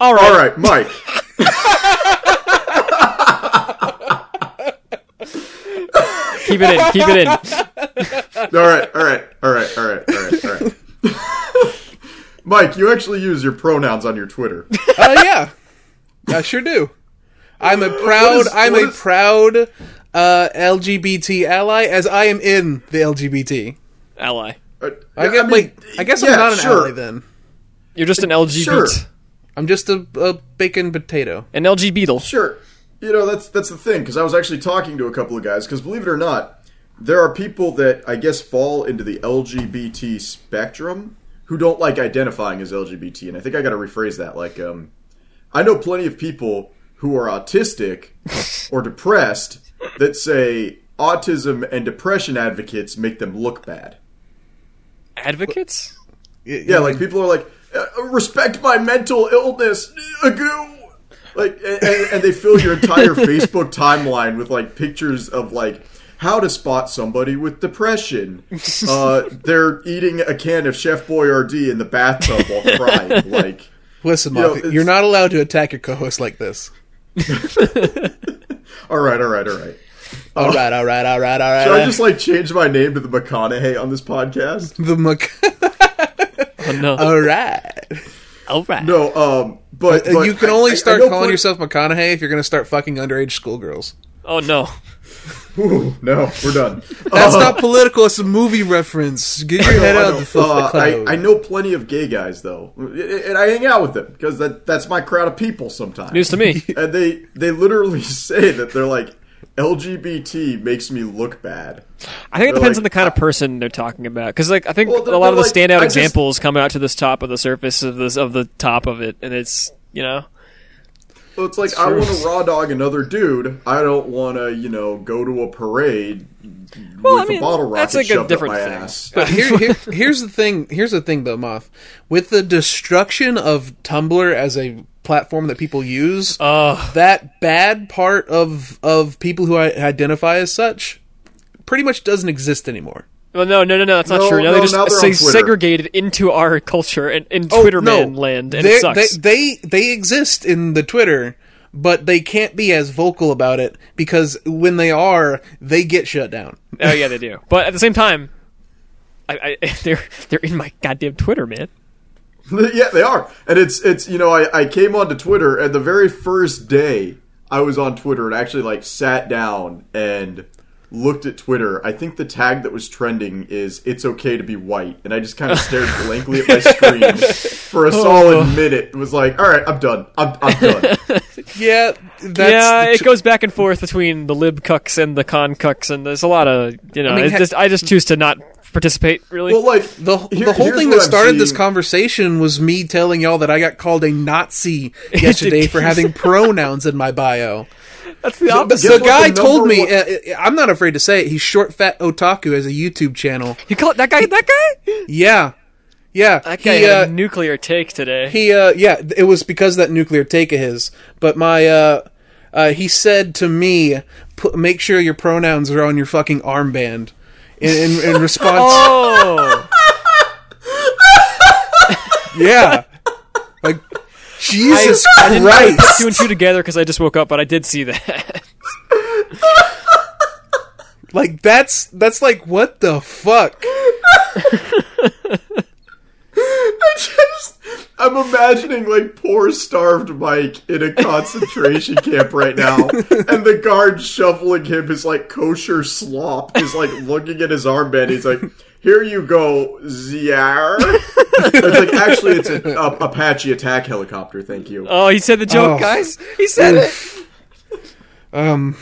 All right. All right, Mike. Keep it in. Keep it in. All right, all right, all right, all right, all right, all right. Mike, you actually use your pronouns on your Twitter. Uh, yeah, I sure do. I'm a proud. is- I'm a is- proud uh, LGBT ally, as I am in the LGBT. Ally. Uh, I yeah, guess. mean, wait, I guess I'm not an sure. ally then. You're just an LGBT. Sure. I'm just a, a bacon potato. An LG Beetle. Sure. You know, that's that's the thing because I was actually talking to a couple of guys because believe it or not, there are people that I guess fall into the LGBT spectrum who don't like identifying as LGBT, and I think I got to rephrase that. Like, um, I know plenty of people who are autistic or depressed that say autism and depression advocates make them look bad. Advocates? Yeah, like people are like, respect my mental illness, agoo. Like, and, and- and they fill your entire Facebook timeline with like pictures of like how to spot somebody with depression. Uh, they're eating a can of Chef Boyardee in the bathtub while crying. Like, Listen, you Moffy, know, you're not allowed to attack your co-host like this. all right, all right, all right. All right, all right, all right, all right. Should I just like change my name to the McConaughey on this podcast? the Mc- Oh no. all right. All right. No, um, but, Uh, but you can I- only I- I start calling plen- yourself McConaughey if you're going to start fucking underage schoolgirls. Oh no. Ooh, no, we're done. That's Uh, not political. It's a movie reference. Get your head I out know. of the fucking Uh, I. I know plenty of gay guys though, and I hang out with them because that that's my crowd of people sometimes. News to me. and they they literally say that they're like LGBT makes me look bad. I think it They're depends like, on the kind of person they're talking about. Because like I think Well, a lot of the they're like, standout I just- examples come out to this top of the surface of this of the top of it, and it's you know Well, it's like I want to raw dog another dude. I don't want to you know go to a parade Well, with I mean, a bottle rocket that's like a shoved different up my thing. ass. But here, here, here's the thing. Here's the thing, though, Moth. With the destruction of Tumblr as a platform that people use, Ugh. that bad part of of people who I identify as such pretty much doesn't exist anymore. Well, no, no, no, no, that's not No, true. Now no, they just now say segregated into our culture and in oh, Twitter man land, and Oh, they, it sucks. They, they they exist in the Twitter, but they can't be as vocal about it because when they are, they get shut down. oh yeah, they do. But at the same time, I, I, they're they're in my goddamn Twitter, man. yeah, they are. And it's it's you know I, I came onto Twitter and the very first day I was on Twitter and actually like sat down and looked at Twitter. I think the tag that was trending is "It's okay to be white," and I just kind of stared blankly at my screen for a solid oh. minute. It was like, "All right, I'm done. I'm, I'm done." Yeah, that's yeah, the it goes back and forth between the lib cucks and the con cucks, and there's a lot of you know. I mean, it's ha- just I just choose to not participate. Really, well, like The, here- the whole thing that I'm started this conversation was me telling y'all that I got called a Nazi yesterday for having pronouns in my bio. that's the The, opposite. the what guy the told me, uh, I'm not afraid to say it, he's Short Fat Otaku has a YouTube channel. you call it that guy? That guy? Yeah. Yeah. That guy he, had uh, a nuclear take today. he, uh, yeah, it was because of that nuclear take of his. But my, uh, uh, he said to me, "Put- make sure your pronouns are on your fucking armband. In, in, in response, oh, yeah. Like, Jesus I didn't put Christ. two and two together because I just woke up, but I did see that. Like that's that's like what the fuck? I just, I'm imagining like poor starved Mike in a concentration camp right now, and the guard shuffling him his like kosher slop is like looking at his armband. He's like, "Here you go, Ziar." it's like actually, it's an uh, Apache attack helicopter. Thank you. Oh, he said the joke, Oh. guys. He said it. Um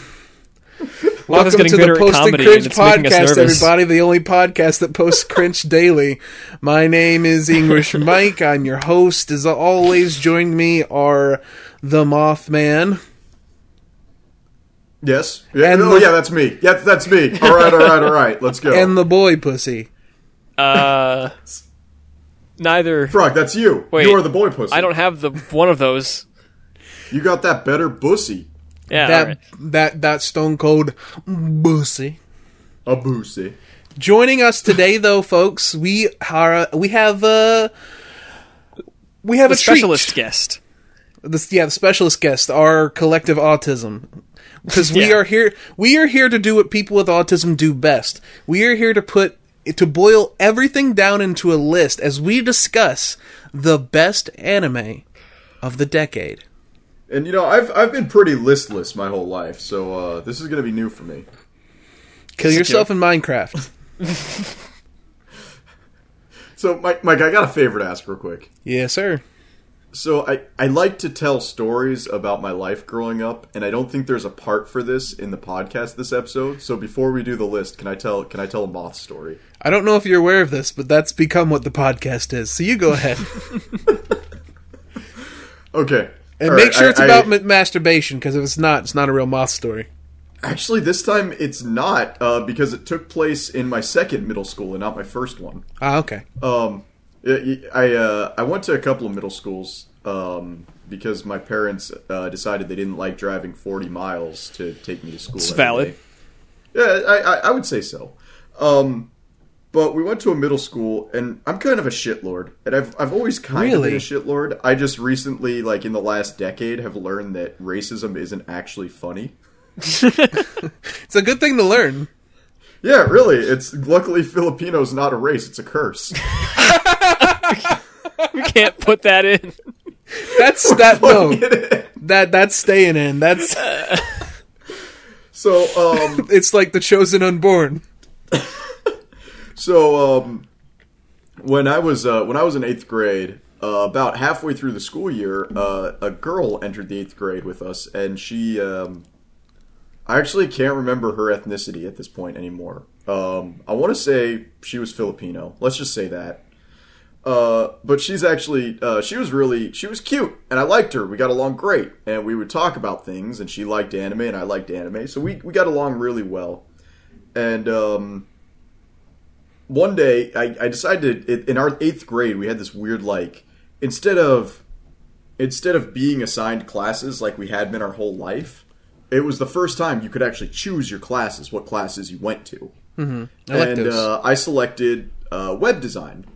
Martha's Welcome getting to the at Post comedy, Cringe and it's making us podcast, everybody. The only podcast that posts cringe daily. My name is English Mike. I'm your host. As always, joining me are the Mothman Yes. Yeah. And oh, the- yeah. That's me. Yeah, that's me. All right. All right. All right. Let's go. and the Boy Pussy. Uh, neither. Frog, that's you. Wait, you are the boy pussy. I don't have the one of those. You got that better bussy. Yeah, That alright. that that stone cold pussy. A bussy. Joining us today, though, folks, we are we have uh we have the a treat. specialist guest. this yeah, the specialist guest, our collective autism. Because we Yeah. are here we are here to do what people with autism do best. We are here to put to boil everything down into a list as we discuss the best anime of the decade. And you know, I've I've been pretty listless my whole life, so uh, this is going to be new for me. Kill yourself in Minecraft. So, Mike, Mike, I got a favor to ask real quick. yes, sir. So, I I like to tell stories about my life growing up, and I don't think there's a part for this in the podcast this episode. So, before we do the list, can I tell can I tell a moth story? I don't know if you're aware of this, but that's become what the podcast is. So you go ahead Okay, and All make sure I- it's I- about ma- masturbation because if it's not, it's not a real moth story. Actually, this time it's not uh, because it took place in my second middle school and not my first one. Ah, okay. Um, I I, uh, I went to a couple of middle schools um, because my parents uh, decided they didn't like driving forty miles to take me to school. It's every valid. day. Yeah, I, I, I would say so. Um, but we went to a middle school, and I'm kind of a shitlord, and I've I've always kind of been a shitlord. I just recently, like in the last decade, have learned that racism isn't actually funny. It's a good thing to learn. Yeah, really. It's luckily Filipinos not a race; it's a curse. We can't put that in. That's that. no, that that's staying in. That's so, um, it's like the chosen unborn. So um, when I was uh, when I was in eighth grade, uh, about halfway through the school year, uh, a girl entered the eighth grade with us, and she um, I actually can't remember her ethnicity at this point anymore. Um, I want to say she was Filipino. Let's just say that. Uh, but she's actually uh, she was really she was cute and I liked her. We got along great and we would talk about things and she liked anime and I liked anime, so we we got along really well. And um, one day I, I decided in our eighth grade we had this weird like instead of instead of being assigned classes like we had been our whole life, it was the first time you could actually choose your classes, what classes you went to. And Electives. uh, I selected uh, web design,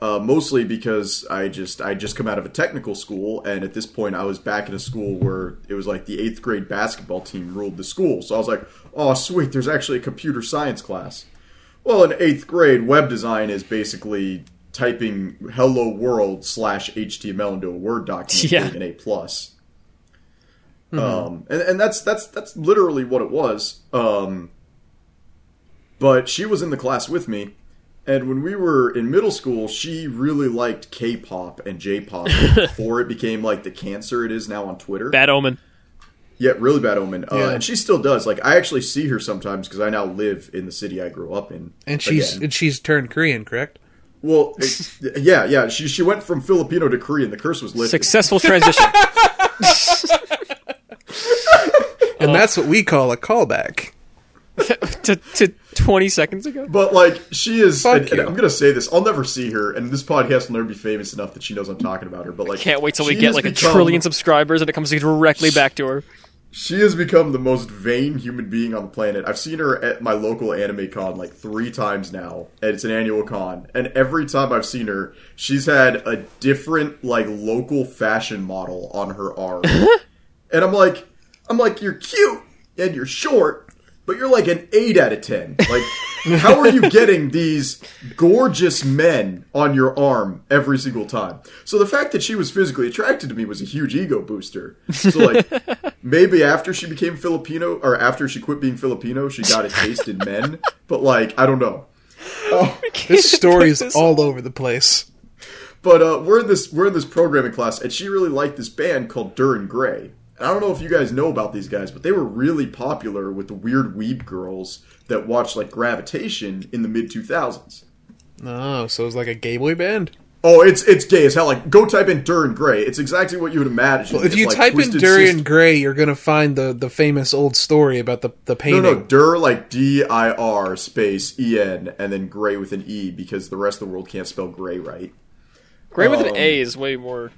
uh, mostly because I just I just come out of a technical school, and at this point I was back in a school where it was like the eighth grade basketball team ruled the school. So I was like, oh sweet, there's actually a computer science class. Well, in eighth grade, web design is basically typing "Hello World" slash HTML into a Word document, Yeah. an A plus. Um, and, and that's that's that's literally what it was. Um, but she was in the class with me, and when we were in middle school, she really liked K-pop and J-pop before it became like the cancer it is now on Twitter. Bad omen. Yeah, really bad omen. Uh, Yeah. And she still does. Like, I actually see her sometimes because I now live in the city I grew up in. And she's again. and she's turned Korean, correct? well, it- yeah, yeah. She she went from Filipino to Korean. The curse was lifted. Successful transition. And that's what we call a callback. to, to 20 seconds ago. But like she is, and, and. I'm gonna say this. I'll never see her, and this podcast will never be famous enough that she knows I'm talking about her. But like, Can't wait till we get like a trillion subscribers and it comes directly back to her. She has become the most vain human being on the planet. I've seen her at my local anime con like three times now, and it's an annual con. And every time I've seen her, she's had a different like local fashion model on her arm. and I'm like, I'm like, you're cute and you're short, but you're like an eight out of ten. Like, how are you getting these gorgeous men on your arm every single time? So the fact that she was physically attracted to me was a huge ego booster. So like, maybe after she became Filipino or after she quit being Filipino, she got a taste in men. But like, I don't know. This story is all over the place. But uh, we're in this we're in this programming class, and she really liked this band called Dir En Grey. And I don't know if you guys know about these guys, but they were really popular with the weird weeb girls that watched like Gravitation in the mid two thousands. Oh, so it's like a gay boy band. Oh, it's it's gay as hell. Like, go type in Dir En Grey. It's exactly what you would imagine. Well, if It's you like type in Twisted Durian Sister- Gray, you're gonna find the the famous old story about the the no, painting. no, no, Dur like D I R space E N and then Gray with an E because the rest of the world can't spell gray right. Gray with an Um, A is way more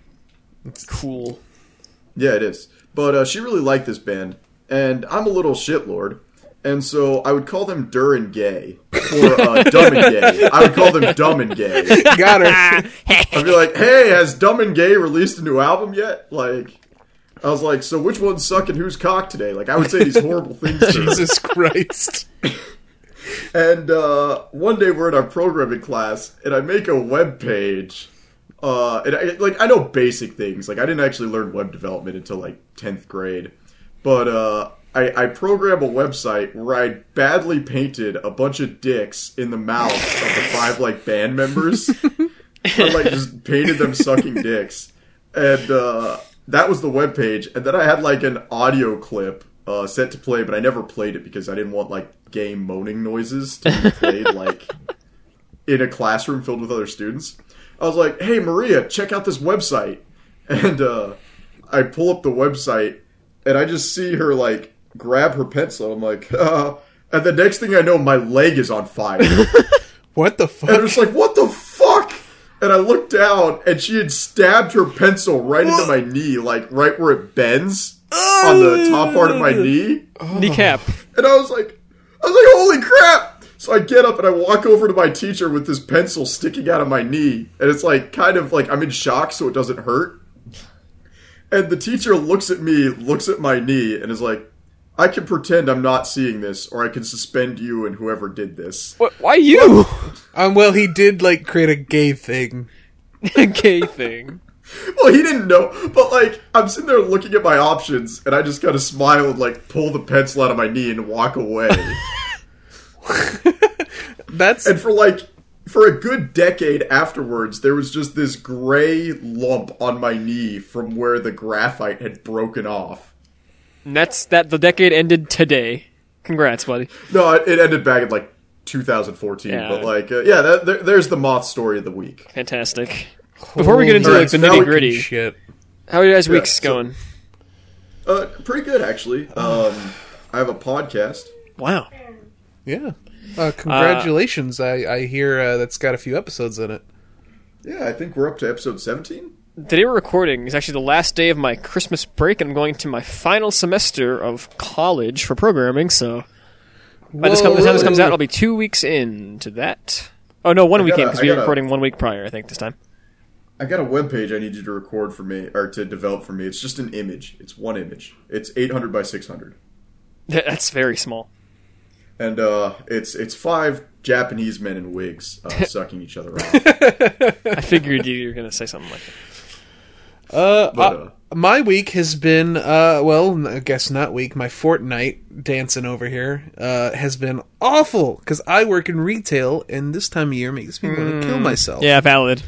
cool. Yeah, it is. But uh, she really liked this band, and I'm a little shitlord, and so I would call them Dur and Gay or uh, Dumb and Gay. I would call them Dumb and Gay. Got her. I'd be like, "Hey, has Dumb and Gay released a new album yet?" Like, I was like, "So which one's sucking whose cock today?" Like, I would say these horrible things. Jesus Christ. And uh, one day we're in our programming class, and I make a web page. Uh, and I, like I know basic things. Like I didn't actually learn web development until like tenth grade, but uh, I, I program a website where I badly painted a bunch of dicks in the mouths of the five like band members. I like just painted them sucking dicks, and uh, that was the web page. And then I had like an audio clip uh, set to play, but I never played it because I didn't want like gay moaning noises to be played like in a classroom filled with other students. I was like, "Hey Maria, check out this website," and uh, I pull up the website, and I just see her like grab her pencil. I'm like, uh, and the next thing I know, my leg is on fire. What the fuck? And I was like, what the fuck? And I looked down, and she had stabbed her pencil right into my knee, like right where it bends on the top part of my knee. Kneecap. And I was like, I was like, holy crap! So I get up and I walk over to my teacher with this pencil sticking out of my knee, and it's like kind of like I'm in shock, so it doesn't hurt. And the teacher looks at me, looks at my knee, and is like, I can pretend I'm not seeing this, or I can suspend you and whoever did this. What? Why you? Um, well, he did like create a gay thing. A gay thing. Well, he didn't know, but like I'm sitting there looking at my options, and I just kind of smile and like pull the pencil out of my knee and walk away. That's and for like for a good decade afterwards, there was just this gray lump on my knee from where the graphite had broken off. And that's that. The decade ended today. Congrats, buddy. No, it, it ended back in like 2014, Yeah. but like uh, yeah, that, there, there's the moth story of the week. Fantastic. Before we get into Holy like the nitty gritty, shit. how are you guys' weeks so- going? Uh, pretty good actually. Um, I have a podcast. Wow. Yeah. Uh, congratulations. I, I hear uh, that's got a few episodes in it. Yeah, I think we're up to episode 17. The day we're recording is actually the last day of my Christmas break, and I'm going to my final semester of college for programming. So by this Whoa, time, the time this comes out, I'll be two weeks into that. Oh no, one I week in because we were gotta- recording one week prior. I think this time. I got a web page I need you to record for me or to develop for me. It's just an image. It's one image. It's 800 by 600. That's very small. And uh, it's it's five Japanese men in wigs uh, sucking each other off. I figured you were going to say something like that. Uh, But, uh, my week has been, uh, well, I guess not week. My fortnight dancing over here uh, has been awful because I work in retail, and this time of year makes me want to kill myself. Yeah, valid.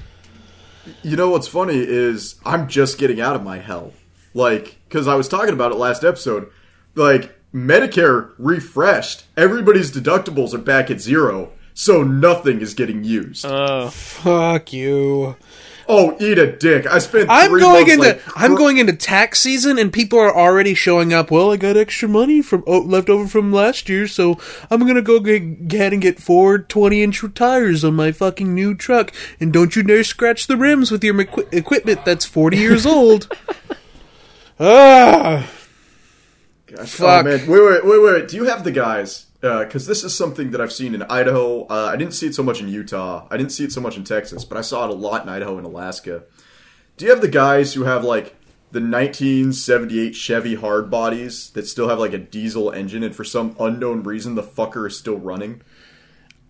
You know what's funny is I'm just getting out of my hell. Like, because I was talking about it last episode. Like, Medicare refreshed. Everybody's deductibles are back at zero, so nothing is getting used. Oh, Fuck you. oh, eat a dick. I spent I'm going months, into like, I'm cr- going into tax season, and people are already showing up. Well, I got extra money from oh, left over from last year, so I'm gonna go get, get and get four 20 inch tires on my fucking new truck. And don't you dare scratch the rims with your equi- equipment that's 40 years old. ah, Gosh, Fuck. Oh, man. Wait, wait, wait, wait. Do you have the guys? Because this is something that I've seen in Idaho. Uh, I didn't see it so much in Utah. I didn't see it so much in Texas, but I saw it a lot in Idaho and Alaska. Do you have the guys who have like the 1978 Chevy hard bodies that still have like a diesel engine, and for some unknown reason the fucker is still running?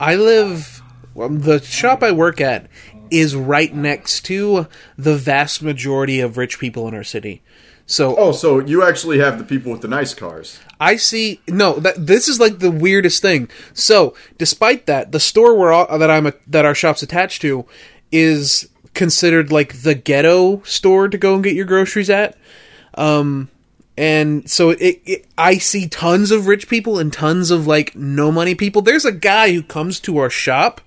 I live. Well, the shop I work at is right next to the vast majority of rich people in our city. So Oh, so you actually have the people with the nice cars. I see. No, that this is like the weirdest thing. So, despite that, the store where all, that I'm a, that our shop's attached to is considered like the ghetto store to go and get your groceries at. Um, and so it, it, I see tons of rich people and tons of like no money people. There's a guy who comes to our shop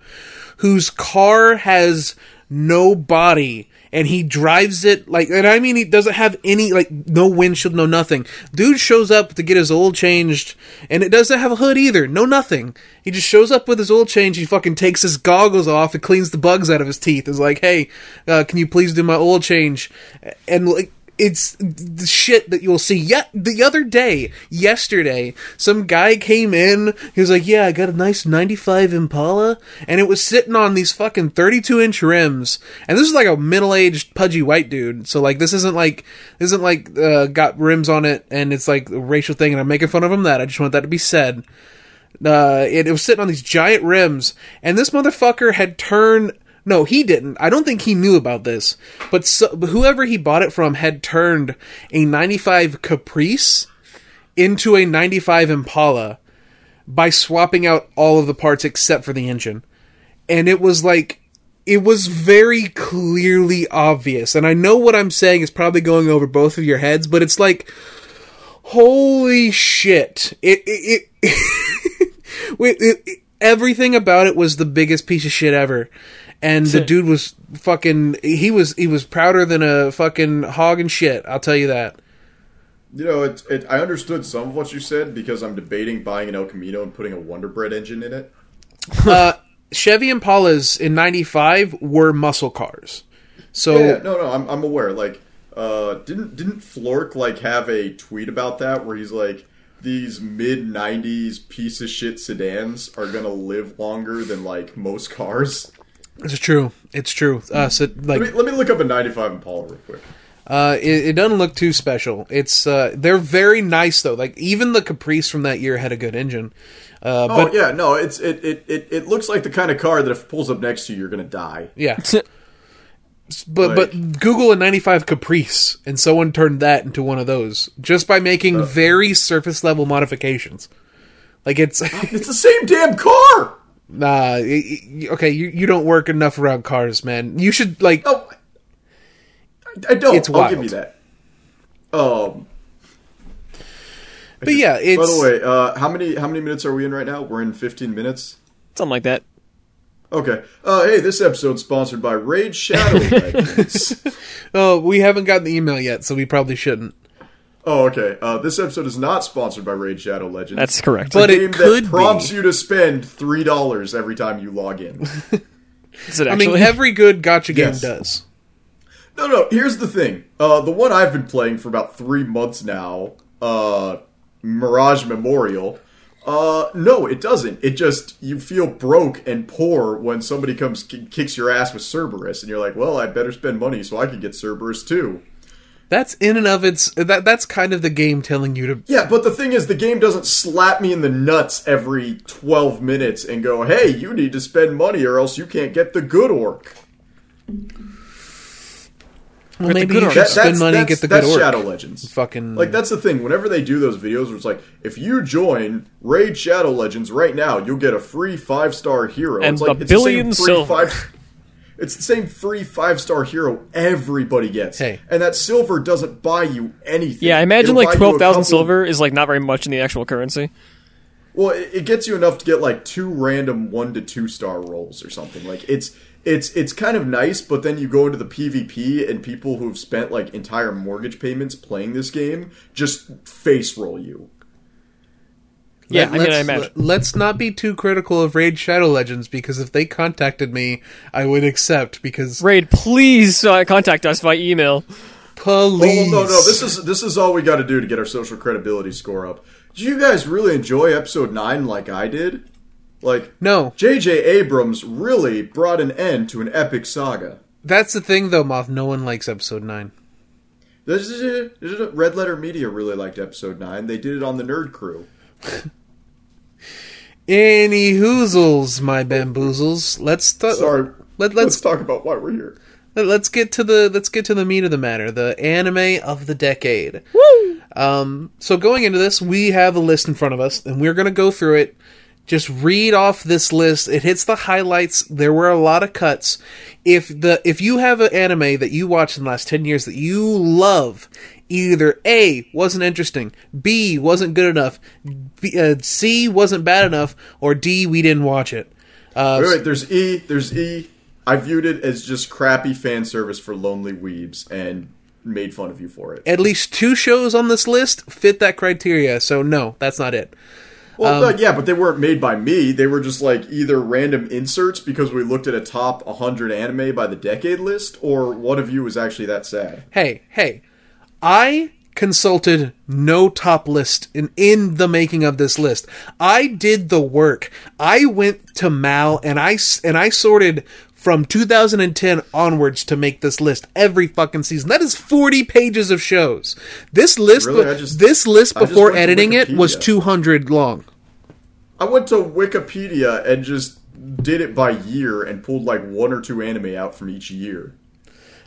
whose car has no body and he drives it like and I mean he doesn't have any like no windshield, no nothing. Dude shows up to get his oil changed and it doesn't have a hood either, no nothing. He just shows up with his oil change, he fucking takes his goggles off and cleans the bugs out of his teeth. Is like, "Hey, uh, can you please do my oil change?" And like it's the shit that you'll see. Yet the other day, yesterday, some guy came in. He was like, "Yeah, I got a nice '95 Impala, and it was sitting on these fucking 32 inch rims." And this is like a middle aged pudgy white dude. So like, this isn't like this isn't like uh, got rims on it, and it's like a racial thing. And I'm making fun of him. That I just want that to be said. Uh, it, it was sitting on these giant rims, and this motherfucker had turned. No, he didn't. I don't think he knew about this, but so, whoever he bought it from had turned a 95 Caprice into a 95 Impala by swapping out all of the parts except for the engine. And it was like, it was very clearly obvious. And I know what I'm saying is probably going over both of your heads, but it's like, holy shit. It, it, it, it, it everything about it was the biggest piece of shit ever and the dude was fucking he was he was prouder than a fucking hog and shit i'll tell you that You know, it, it, I understood some of what you said because I'm debating buying an El Camino and putting a Wonder Bread engine in it. uh chevy impalas in 95 were muscle cars so Yeah, no, no, I'm, I'm aware. Like, uh, didn't didn't Flork like have a tweet about that where he's like, these mid '90s piece of shit sedans are gonna live longer than like most cars. It's true it's true uh so like Let me let me look up a '95 Impala real quick. Uh, it, it doesn't look too special. It's uh, they're very nice though. Like even the Caprice from that year had a good engine. Uh, Oh but yeah, no, it's it, it it it looks like the kind of car that if it pulls up next to you, you're gonna die. yeah, but Like- but Google a '95 Caprice, and someone turned that into one of those just by making very surface level modifications. Like it's It's the same damn car. Nah. y- y- okay, you you don't work enough around cars, man. You should like Oh, I, I don't. It's I'll give wild. you that. Um. But yeah, it's By the way, uh, how many how many minutes are we in right now? We're in 15 minutes. Something like that. Okay. Uh, hey, this episode's sponsored by Raid Shadow Legends. oh we haven't gotten the email yet, so we probably shouldn't. Oh, okay. Uh, this episode is not sponsored by Raid Shadow Legends. That's correct. But it could that prompts be. you to spend three dollars every time you log in. Is it I mean, every good gacha game Yes. does. No, no. Here's the thing. Uh, the one I've been playing for about three months now, uh, Mirage Memorial. Uh, no, it doesn't. It just you feel broke and poor when somebody comes k- kicks your ass with Cerberus, and you're like, well, I better spend money so I can get Cerberus too. That's in and of its that that's kind of the game telling you to Yeah, but the thing is, the game doesn't slap me in the nuts every 12 minutes and go, hey, you need to spend money or else you can't get the good orc. well, maybe good you should That- spend money and get the good orc. that's. Shadow Legends. Fucking Like that's the thing. Whenever they do those videos, where it's like, if you join Raid Shadow Legends right now, you'll get a free five star hero. And it's like a it's the same billion free silver. Five, it's the same free five star hero everybody gets. Hey. and that silver doesn't buy you anything. yeah, I imagine It'll like buy you a twelve thousand silver is like not very much in the actual currency. Well, it, it gets you enough to get like two random one to two star rolls or something. Like it's it's it's kind of nice, but then you go into the PvP and people who've spent like entire mortgage payments playing this game just face roll you. Yeah, I mean, let's, I imagine. let's not be too critical of Raid Shadow Legends because if they contacted me, I would accept because Raid, please uh, contact us by email. police. Oh no, no, this is this is all we got to do to get our social credibility score up. Did you guys really enjoy episode nine like I did? Like no. J.J. Abrams really brought an end to an epic saga. That's the thing though, Moth. No one likes episode nine. This is this is- Red Letter Media really liked episode nine. They did it on the Nerd Crew. Any hoozles, my bamboozles. Let's th- Sorry, Let, let's let's talk about why we're here. let's get to the let's get to the meat of the matter. The anime of the decade. Woo! Um. So going into this, we have a list in front of us, and we're gonna go through it. Just read off this list. It hits the highlights. There were a lot of cuts. If the if you have an anime that you watched in the last ten years that you love, either A wasn't interesting, B wasn't good enough, B, uh, C wasn't bad enough, or D we didn't watch it. Uh, Wait, wait, there's E, there's E. I viewed it as just crappy fan service for lonely weebs and made fun of you for it. at least two shows on this list fit that criteria. So no, that's not it. Well, Um, no, yeah, but they weren't made by me. They were just like either random inserts because we looked at a top 100 anime by the decade list, or one of you was actually that sad. Hey, hey, I consulted no top list in in the making of this list. I did the work. I went to Mal and I and I sorted from 2010 onwards to make this list every fucking season. That is 40 pages of shows. This list Really? Just- this list before editing it was 200 long. I went to Wikipedia and just did it by year and pulled like one or two anime out from each year.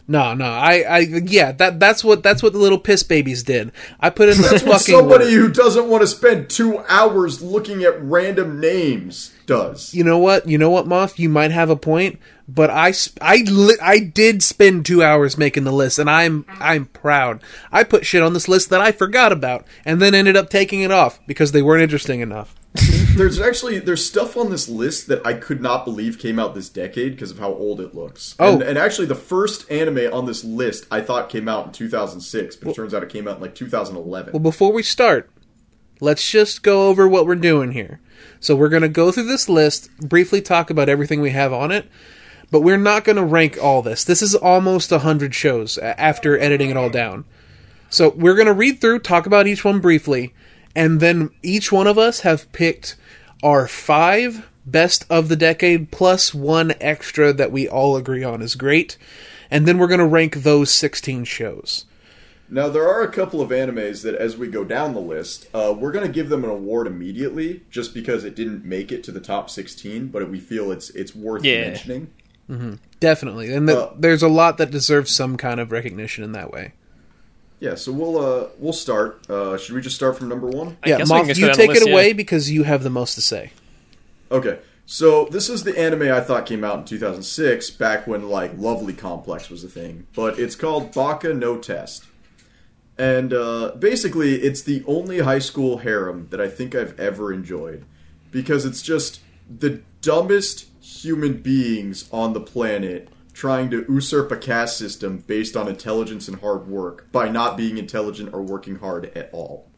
No, no, I, I, yeah, that that's what that's what the little piss babies did. I put in the That's what fucking somebody work. who doesn't want to spend two hours looking at random names does. You know what? You know what, Moth? You might have a point, but I, I, li- I did spend two hours making the list, and I'm, I'm proud. I put shit on this list that I forgot about, and then ended up taking it off because they weren't interesting enough. There's actually there's stuff on this list that I could not believe came out this decade because of how old it looks. Oh. and, and actually the first anime on this list I thought came out in 2006, but it turns out it came out in like 2011. Well, before we start, let's just go over what we're doing here. So we're going to go through this list, briefly talk about everything we have on it, but we're not going to rank all this. This is almost 100 shows after editing it all down. So we're going to read through, talk about each one briefly, and then each one of us have picked our five best of the decade plus one extra that we all agree on is great. And then we're going to rank those 16 shows. Now there are a couple of animes that, as we go down the list, uh, we're going to give them an award immediately, just because it didn't make it to the top 16, but we feel it's it's worth Yeah. mentioning. Definitely. And th- Uh, there's a lot that deserves some kind of recognition in that way. Yeah, so we'll uh, we'll start. Uh, should we just start from number one? I yeah, guess we Moth, you go down the take list, it yeah. away because you have the most to say. Okay, so this is the anime I thought came out in 2006, back when like Lovely Complex was a thing. But it's called Baka no Test, and uh, basically it's the only high school harem that I think I've ever enjoyed, because it's just the dumbest human beings on the planet trying to usurp a caste system based on intelligence and hard work by not being intelligent or working hard at all.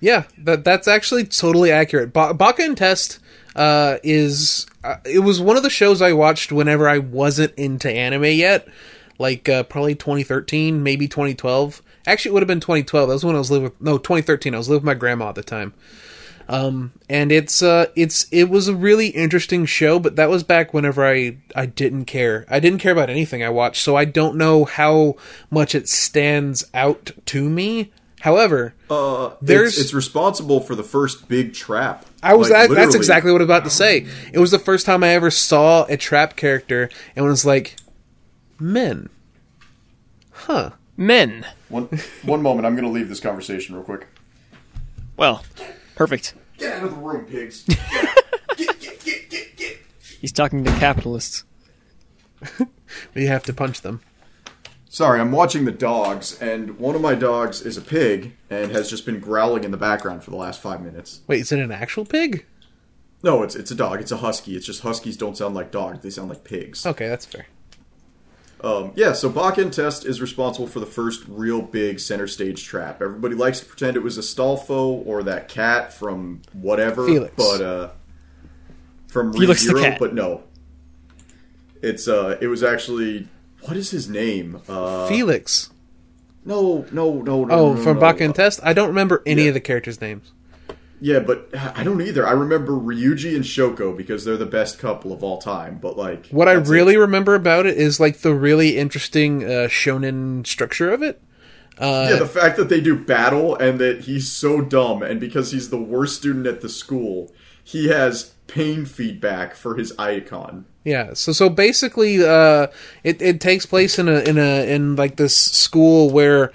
Yeah, that that's actually totally accurate. Ba- Baka and Test uh, is uh, it was one of the shows I watched whenever I wasn't into anime yet, like uh, probably 2013, maybe 2012. Actually, it would have been 2012. That was when I was living with no 2013. I was living with my grandma at the time. Um, and it's uh, it's it was a really interesting show, but that was back whenever I I didn't care. I didn't care about anything I watched, so I don't know how much it stands out to me. However, Uh, There's- it's, it's responsible for the first big trap. I was Like, that, that's exactly what I was about to say. It was the first time I ever saw a trap character and was like, men, huh? Men. One, one moment, I'm going to leave this conversation real quick. Well, perfect. Get out of the room, pigs. get, get, get, get, get. He's talking to capitalists. You have to punch them. Sorry, I'm watching the dogs, and one of my dogs is a pig and has just been growling in the background for the last five minutes. Wait, is it an actual pig? No, it's it's a dog. It's a husky. It's just huskies don't sound like dogs; they sound like pigs. Okay, that's fair. Um, yeah, so Bakken Test is responsible for the first real big center stage trap. Everybody likes to pretend it was Astolfo or that cat from whatever, Felix. but uh, from Felix the ReZero, cat. but no, it's uh, it was actually what is his name? Uh, Felix. no, no, no, no. Oh, no, from no. Baka and Test. I don't remember any Yeah. of the characters' names. Yeah, but I don't either. I remember Ryuji and Shoko because they're the best couple of all time. But like, What I that's it. really remember about it is like the really interesting uh, shonen structure of it. Uh, Yeah, the fact that they do battle and that he's so dumb, and because he's the worst student at the school, he has pain feedback for his icon. Yeah, so so basically, uh, it it takes place in a in a in like this school where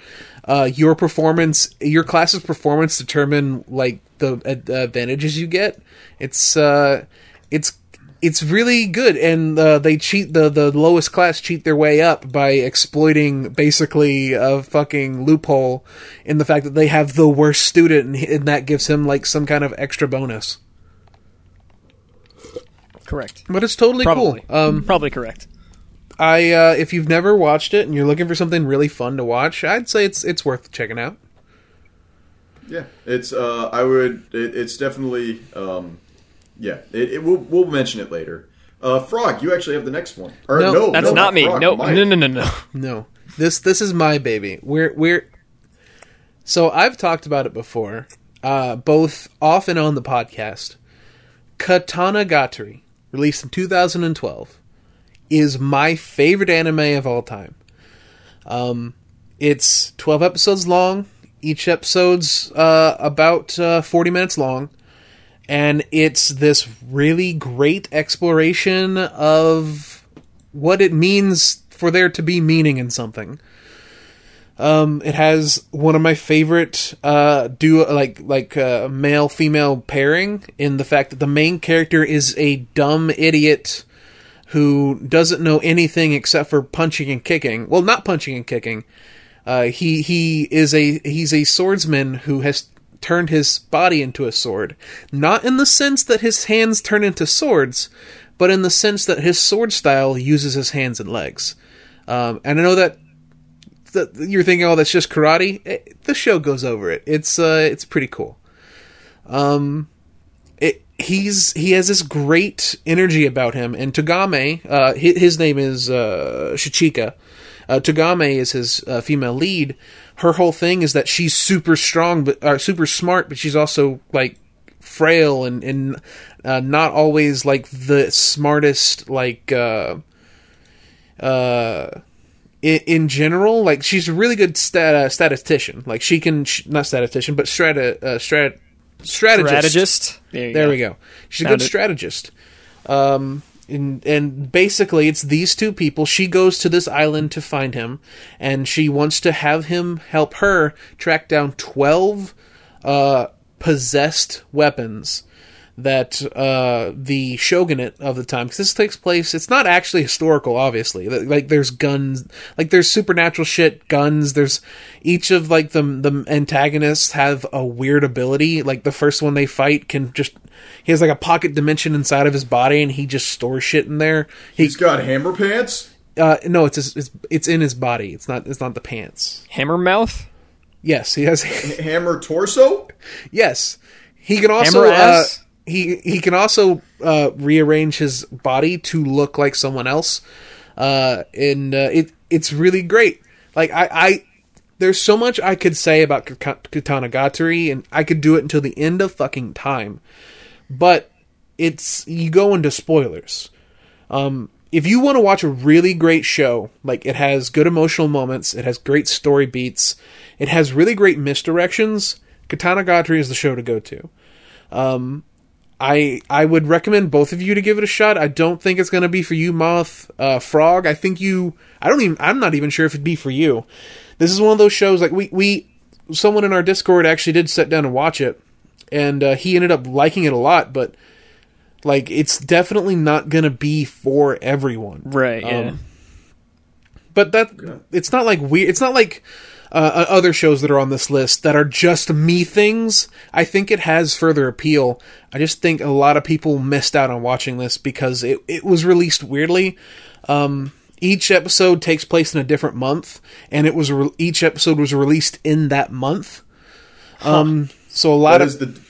uh, your performance, your class's performance, determine like the ad- advantages you get. It's uh, it's it's really good, and uh, they cheat the the lowest class cheat their way up by exploiting basically a fucking loophole in the fact that they have the worst student, and, and that gives him like some kind of extra bonus. Correct. But it's totally Probably. cool. Um, Probably correct. I uh, if you've never watched it and you're looking for something really fun to watch, I'd say it's it's worth checking out. Yeah, it's. Uh, I would. It, it's definitely. Um, yeah, it, it. We'll we'll mention it later. Uh, Frog, you actually have the next one. Or, No, no, That's no, not me. Frog, No, Mike. no, no, no, no. No, this this is my baby. We're we're So I've talked about it before, uh, both off and on the podcast. Katanagatari, released in 2012, is my favorite anime of all time. Um, it's 12 episodes long. Each episode's uh, about uh, 40 minutes long. And it's this really great exploration of what it means for there to be meaning in something. Um, it has one of my favorite uh, duo, like like uh, male female pairing in the fact that the main character is a dumb idiot who doesn't know anything except for punching and kicking. Well, not punching and kicking. Uh, he he is a he's a swordsman who has turned his body into a sword, not in the sense that his hands turn into swords, but in the sense that his sword style uses his hands and legs. Um, and I know that, that you're thinking, "Oh, that's just karate." It, the show goes over it. It's uh, it's pretty cool. Um, he's he has this great energy about him, and Togame, uh, his, his name is uh, Shichika. Uh, Togame is his uh, female lead. Her whole thing is that she's super strong, but uh, super smart, but she's also like frail and and uh, not always like the smartest. Like uh, uh, in, in general, like she's a really good stat, uh, statistician. Like she can sh- not statistician, but strata uh, strat strategist. Strategist. There, There go. we go. She's a good it. strategist. Um, and, and basically, it's these two people. She goes to this island to find him, and she wants to have him help her track down 12 uh, possessed weapons that uh, the shogunate of the time, because this takes place, it's not actually historical, obviously. Like, there's guns, like, there's supernatural shit, guns, there's each of, like, the, the antagonists have a weird ability. Like, the first one they fight can just, he has, like, a pocket dimension inside of his body, and he just stores shit in there. He, He's got hammer pants. uh, no, it's, his, it's, it's in his body. It's not, it's not the pants. Hammer mouth. Yes, he has, Hammer torso. Yes, he can also Hammer uh, ass? He he can also uh, rearrange his body to look like someone else, uh, and uh, it it's really great. Like I, I there's so much I could say about Ka- Katanagatari, and I could do it until the end of fucking time, but it's you go into spoilers. Um, if you want to watch a really great show, like it has good emotional moments, it has great story beats, it has really great misdirections, Katanagatari is the show to go to. Um, I I would recommend both of you to give it a shot. I don't think it's going to be for you, Moth, uh, Frog. I think you. I don't even. I'm not even sure if it'd be for you. This is one of those shows like we we someone in our Discord actually did sit down and watch it, and uh, he ended up liking it a lot. But like, it's definitely not going to be for everyone. Right. Yeah. Um, but that it's not like we it's not like uh, other shows that are on this list that are just me things i think it has further appeal. I just think a lot of people missed out on watching this because it, it was released weirdly. Um, each episode takes place in a different month and it was re- each episode was released in that month. Um, so a lot That of is the.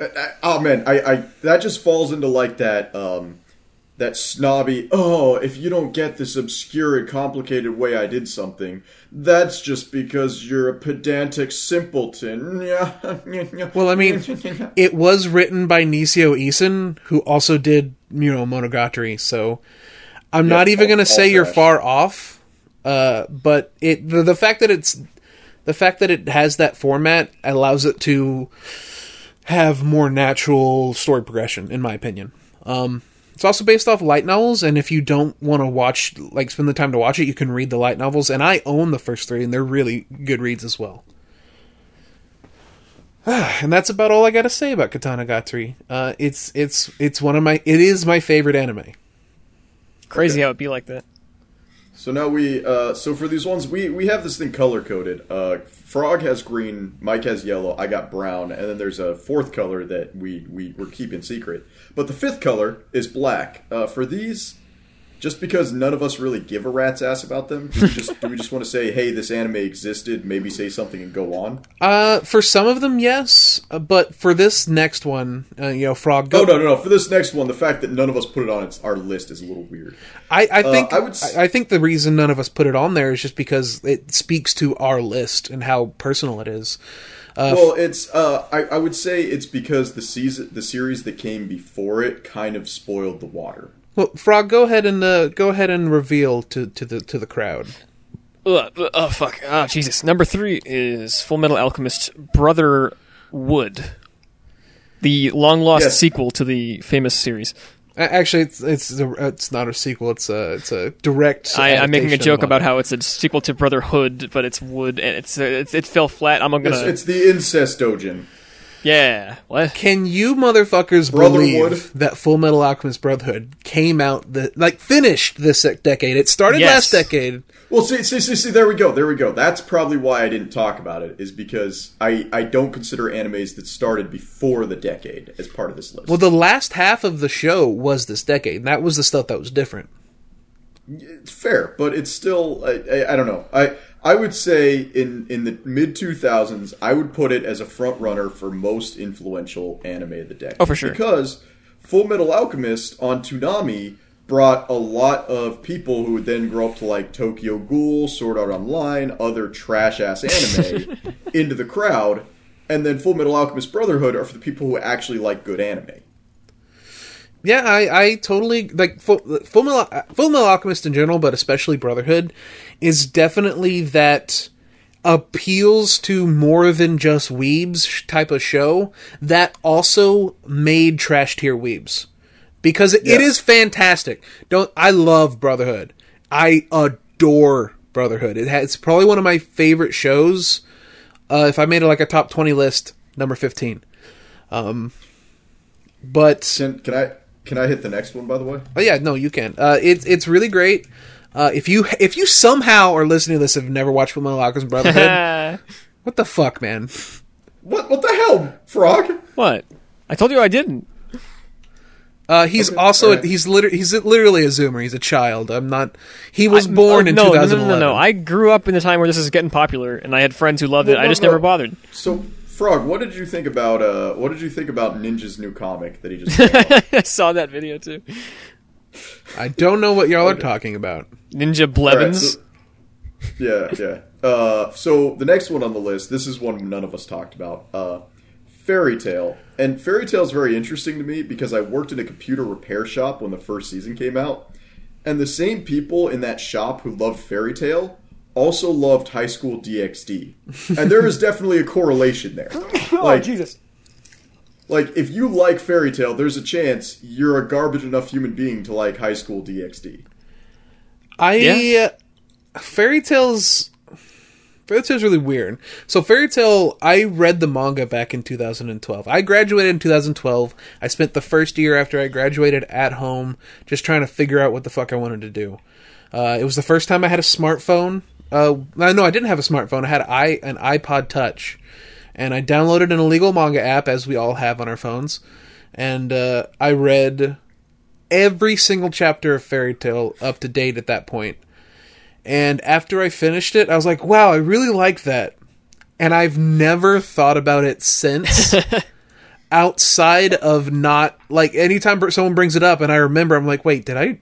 uh, uh, Oh man, I, I that just falls into like that um that snobby. Oh, if you don't get this obscure and complicated way I did something, that's just because you're a pedantic simpleton. Well, I mean, it was written by Nisio Isin, who also did you know Monogatari. So I'm not even going to say you're far off. Uh, but it the, the fact that it's the fact that it has that format allows it to have more natural story progression, in my opinion. Um, it's also based off light novels, and if you don't want to watch, like, spend the time to watch it, you can read the light novels. And I own the first three, and they're really good reads as well. and that's about all I got to say about Katanagatari. Uh, it's it's it's one of my it is my favorite anime. Crazy how it'd be like that. So now we, uh, so for these ones, we we have this thing color coded. Uh, Frog has green, Mike has yellow, I got brown, and then there's a fourth color that we we we're keeping secret. But the fifth color is black. Uh, for these, just because none of us really give a rat's ass about them? Do we just do we just want to say, hey, this anime existed, maybe say something and go on? Uh, for some of them, yes, uh, but for this next one, uh, you know, Frog. Go, Oh no, no, no. For this next one, the fact that none of us put it on its, our list is a little weird. I, I think I would s- I, I think the reason none of us put it on there is just because it speaks to our list and how personal it is. well, it's uh, I, I would say it's because the season, the series that came before it, kind of spoiled the water. Well, Frog, go ahead and uh, go ahead and reveal to, to the to the crowd. Ugh, ugh, oh fuck! Oh Jesus! Number three is Full Metal Alchemist Brother Wood, the long lost Yes. sequel to the famous series. Actually, it's it's it's not a sequel. It's a it's a direct. I, I'm making a joke about one. how it's a sequel to Brotherhood, but it's wood and it's, uh, it's it fell flat. I'm gonna It's, it's the incest dojin. Yeah. What? Can you motherfuckers Brotherhood. believe that Full Metal Alchemist Brotherhood came out the like finished this decade? It started Yes. last decade. Well, see, see, see, see, there we go, there we go. That's probably why I didn't talk about it, is because I, I don't consider animes that started before the decade as part of this list. Well, the last half of the show was this decade. And that was the stuff that was different. it's fair, but it's still, I, I, I don't know. I I would say in, in the mid 2000s, I would put it as a front runner for most influential anime of the decade. Oh, for sure. Because Full Metal Alchemist on Toonami brought a lot of people who would then grow up to like Tokyo Ghoul, Sword Art Online, other trash ass anime into the crowd. And then Full Metal Alchemist Brotherhood are for the people who actually like good anime. Yeah, I, I totally like Full, Full, Metal, Full Metal Alchemist in general, but especially Brotherhood, is definitely that appeals to more than just weebs type of show that also made trash tier weebs because it, it Yeah. is fantastic. Don't I love Brotherhood? I adore Brotherhood. It has, it's probably one of my favorite shows. Uh, if I made it like a top twenty list, number fifteen. Um, but Can, can I can I hit the next one by the way? Oh yeah, no, you can. Uh, it's it's really great. Uh, if you if you somehow are listening to this and have never watched Fullmetal Alchemist Brotherhood, what the fuck, man? What what the hell, Frog? what? I told you I didn't. Uh, he's Okay, also alright. he's literally he's literally a zoomer. He's a child. I'm not. He was born Oh, in no, no, no, no, no. I grew up in the time where this is getting popular, and I had friends who loved it. Well, I just no. never bothered. So, Frog, what did you think about uh what did you think about Ninja's new comic that he just? I saw that video too. I don't know what y'all are talking about. Ninja All right, Blevins. so- yeah, yeah. Uh, so the next one on the list, this is one none of us talked about. Uh, Fairy Tail, and Fairy Tail is very interesting to me because I worked in a computer repair shop when the first season came out, and the same people in that shop who loved Fairy Tail also loved High School DxD, and there is definitely a correlation there. Like, Jesus. like if you like Fairy Tail, there's a chance you're a garbage enough human being to like High School DxD. I Yeah. fairy tales. Fairy Tail's really weird. So Fairy Tail, I read the manga back in 2012. I graduated in 2012. I spent the first year after I graduated at home, just trying to figure out what the fuck I wanted to do. Uh, it was the first time I had a smartphone. Uh, no, I didn't have a smartphone. I had i an iPod Touch, and I downloaded an illegal manga app, as we all have on our phones, and uh, I read every single chapter of Fairy Tail up to date at that point. And after I finished it, I was like, wow, I really like that. And I've never thought about it since. outside of not like anytime someone brings it up and I remember, I'm like, wait, did I,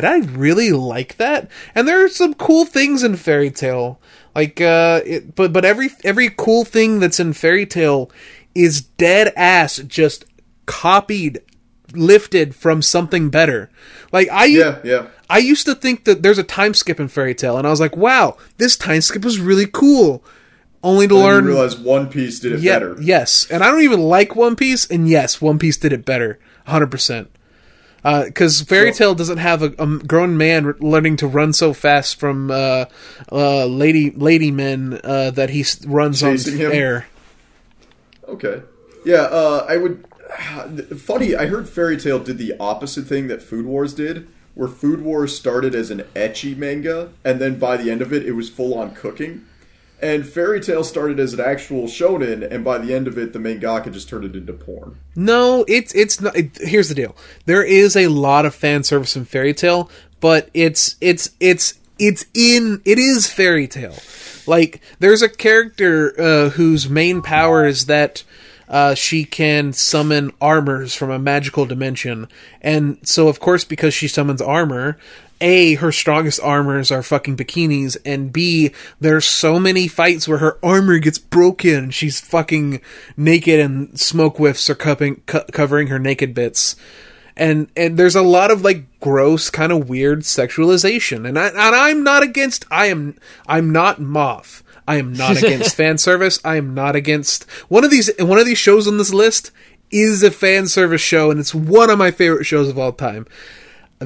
did I really like that? And there are some cool things in Fairy Tail, like, uh, it, but but every every cool thing that's in Fairy Tail is dead ass just copied, lifted from something better. Like I, Yeah, yeah. I used to think that there's a time skip in Fairy Tail, and I was like, wow, this time skip was really cool. Only to And learn, you realize One Piece did it yeah, better. yes, and I don't even like One Piece, and yes, One Piece did it better, hundred percent. Because Fairy So- Tale doesn't have a, a grown man learning to run so fast from uh, uh, lady lady men uh, that he runs on him? air. Okay. Yeah, uh, I would. Funny, I heard Fairy Tail did the opposite thing that Food Wars did, where Food Wars started as an ecchi manga, and then by the end of it, it was full on cooking. And Fairy Tail started as an actual shonen, and by the end of it, the mangaka just turned it into porn. No, it's it's not. It, here's the deal: there is a lot of fan service in Fairy Tail, but it's it's it's it's in it is Fairy Tail. Like there's a character uh, whose main power is that uh, she can summon armors from a magical dimension, and so of course because she summons armor. A, her strongest armors are fucking bikinis, and B, there's so many fights where her armor gets broken. She's fucking naked, and smoke whiffs are covering, co- covering her naked bits. And and there's a lot of like gross kind of weird sexualization and I and I'm not against I am I'm not moth. I am not against fan service. I am not against one of these one of these shows on this list is a fan service show and it's one of my favorite shows of all time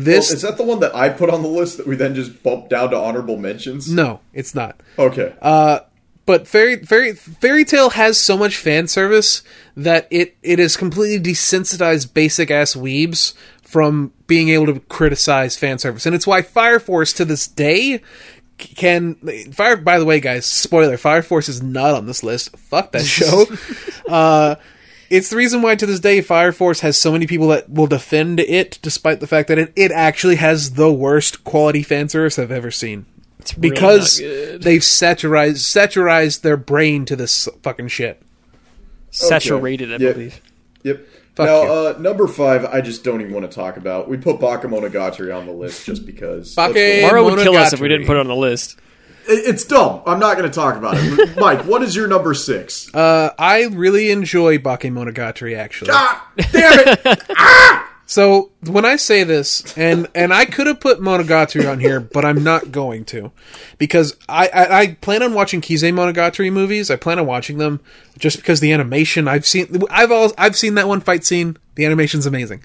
this Is that the one that I put on the list that we then just bumped down to honorable mentions? no it's not Okay. but fairy fairy fairy tale has so much fan service that it it has completely desensitized basic ass weebs from being able to criticize fan service and it's why fire force to this day can fire by the way guys spoiler fire force is not on this list fuck that show uh it's the reason why to this day Fire Force has so many people that will defend it, despite the fact that it, it actually has the worst quality fan service I've ever seen It's really because not good. they've saturized saturized their brain to this fucking shit. saturated, I Yeah. believe. Yep. Fuck now, uh, number five, I just don't even want to talk about. We put Bakemonogatari on the list just because. Let's Bake- go. Mario would kill us if we didn't put it on the list. It- It's dumb. I'm not going to talk about it. Mike, what is your number six? Uh, I really enjoy Bakemonogatari actually. ah, damn it! So when I say this, and and I could have put Monogatari on here, but I'm not going to, because I, I, I plan on watching Kizumonogatari movies. I plan on watching them just because the animation I've seen. I've all I've seen that one fight scene. The animation's amazing,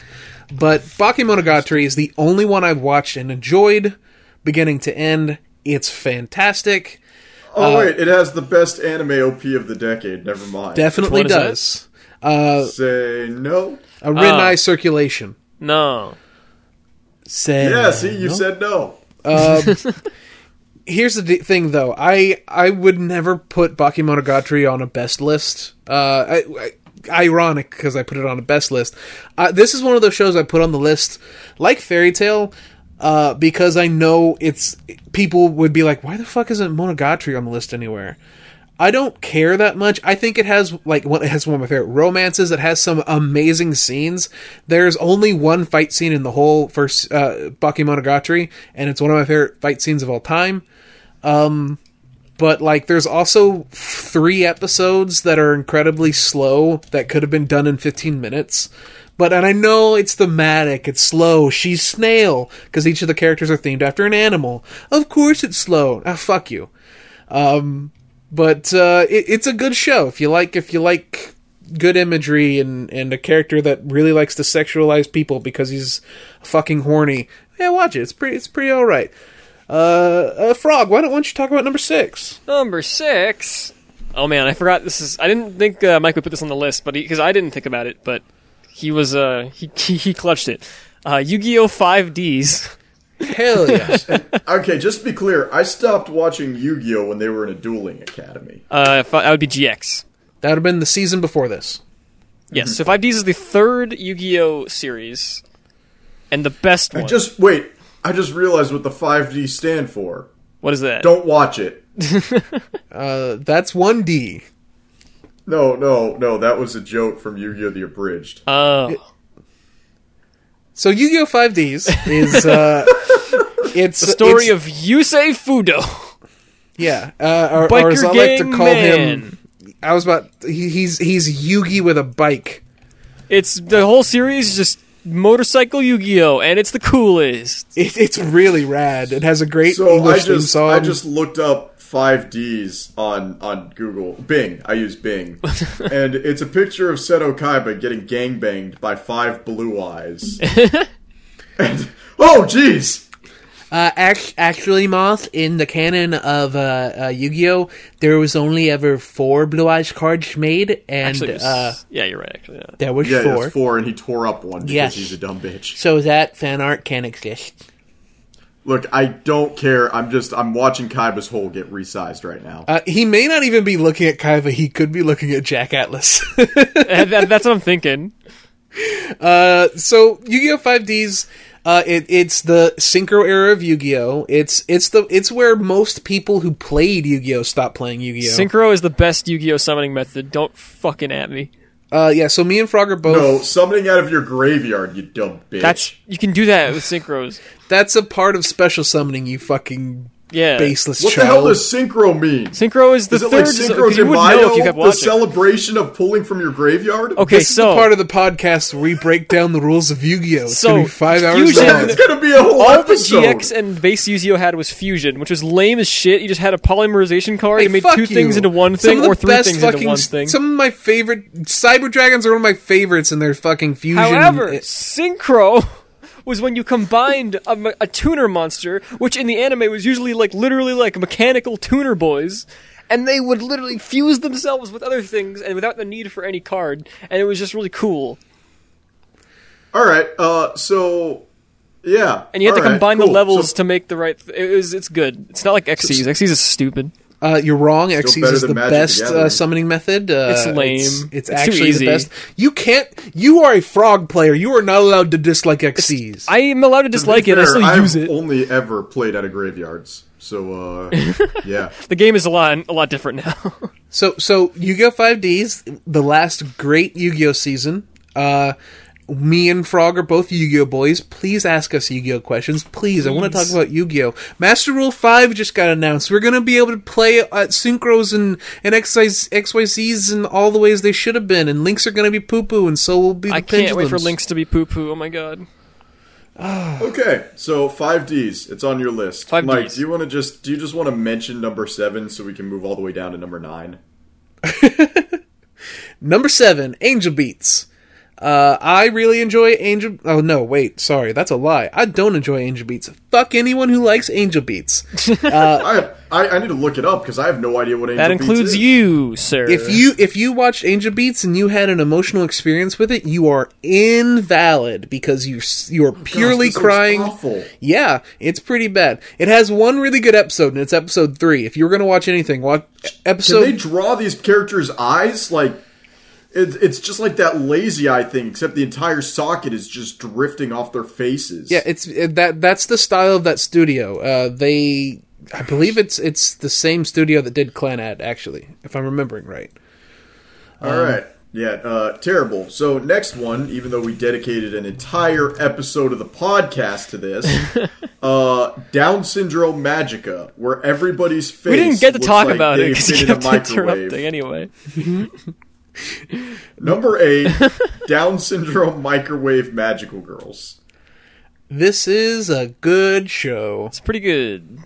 but Bakemonogatari is the only one I've watched and enjoyed, beginning to end. It's fantastic. Oh wait, it has the best anime OP of the decade. Never mind. Definitely does. Uh, Say no. a Renai Oh. circulation. No. Say Yeah, see, you no. said no. here's the d- thing though i i would never put bakemonogatari on a best list uh I, I, ironic because i put it on a best list uh, this is one of those shows i put on the list like fairy tale uh because i know it's people would be like why the fuck isn't monogatari on the list anywhere I don't care that much. I think it has like one it has one of my favorite romances. It has some amazing scenes. There's only one fight scene in the whole first uh, Bakemonogatari, and it's one of my favorite fight scenes of all time. Um, but like, there's also three episodes that are incredibly slow that could have been done in 15 minutes. But and I know it's thematic, it's slow. She's snail because each of the characters are themed after an animal. Of course, it's slow. Ah, fuck you Um, but uh, it, it's a good show if you like if you like good imagery and and a character that really likes to sexualize people because he's fucking horny. Yeah, watch it. It's pretty. It's pretty all right. Uh, uh, Frog, why don't, why don't you talk about number six? Number six. Oh man, I forgot this is. I didn't think uh, Mike would put this on the list, but because I didn't think about it, but he was. Uh, he he, he clutched it. Uh, Yu-Gi-Oh! Five Ds. Hell yeah! Okay, just to be clear, I stopped watching Yu-Gi-Oh when they were in a dueling academy. Uh, fi- that would be GX. that would have been the season before this. Yes. So Five Ds is the third Yu-Gi-Oh! series, and the best one. Just wait. I just realized what the 5D stand for. what is that? Don't watch it. Uh, that's one D. No, no, no. That was a joke from Yu-Gi-Oh! The Abridged. Oh. So Yu-Gi-Oh! Five Ds is uh, it's the story it's- of Yusei Fudo. yeah, uh, or, or as I like to gang call him. I was about he, he's he's Yugi with a bike. It's the whole series is just motorcycle Yu-Gi-Oh! and it's the coolest. It, it's really rad. It has a great So I English theme just song. I just looked up 5Ds on on Google Bing. I use Bing, and it's a picture of Seto Kaiba getting gangbanged by five blue eyes. and oh, jeez. uh, act, actually, Moth, in the canon of uh, uh, Yu-Gi-Oh, there was only ever four Blue Eyes cards made, and Actually, was- uh, yeah, you're right. Actually, yeah. there was Yeah, four. it's four, and he tore up one because Yes. he's a dumb bitch. So that fan art can exist. Look, I don't care. I'm just I'm watching Kaiba's hole get resized right now. Uh, he may not even be looking at Kaiba. He could be looking at Jack Atlas. That- that- that's what I'm thinking. Uh, so Yu-Gi-Oh! 5Ds, uh, it, it's the Synchro era of Yu-Gi-Oh! It's it's the it's where most people who played Yu-Gi-Oh! stopped playing Yu-Gi-Oh! Synchro is the best Yu-Gi-Oh summoning method. Don't fucking at me. Uh, yeah, so me and Frog are both. No, summoning out of your graveyard, you dumb bitch. That's you can do that with synchros. That's a part of special summoning. You fucking Yeah. baseless what the hell does synchro mean? Synchro is the Is it third. like Synchro because you de wouldn't know if you kept the celebration of pulling from your graveyard? okay, this is so the part of the podcast where we break down the rules of Yu-Gi-Oh! It's So, gonna be five hours Fusion- long. it's gonna be a whole all the. GX and base Yu-Gi-Oh had was fusion, which was lame as shit. You just had a polymerization card. Hey, you made two you. things into one thing, or three best things fucking, into one thing. Some of my favorite Cyber Dragons are one of my favorites, and their fucking fusion. However, synchro was when you combined a, a tuner monster, which in the anime was usually like literally like mechanical tuner boys, and they would literally fuse themselves with other things and without the need for any card, and it was just really cool. All right, uh, so yeah, And you had to right, combine cool. the levels So- to make the right. Th- it was it's good. It's not like Xyz. Xyz is stupid. Uh, you're wrong. Xyz is the Magic best the uh, summoning method. Uh, It's lame. It's, it's It's too actually easy. the best. You can't. You are a frog player. You are not allowed to dislike Xyz. I am allowed to to be dislike it. I fair, still I've use it. only ever played out of graveyards, so uh, yeah. The game is a lot a lot different now. So, so Yu-Gi-Oh! 5Ds, the last great Yu-Gi-Oh! season. Me and Frog are both Yu-Gi-Oh! boys. Please ask us Yu-Gi-Oh! questions. Please, I want to talk about Yu-Gi-Oh! Master Rule 5 just got announced. We're going to be able to play at synchros and, and XYZ, XYZs and all the ways they should have been. And links are going to be poo-poo, and so will be the I can't wait for links to be poo poo. Oh my god. Okay, so five Ds. It's on your list. 5Ds. Mike, do you want to just do you just want to mention number seven so we can move all the way down to number nine? Number seven, Angel Beats. Uh, I really enjoy Angel. Oh no, wait, sorry, that's a lie. I don't enjoy Angel Beats. Fuck anyone who likes Angel Beats. I I, I need to look it up because I have no idea what Angel That Beats includes is. you, sir. if you if you watched Angel Beats and you had an emotional experience with it, you are invalid because you you are purely this looks crying. awful. Yeah, it's pretty bad. It has one really good episode, and it's episode three. If you were going to watch anything, watch episode. Can they draw these characters' eyes like? It, it's just like that lazy eye thing, except the entire socket is just drifting off their faces. Yeah, it's it, that that's the style of that studio. Uh, they, I believe it's it's the same studio that did Clannad, actually, if I'm remembering right. All right. Yeah, uh, terrible. So next one, even though we dedicated an entire episode of the podcast to this, uh, Down syndrome magica, where everybody's face we didn't get to talk like about it because you kept interrupting anyway. Number eight, Down syndrome microwave magical girls. This is a good show. It's pretty good.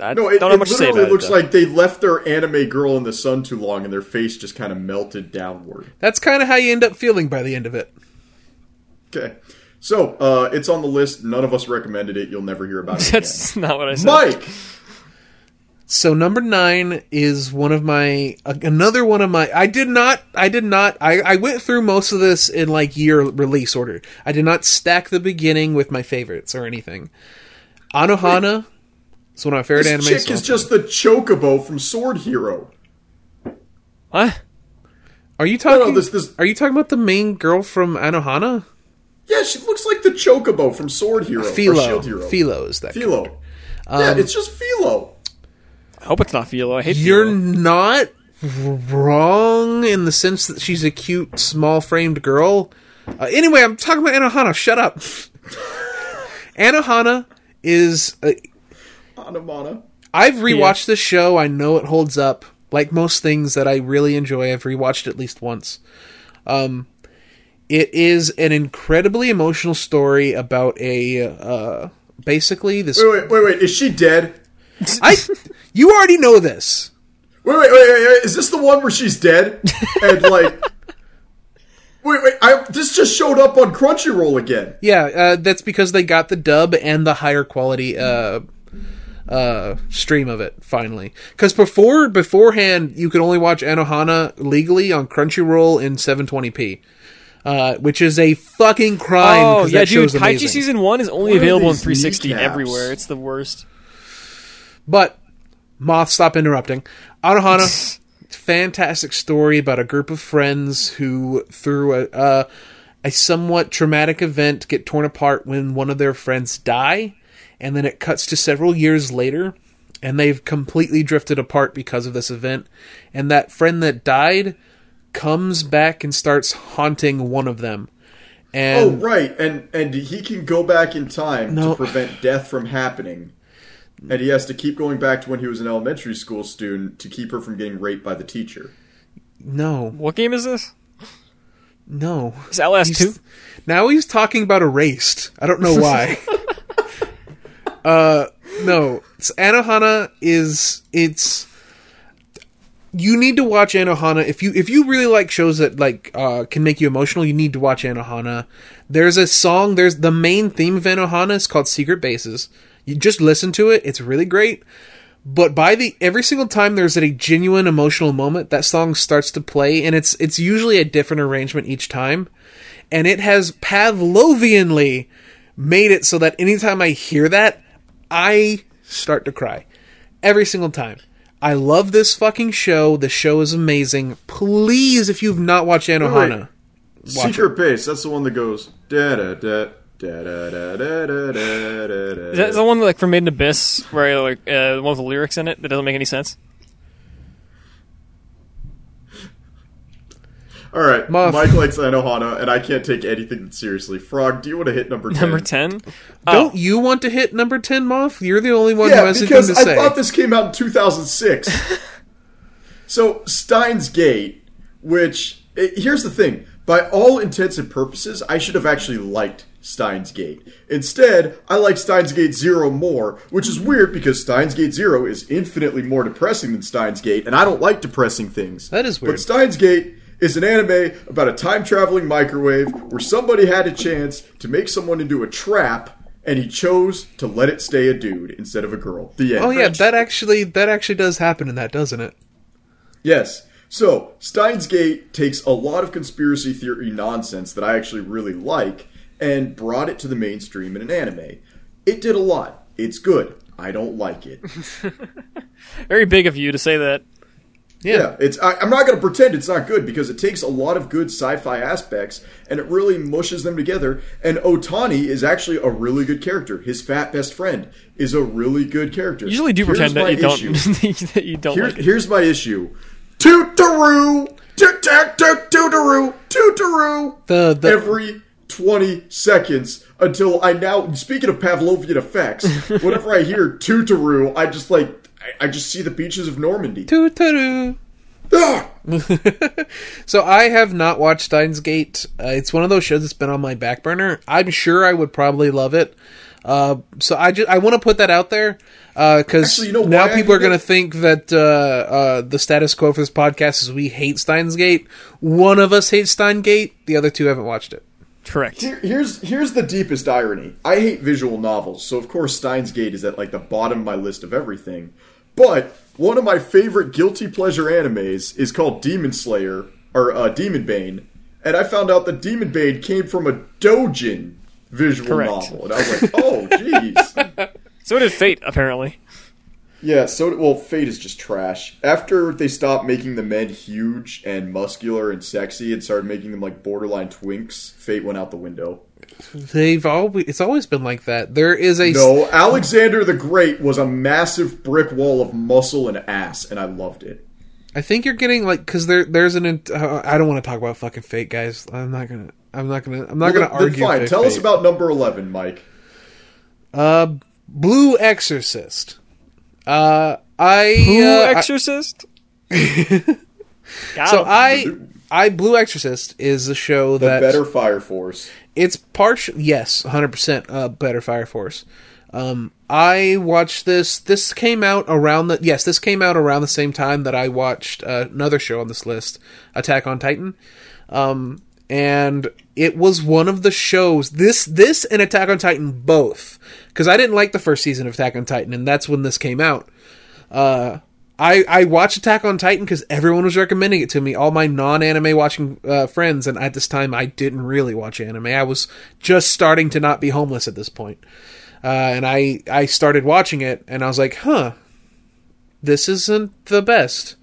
I No, it, don't it have much to say literally about looks it. though. like they left their anime girl in the sun too long, and their face just kind of melted downward. That's kind of how you end up feeling by the end of it. Okay, so uh, it's on the list. None of us recommended it. You'll never hear about it again. That's not what I said. Mike. So number nine is one of my uh, another one of my. I did not. I did not. I, I went through most of this in like year release order. I did not stack the beginning with my favorites or anything. Anohana. It's one of my favorite This anime. chick is just the chocobo from Sword Hero. What? Are you talking? no, this- this- Are you talking about the main girl from Anohana? Yeah, she looks like the chocobo from Sword Hero. Filo. Hero. Filo is that. Filo. Um, yeah, it's just Filo. I hope it's not Filo. I hate You're Filo. not wrong in the sense that she's a cute, small-framed girl. Uh, anyway, I'm talking about Anohana. Shut up. Anohana is. Uh, Anamana. I've rewatched this show. I know it holds up. Like most things that I really enjoy, I've rewatched at least once. Um, it is an incredibly emotional story about a uh, basically this. Wait, wait, wait, wait. Is she dead? I you already know this. Wait, wait, wait, wait, wait. Is this the one where she's dead? And like. Wait, wait. I, this just showed up on Crunchyroll again. Yeah, uh, that's because they got the dub and the higher quality uh, uh, stream of it finally. Because before beforehand, you could only watch Anohana legally on Crunchyroll in 720p. uh, which is a fucking crime. Oh 'cause yeah, that dude! show's season one is only What available in 360 kneecaps? everywhere. It's the worst. But Moth, stop interrupting. Anohana, fantastic story about a group of friends who, through a uh, a somewhat traumatic event, get torn apart when one of their friends die, and then it cuts to several years later, and they've completely drifted apart because of this event. And that friend that died comes back and starts haunting one of them. And, Oh right, and and he can go back in time No. to prevent death from happening, and he has to keep going back to when he was an elementary school student to keep her from getting raped by the teacher. no, What game is this? no. Is Outlast He's- two? Now he's talking about erased. I don't know why. uh no. It's, Anohana is it's you need to watch Anohana if you if you really like shows that like uh can make you emotional, you need to watch Anohana. There's a song, there's the main theme of Anohana is called Secret Bases. You just listen to it, it's really great. But by the every single time there's a genuine emotional moment, that song starts to play and it's it's usually a different arrangement each time and it has Pavlovianly made it so that anytime I hear that, I start to cry. Every single time. I love this fucking show. The show is amazing. Please, if you've not watched Anohana, watch Secret Base. That's the one that goes da da da da da da da da da da. Is that the one like from Made in Abyss, where like uh, the one with the lyrics in it that doesn't make any sense? All right, Muff. Mike likes Anohana, and I can't take anything seriously. Frog, do you want to hit number ten? Number ten. don't you want to hit number 10, Moth? You're the only one who Yeah, has anything because to I say. thought this came out in 2006. so Steins Gate, which eh, here's the thing: by all intents and purposes, I should have actually liked Steins Gate. Instead, I like Steins Gate Zero more, which is weird because Steins Gate Zero is infinitely more depressing than Steins Gate, and I don't like depressing things. That is weird. But Steins Gate is an anime about a time traveling microwave where somebody had a chance to make someone into a trap. And he chose to let it stay a dude instead of a girl. The end. oh yeah, that actually that actually does happen in that, doesn't it? Yes. So, Steins Gate takes a lot of conspiracy theory nonsense that I actually really like and brought it to the mainstream in an anime. It did a lot. It's good. I don't like it. Very big of you to say that. Yeah, it's. I, I'm not going to pretend it's not good because it takes a lot of good sci-fi aspects and it really mushes them together. And Otani is actually a really good character. His fat best friend is a really good character. You usually do Here's pretend that my you don't that you don't Here, like. here's my issue. Tootaroo, toot toot toot tootaroo, tootaroo. The the Every 20 seconds until I now. Speaking of Pavlovian effects, whenever I hear tootaroo, I just like. I, I just see the beaches of Normandy. Toot-toot-oo. Ah! So I have not watched Steins Gate. Uh, it's one of those shows that's been on my back burner. I'm sure I would probably love it. Uh, so I just I want to put that out there because Actually, you know now people are going to think that uh, uh, the status quo for this podcast is we hate Steins Gate. One of us hates Steins Gate. The other two haven't watched it. Correct. Here- here's here's the deepest irony. I hate visual novels, so of course Steins Gate is at like the bottom of my list of everything. But one of my favorite guilty pleasure animes is called Demon Slayer or uh, Demon Bane, and I found out that Demon Bane came from a Dojin visual Correct. novel, and I was like, oh jeez. So did Fate, apparently. Yeah, so well, Fate is just trash. After they stopped making the men huge and muscular and sexy and started making them like borderline twinks, Fate went out the window. They've always it's always been like that. There is a No, Alexander the Great was a massive brick wall of muscle and ass, and I loved it. I think you're getting like because there there's an uh, I don't want to talk about fucking fate, guys. I'm not gonna I'm not gonna I'm not Well, gonna then- then argue. fine, Fate tell us about number eleven, Mike. uh Blue Exorcist. Uh, I Who uh, Exorcist? Got so. I I Blue Exorcist is a show The that better Fire Force. it's partial yes 100% uh better fire force um i watched this this came out around the yes this came out around the same time that i watched uh, another show on this list attack on titan um and it was one of the shows this this and attack on titan both because i didn't like the first season of attack on titan and that's when this came out uh I I watched Attack on Titan because everyone was recommending it to me. All my non-anime watching uh, friends, and at this time, I didn't really watch anime. I was just starting to not be homeless at this point, uh, and I I started watching it, and I was like, huh, this isn't the best.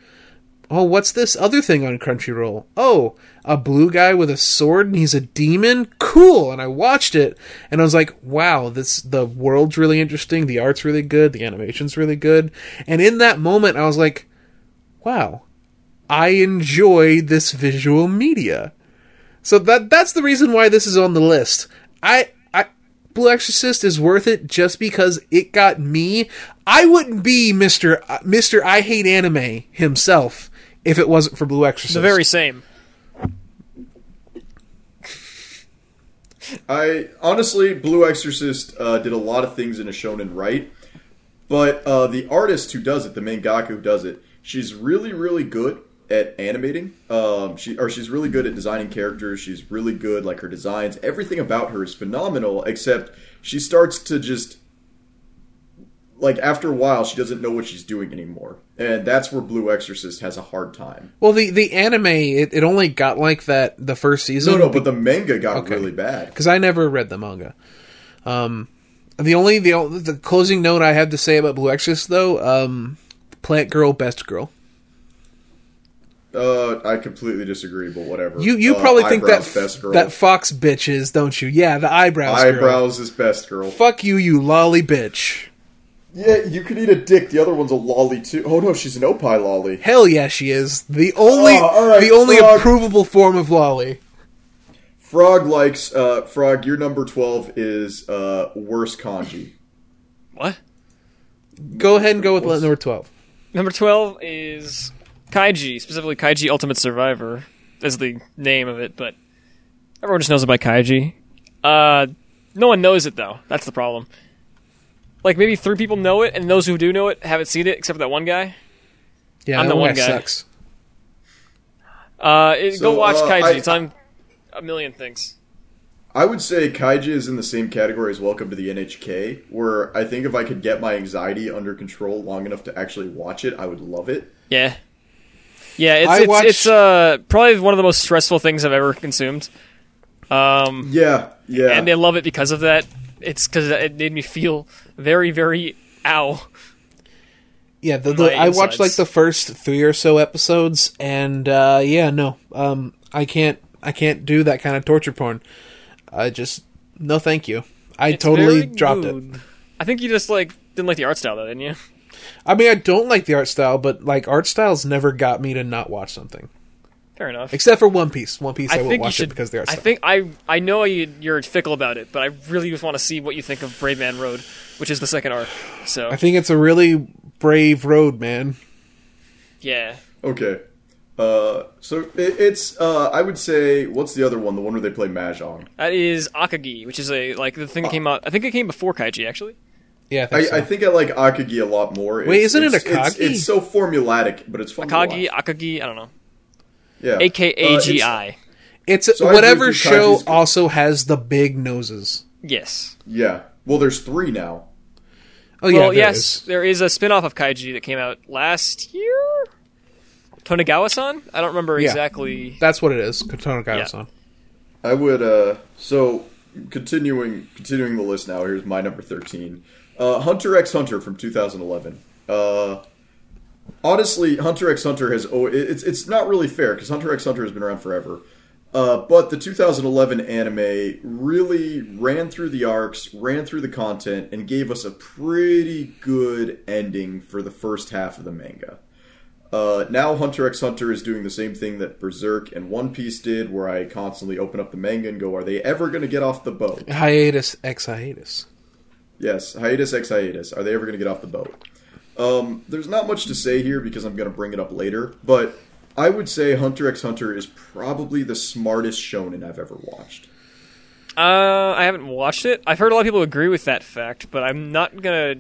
Oh, what's this other thing on Crunchyroll? Oh, a blue guy with a sword and he's a demon? Cool. And I watched it and I was like, wow, this the world's really interesting, the art's really good, the animation's really good. And in that moment I was like, wow, I enjoy this visual media. So that that's the reason why this is on the list. I Blue Exorcist is worth it just because it got me. I wouldn't be Mr. uh, Mr. I hate anime himself if it wasn't for Blue Exorcist. The very same. I honestly, Blue Exorcist uh, did a lot of things in a shonen right, but uh, the artist who does it, the mangaka who does it, she's really, really good at animating. Um, she or she's really good at designing characters. She's really good, like her designs. Everything about her is phenomenal, except she starts to just like after a while she doesn't know what she's doing anymore, and that's where Blue Exorcist has a hard time. Well, the the anime it, it only got like that the first season. No, no, but the manga got Okay. really bad. because I never read the manga. Um, the only the the closing note I have to say about Blue Exorcist though, um, Plant Girl, Best Girl. Uh, I completely disagree, but whatever. You you Uh, probably think that best girl. that Fox bitch is, don't you? Yeah, the eyebrows. girl. eyebrows is best girl. Fuck you, you lolly bitch. Yeah, you could eat a dick. The other one's a lolly too. Oh no, she's an opie lolly. Hell yeah, she is the only Oh, all right, the only frog. approvable form of lolly. Frog likes uh, Frog. Your number twelve is uh, worst kanji. What? Go ahead and go with number twelve. Number 12 is Kaiji, specifically Kaiji Ultimate Survivor, is the name of it, but everyone just knows it by Kaiji. Uh, no one knows it, though. That's the problem. Like, maybe three people know it, and those who do know it haven't seen it, except for that one guy. Yeah, I'm that the one guy guy. sucks. Uh, it, So, go watch uh, Kaiji. I- it's on a million things. I would say Kaiji is in the same category as Welcome to the NHK, where I think if I could get my anxiety under control long enough to actually watch it, I would love it. Yeah. Yeah, it's it's, watched- it's uh probably one of the most stressful things I've ever consumed. Um, Yeah, yeah. and they love it because of that. It's because it made me feel very, very ow. Yeah, the, the, I watched like the first three or so episodes, and uh, yeah, no, um, I can't, I can't do that kind of torture porn. I just, no, thank you. I It's totally dropped it. I think you just like didn't like the art style, though, didn't you? I mean, I don't like the art style, but like art styles never got me to not watch something, Fair enough. except for One Piece. One Piece, I, I will think you watch should. it because there are. I style. think I I know you, you're fickle about it, but I really just want to see what you think of Brave Man Road, which is the second arc. So I think it's a really brave road, man. yeah, Okay. Uh, so it, it's uh, I would say what's the other one? The one where they play mahjong. that is Akagi, which is a like the thing that came out. I think it came before Kaiji actually. Yeah, I think I, so. I think I like Akagi a lot more. Wait, It's- isn't it it's- it's- Akagi? It's, so formulatic, but it's fun. to Akagi, watch. Akagi, I don't know. Yeah. A K A G Uh, I. it's So whatever show Kaiji's also has the big noses. Yes. Yeah. Well, there's three now. Oh yeah, well, there yes, is. there is a spin-off of Kaiji that came out last year. Tonegawa-san? I don't remember Yeah. exactly. That's what it is. Katana I would. uh So continuing continuing the list now. Here's my number thirteen. Uh, Hunter x Hunter from 2011. Uh, honestly, Hunter x Hunter has. Oh, it's it's not really fair because Hunter x Hunter has been around forever. Uh, but the 2011 anime really ran through the arcs, ran through the content, and gave us a pretty good ending for the first half of the manga. Uh, now Hunter x Hunter is doing the same thing that Berserk and One Piece did, where I constantly open up the manga and go, "Are they ever going to get off the boat?" Hiatus ex hiatus. Yes, hiatus ex hiatus. Are they ever going to get off the boat? Um, there's not much to say here because I'm going to bring it up later, but I would say Hunter x Hunter is probably the smartest shonen I've ever watched. Uh, I haven't watched it. I've heard a lot of people agree with that fact, but I'm not gonna.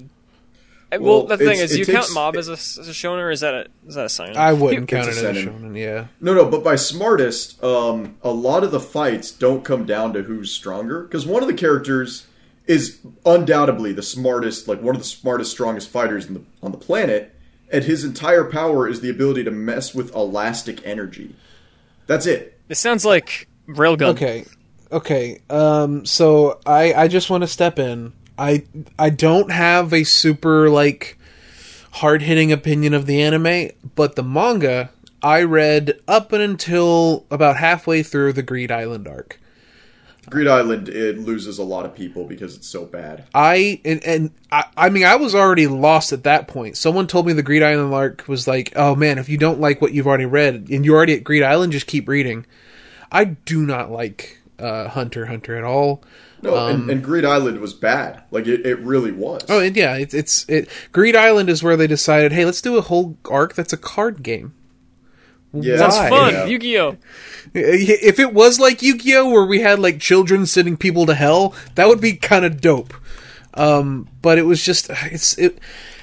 I- Well, Well, the thing is, it you takes- count Mob as a, as a shonen, or is that a is that a sign? I wouldn't You- count it as a a shonen. Yeah, No, no, but by smartest, um, a lot of the fights don't come down to who's stronger because one of the characters is undoubtedly the smartest, like one of the smartest, strongest fighters in the, on the planet, and his entire power is the ability to mess with elastic energy. That's it. This sounds like Railgun. Okay, okay. Um, so I I just want to step in. I I don't have a super like hard hitting opinion of the anime, but the manga I read up and until about halfway through the Greed Island arc. Greed Island it loses a lot of people because it's so bad. I and, and I, I mean I was already lost at that point. Someone told me the Greed Island arc was like, oh man, if you don't like what you've already read and you're already at Greed Island, just keep reading. I do not like uh, Hunter Hunter at all. No, and, and Greed Island was bad. Like it, it really was. Um, Oh, and yeah, it's it's it. Greed Island is where they decided, hey, let's do a whole arc that's a card game. Yeah, Sounds Why? fun. Yeah. Yu-Gi-Oh. If it was like Yu-Gi-Oh, where we had like children sending people to hell, that would be kind of dope. Um, but it was just it's it.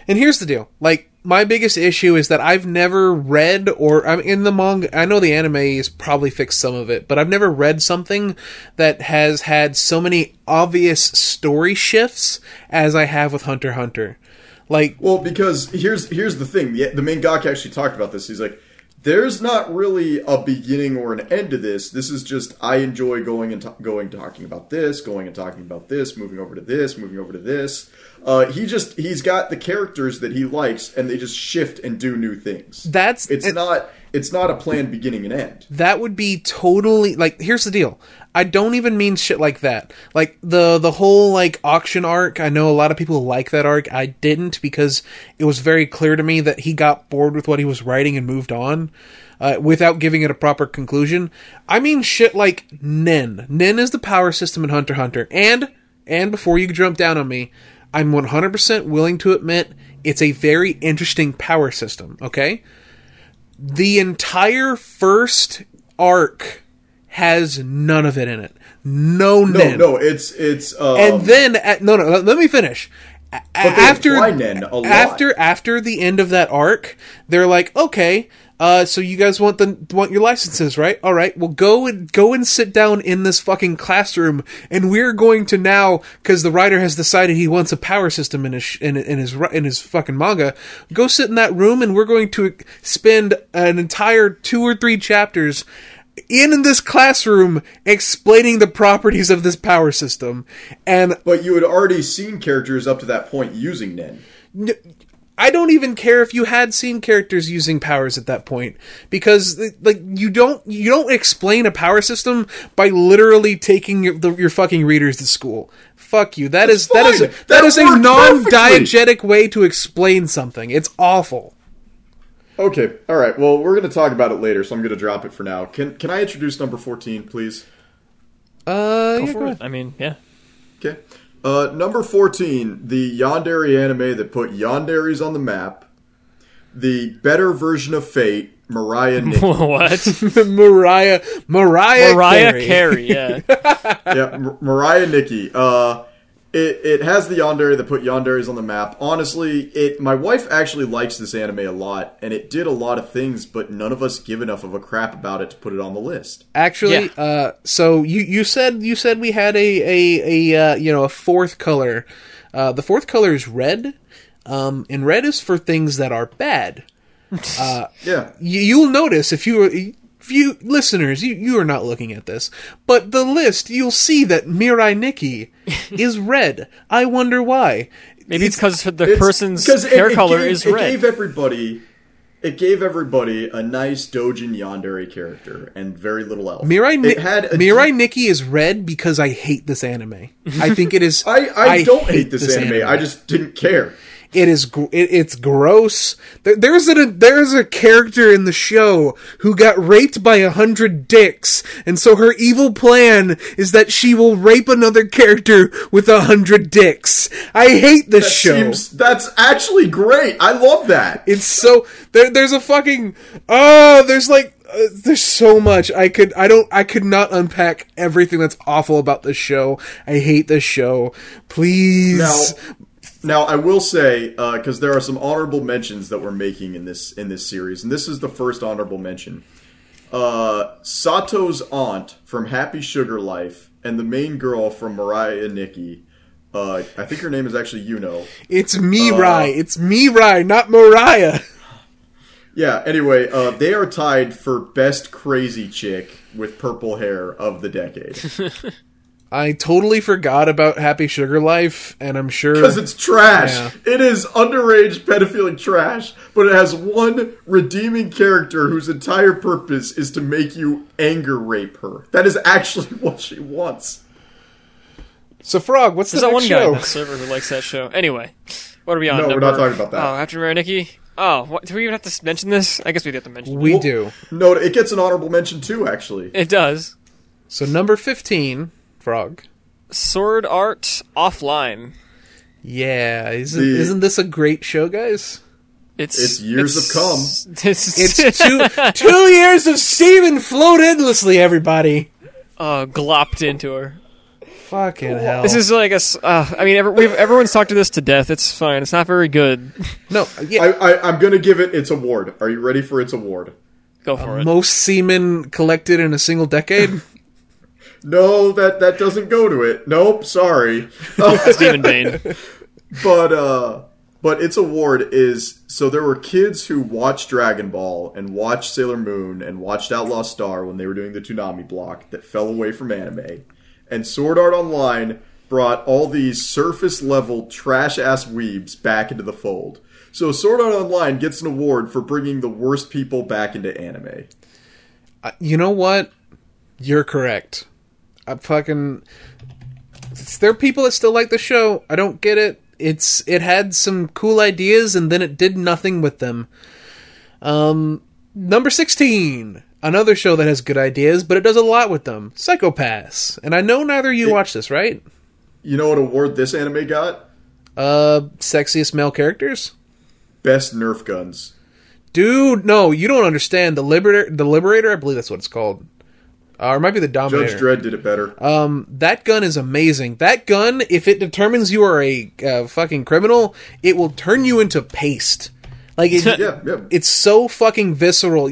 And here's the deal: like my biggest issue is that I've never read or I'm in the manga. I know the anime has probably fixed some of it, but I've never read something that has had so many obvious story shifts as I have with Hunter Hunter. Like Well, because here's here's the thing. The, the mangaka actually talked about this. He's like, there's not really a beginning or an end to this. This is just I enjoy going and ta- going talking about this, going and talking about this, moving over to this, moving over to this. Uh, he just he's got the characters that he likes, and they just shift and do new things. that's It's and- not it's not a planned beginning and end. that would be totally like here's the deal. I don't even mean shit like that. Like the the whole like auction arc i know a lot of people like that arc. I didn't because it was very clear to me that he got bored with what he was writing and moved on uh, without giving it a proper conclusion. I mean shit like nen. Nen is the power system in hunter hunter. And and before you jump down on me i'm 100% willing to admit it's a very interesting power system okay the entire first arc has none of it in it. No, No, Nen. no, it's it's um, And then at, no, no. Let, let me finish. After Nen a lot. after after the end of that arc, they're like, okay, uh, so you guys want the want your licenses, right? All right, well go and go and sit down in this fucking classroom, and we're going to now because the writer has decided he wants a power system in his in, in his in his fucking manga. Go sit in that room, and we're going to spend an entire two or three chapters in this classroom explaining the properties of this power system and but you had already seen characters up to that point using Nen. I don't even care if you had seen characters using powers at that point because like you don't you don't explain a power system by literally taking your, the, your fucking readers to school. Fuck you. That is that is fine. that That is a non-diegetic way to explain something. It's awful. Okay, all right. Well, we're going to talk about it later, so I'm going to drop it for now. Can can I introduce number 14, please? Uh, Go yeah, for go it. ahead. I mean, yeah. Okay. Uh, number 14, the Yandere anime that put Yanderes on the map. The better version of Fate, Mariah Nikki. what? Mariah Mariah Mariah Carey. Carey. Yeah. yeah, M- Mariah Nikki. Uh, it, it has the Yandere that put Yanderes on the map. Honestly, it my wife actually likes this anime a lot, and it did a lot of things, but none of us give enough of a crap about it to put it on the list. Actually, Yeah. uh, so you you said you said we had a a a uh, you know a fourth color. Uh, the fourth color is red, um, and red is for things that are bad. Yeah. You, you'll notice if you if you listeners you you are not looking at this, but the list you'll see that Mirai Nikki is red. I wonder why. Maybe it's because the It's- person's 'cause it- hair it color gave- is it red. gave everybody it gave everybody a nice Dojin Yandere character and very little else. Mirai, Ni- it had a Mirai Nikki is red because I hate this anime. I think it is. I, I, don't hate this, anime. I just didn't care. It is it, it's gross. There, there's a there's a character in the show who got raped by a hundred dicks, and so her evil plan is that she will rape another character with a hundred dicks. I hate this That show. seems that's actually great. I love that. It's so there. There's a fucking oh. There's like uh, there's so much I could I don't I could not unpack everything that's awful about this show. I hate this show. Please. Now, now I will say because there are some honorable mentions that we're making in this in this series, and this is the first honorable mention. Uh, Sato's aunt from Happy Sugar Life and the main girl from Mariah and Nikki. Uh, I think her name is actually Yuno. It's me, Mirai. it's me, Mirai, not Mariah. Yeah. Anyway, uh, they are tied for best crazy chick with purple hair of the decade I totally forgot about Happy Sugar Life, and I'm sure because it's trash. Yeah. It is underage pedophilic trash, but it has one redeeming character whose entire purpose is to make you anger rape her. That is actually what she wants. So, Frog, what's There's the that next one guy on the server who likes that show. Anyway, what are we on? No, we're not talking about that. Oh, after Mary Nikki. Oh, what, do we even have to mention this? I guess we have to mention. We Well- do. No, it gets an honorable mention too. Actually, It does. So, number 15, Frog. Sword Art Offline. Yeah, isn't, The- isn't this a great show, guys? It's It's years it's- have come. It's, It's two two years of semen flowed endlessly. Everybody, uh, glopped into her. fucking hell. This is like a. s- Uh, I mean, every, we've, everyone's talked to this to death. It's fine. It's not very good. no, yeah, I, I, I'm going to give it its award. Are you ready for its award? Go for it. most semen collected in a single decade. No, that that doesn't go to it. Nope, sorry. Stephen Bane. but uh but its award is so there were kids who watched Dragon Ball and watched Sailor Moon and watched Outlaw Star when they were doing the Toonami block that fell away from anime. And Sword Art Online brought all these surface level trash ass weebs back into the fold. So Sword Art Online gets an award for bringing the worst people back into anime. Uh, you know what? You're correct. I fucking. There are people that still like the show. I don't get it. It's it had some cool ideas and then it did nothing with them. Um, number sixteen, another show that has good ideas, but it does a lot with them. Psycho-Pass, and I know neither of you watch this, right? You know what award this anime got? Uh, sexiest male characters. Best Nerf guns. Dude, no, you don't understand. The Liberator, the Liberator, I believe that's what it's called. Uh, or it might be the Dominator. Judge Dredd did it better. Um, that gun is amazing. That gun, if it determines you are a uh, fucking criminal, it will turn you into paste. Like it, yeah, yeah. it's so fucking visceral.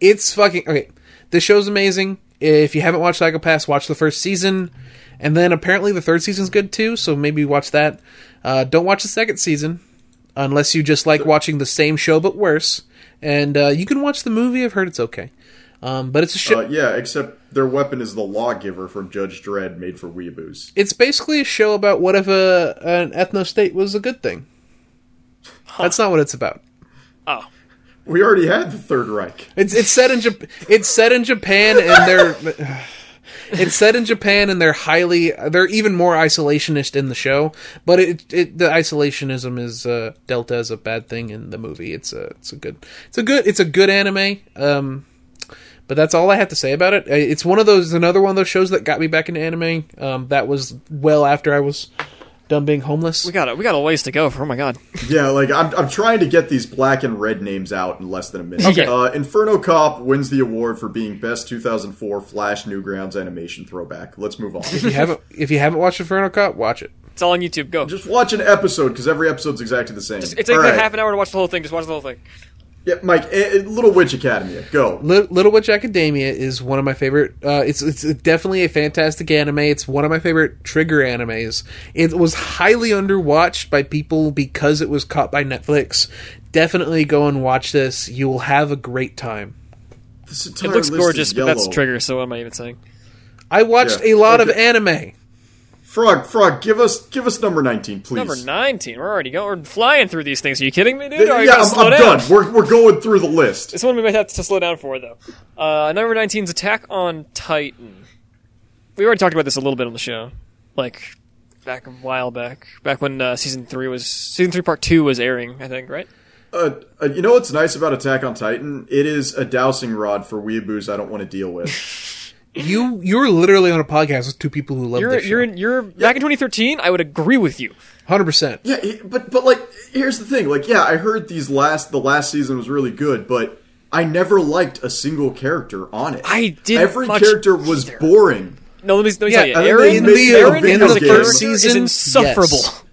It's fucking okay. This show's amazing. If you haven't watched Psycho-Pass, watch the first season, and then apparently the third season's good too. So maybe watch that. Uh, don't watch the second season unless you just like watching the same show but worse. And uh, you can watch the movie. I've heard it's okay, um, but it's a show. Uh, yeah, except their weapon is the lawgiver from Judge Dredd, made for weeaboos. it's basically a show about what if a an ethno state was a good thing. That's not what it's about. Oh, We already had the Third Reich. It's it's set in Jap- it's set in Japan and they're it's set in Japan and they're highly they're even more isolationist in the show, but it, it the isolationism is uh, dealt as a bad thing in the movie. It's a it's a good it's a good it's a good anime. Um, but that's all I have to say about it. Uh, It's one of those another one of those shows that got me back into anime. Um, that was well after I was done being homeless. we got a, we got a ways to go. For oh my god. Yeah, like I'm, I'm trying to get these black and red names out in less than a minute. Okay. Uh, Inferno Cop wins the award for being best 2004 Flash Newgrounds animation throwback. Let's move on. if you haven't if you haven't watched Inferno Cop, watch it. It's all on YouTube. Go. Just watch an episode because every episode's exactly the same. it's like All a right. half an hour to watch the whole thing. Just watch the whole thing. Yeah, Mike, eh, eh, Little Witch Academia, go. Li- Little Witch Academia is one of my favorite. Uh, it's it's definitely a fantastic anime. It's one of my favorite trigger animes. It was highly underwatched by people because it was caught by Netflix. Definitely go and watch this. You will have a great time. This It looks gorgeous, but that's yellow. trigger. So what am I even saying? I watched Yeah, a lot of anime. Frog, Frog, give us give us number 19, please. Number nineteen. We're already going. We're flying through these things. Are you kidding me, dude? Are yeah, I'm, I'm done. We're, we're going through the list. This one we might have to slow down for, though. Uh, number 19 is Attack on Titan. We already talked about this a little bit on the show, like back a while back, back when uh, season three was season three part two was airing. I think, right? Uh, uh, you know what's nice about Attack on Titan? It is a dowsing rod for weeaboos I don't want to deal with. You you're literally on a podcast with two people who love You're this you're show. you're back in 2013. I would agree with you. Hundred percent. Yeah, but but like here's the thing. Like yeah, I heard these last the last season was really good, but I never liked a single character on it. I didn't Every much character was either. boring. No, let me, let me Yeah, tell you, Eren, In the a Aaron video as a game. season, is insufferable. yes.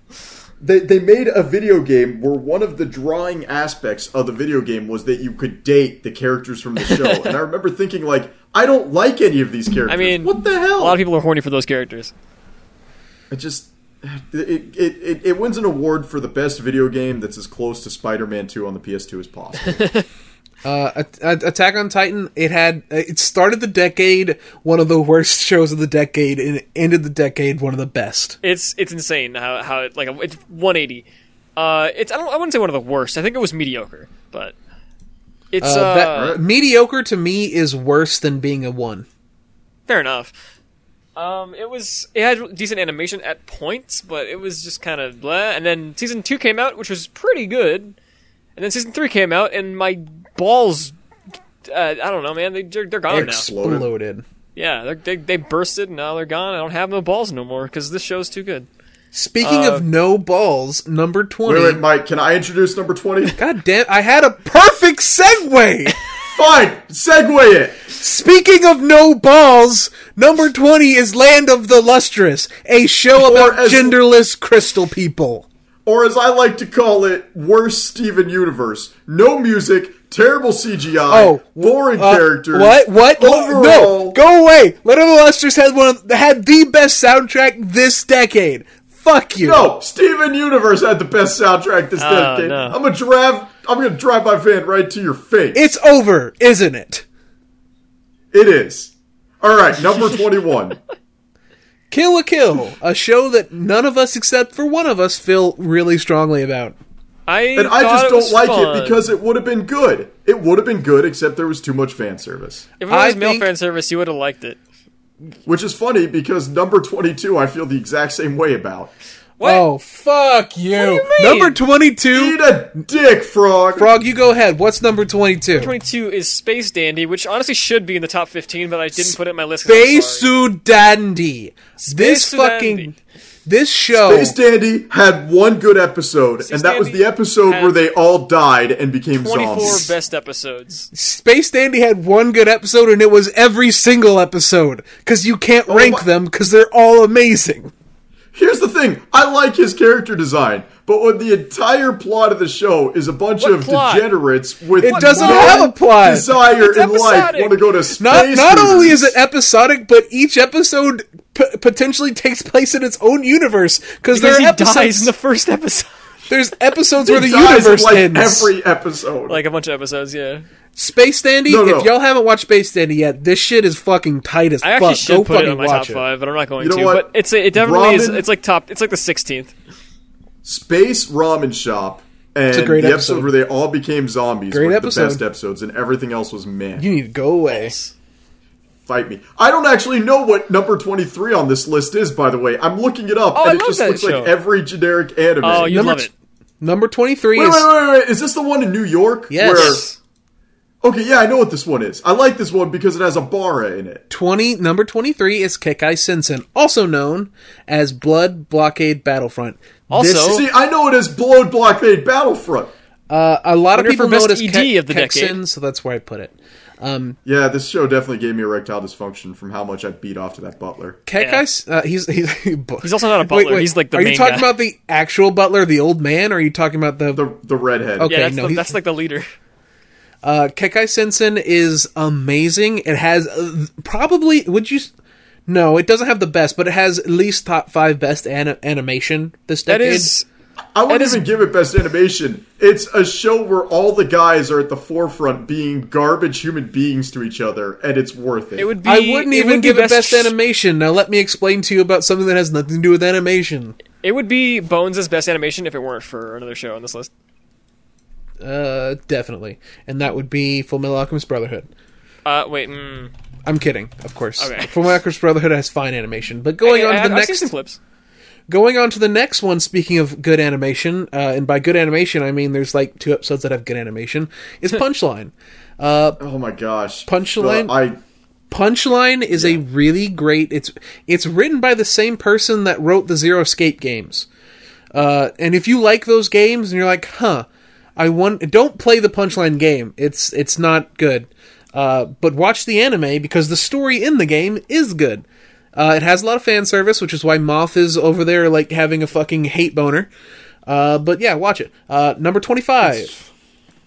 They they made a video game where one of the drawing aspects of the video game was that you could date the characters from the show. and I remember thinking like, I don't like any of these characters. I mean, what the hell? A lot of people are horny for those characters. It just it, it, it, it wins an award for the best video game that's as close to Spider-Man 2 on the PS2 as possible. Uh, At- At- Attack on Titan. It had it started the decade one of the worst shows of the decade, and it ended the decade one of the best. It's it's insane how how it like it's 180. Uh, it's I don't I wouldn't say one of the worst. I think it was mediocre, but it's Uh, uh, that- Alright. mediocre to me is worse than being a one. fair enough. Um, it was it had decent animation at points, but it was just kind of blah. And then season two came out, which was pretty good. And then season three came out, and my balls. Uh, I don't know, man. They, they're, they're gone now. Exploded. Exploded. Yeah, they're, they they bursted, and now they're gone. I don't have no balls no more because this show's too good. Speaking Uh, of no balls, number twenty. Wait, wait, Mike, can I introduce number 20? God damn! I had a perfect segue. Fine, segue it. Speaking of no balls, number 20 is Land of the Lustrous, a show Or about genderless crystal people. Or as I like to call it, worst Steven Universe. No music, terrible CGI, Oh, boring Uh, characters. What? What? Overall, No, go away. Land of the Lustrous had one of, had the best soundtrack this decade. Fuck you. No, Steven Universe had the best soundtrack this Oh, decade. no. I'm gonna drive. I'm gonna drive my van right to your face. It's over, isn't it? It is. All right, number twenty-one. Kill la Kill, a show that none of us except for one of us feel really strongly about. I And I just don't like fun. it because it would have been good. It would have been good, except there was too much fan service. if it I was male think- fan service, you would have liked it. Which is funny because number 22 I feel the exact same way about. What? Oh, fuck you. do you mean? Number 22. Eat a dick, frog! Frog, you go ahead. What's number 22? 22 is Space Dandy, which honestly should be in the top 15, but I didn't put it in my list. I'm. Space Dandy. This fucking Dandy. This show Space Dandy had one good episode, and that was the episode where they all died and became 24 zombies. best episodes. Space Dandy had one good episode and it was every single episode cuz you can't oh rank Oh my- them cuz they're all amazing. Here's the thing: I like his character design, but when the entire plot of the show is a bunch What of plot? degenerates with It doesn't no have a plot. desire It's in life, episodic. want to go to space. Not not only is it episodic but each episode p- potentially takes place in its own universe cuz there are he episodes dies in the first episode. there's episodes where the He dies in, universe like ends. every episode. like a bunch of episodes, yeah. Space Dandy, No, no. if y'all haven't watched Space Dandy yet, this shit is fucking tight as I actually fuck. should Go put it fucking on my top it. five, but I'm not going You know to. what? But it's it definitely is. It's like top. It's like the 16th. Space Ramen Shop and a great the episode. episode where they all became zombies Great were episode. the best episodes, and everything else was man. You need to go away. Fight me. I don't actually know what number 23 on this list is, by the way. I'm looking it up, Oh, I and it love just that looks show. like every generic anime. Oh, you Number love it. Number 23 wait, is wait, wait, wait. Is this the one in New York? Yes. Where, okay, yeah, I know what this one is. I like this one because it has a Bara in it. 20 number 23 is Kekkai Sensen, also known as Blood Blockade Battlefront. Also- This- See, I know it as Blood Blockade Battlefront. uh, a lot of people know it as ED Ke- of the decade. So that's where I put it. Um, Yeah, this show definitely gave me erectile dysfunction from how much I beat off to that butler. Kekai, uh, he's, he's He's also not a butler. He's like the Are main you talking guy. about the actual butler, the old man, or are you talking about the, The the redhead. Okay. Yeah, that's, no, the, that's like the leader. Uh, Kekkai Sensen is amazing. It has uh, probably would you? No, it doesn't have the best, but it has at least top five best ana- animation this That decade. is. I wouldn't That is- even give it best animation. It's a show where all the guys are at the forefront being garbage human beings to each other, and it's worth it. It would be. I wouldn't it even would be give it best sh- animation. Now let me explain to you about something that has nothing to do with animation. It would be Bones' best animation if it weren't for another show on this list. Uh, definitely, and that would be Full Metal Alchemist Brotherhood. Uh, wait. Mm, I'm kidding, of course. Okay. Full Metal Alchemist Brotherhood has fine animation, but going I, on to I, the I've seen next some clips. Going on to the next one, speaking of good animation, uh, and by good animation I mean there's like two episodes that have good animation, is Punchline. Uh, oh my gosh, Punchline? The- I Punchline is a really great. It's it's written by the same person that wrote the Zero Escape games. Uh, and if you like those games and you're like, huh, I want don't play the Punchline game. It's it's not good. Uh, but watch the anime because the story in the game is good. Uh, it has a lot of fan service, which is why Moth is over there like having a fucking hate boner. Uh, but yeah, watch it. Uh, number twenty five.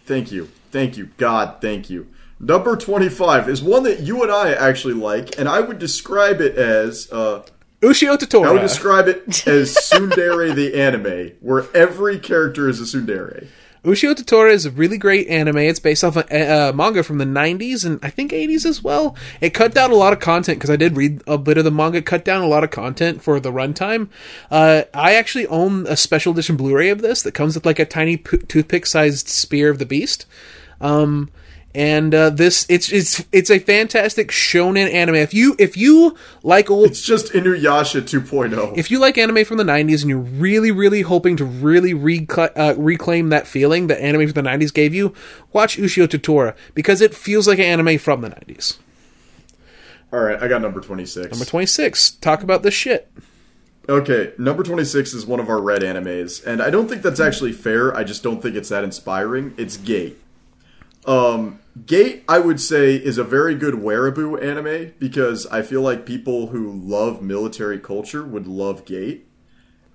thank you, thank you, God, thank you. Number twenty-five is one that you and I actually like, and I would describe it as uh, Ushio I would describe it as Tsundere the anime, where every character is a Tsundere. Ushio to Tora is a really great anime. It's based off a uh, manga from the 90s and I think 80s as well. It cut down a lot of content because I did read a bit of the manga. Cut down a lot of content for the runtime. Uh, I actually own a special edition Blu-ray of this that comes with like a tiny p- toothpick-sized spear of the beast. Um, and uh, this it's it's it's a fantastic shonen anime. If you if you like old It's just Inuyasha 2.0. if you like anime from the 90s and you're really really hoping to really recla- uh, reclaim that feeling that anime from the 90s gave you watch ushio to tora because it feels like an anime from the 90s All right, I got number 26. number 26 talk about this shit Okay, number 26 is one of our red animes, and I don't think that's actually fair. I just don't think it's that inspiring. It's Gate. Um, Gate, I would say, is a very good wearaboo anime because I feel like people who love military culture would love Gate.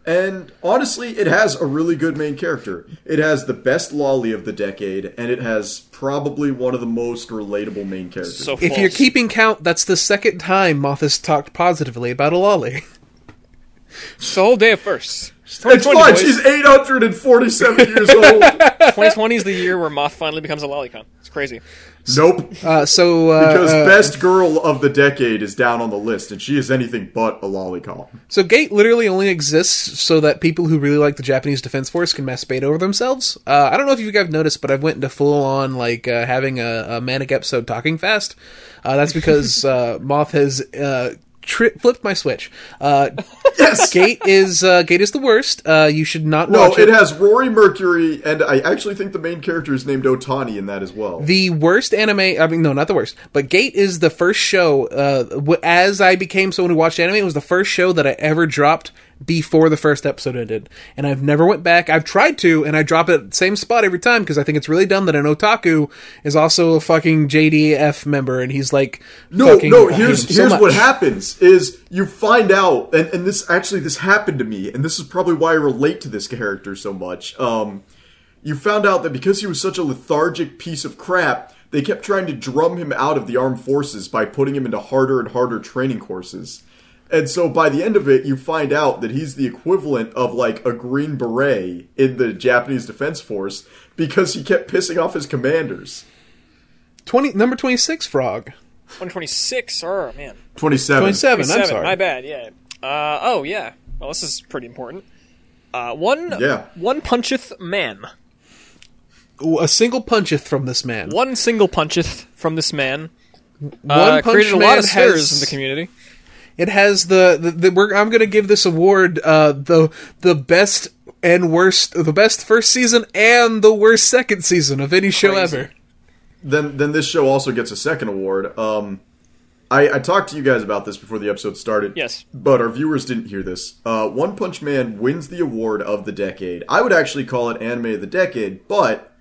And honestly, it has a really good main character. It has the best loli of the decade, and it has probably one of the most relatable main characters. So if you're keeping count that's the second time moth has talked positively about a loli It's the whole day of first. It's 2020, fine. boys. She's 847 years old. 2020 is the year where Moth finally becomes a lolicon. It's crazy. Nope. uh, so uh, Because uh, best girl of the decade is down on the list, and she is anything but a lolicon. So Gate literally only exists so that people who really like the Japanese Defense Force can masturbate over themselves. Uh, I don't know if you guys noticed, but I've went into full on like uh, having a, a manic episode talking fast. Uh, that's because uh, Moth has uh, tri- flipped my switch. Uh, Yes. Gate is uh, Gate is the worst. Uh, you should not No, watch it has Rory Mercury, and I actually think the main character is named Otani in that as well. The worst anime, I mean, no, not the worst, but Gate is the first show, uh, as I became someone who watched anime, it was the first show that I ever dropped before the first episode ended. And I've never went back. I've tried to, and I drop it at the same spot every time because I think it's really dumb that an otaku is also a fucking JDF member and he's like, no, no. Here's so here's what happens: is you find out, and, and this actually this happened to me, and this is probably why I relate to this character so much. Um, you found out that because he was such a lethargic piece of crap, they kept trying to drum him out of the armed forces by putting him into harder and harder training courses. And so by the end of it, you find out that he's the equivalent of like a Green Beret in the Japanese Defense Force because he kept pissing off his commanders. 20, number 26, Frog. 126. Oh man. 27. 27, I'm sorry. My bad. Yeah. Uh, oh yeah. Well, this is pretty important. Uh, one. Yeah. One puncheth man. Ooh, A single puncheth from this man. One single puncheth from this man. One Uh, Punch created a lot of stirs has- in the community. It has the the, the we're, I'm going to give this award uh, the the best and worst the best first season and the worst second season of any show Crazy. ever. then then this show also gets a second award. Um, I, I talked to you guys about this before the episode started. Yes. But our viewers didn't hear this. Uh, One Punch Man wins the award of the decade. I would actually call it anime of the decade, but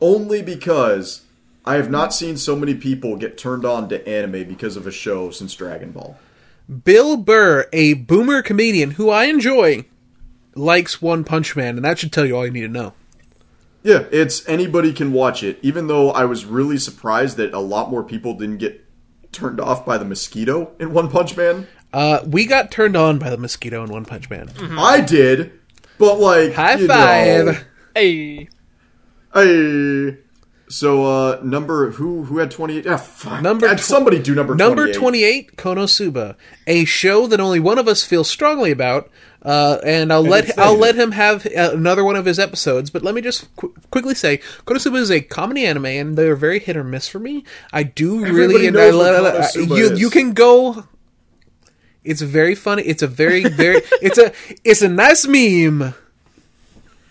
only because I have not seen so many people get turned on to anime because of a show since Dragon Ball. Bill Burr, a boomer comedian who I enjoy, likes One Punch Man, and that should tell you all you need to know. Yeah, it's anybody can watch it. Even though I was really surprised that a lot more people didn't get turned off by the mosquito in One Punch Man. Uh, we got turned on by the mosquito in One Punch Man. I did, but like High you five. know, Hey. hey. So uh number who who had twenty eight? Ah, fuck. Number Had tw- somebody do number Number 28. 28, Konosuba, a show that only one of us feels strongly about, uh, and I'll let it's I'll let him have uh, another one of his episodes. But let me just qu- quickly say, Konosuba is a comedy anime, and they're very hit or miss for me. I do really, and I, let- you is. you can go. It's very funny. It's a very very it's a it's a nice meme.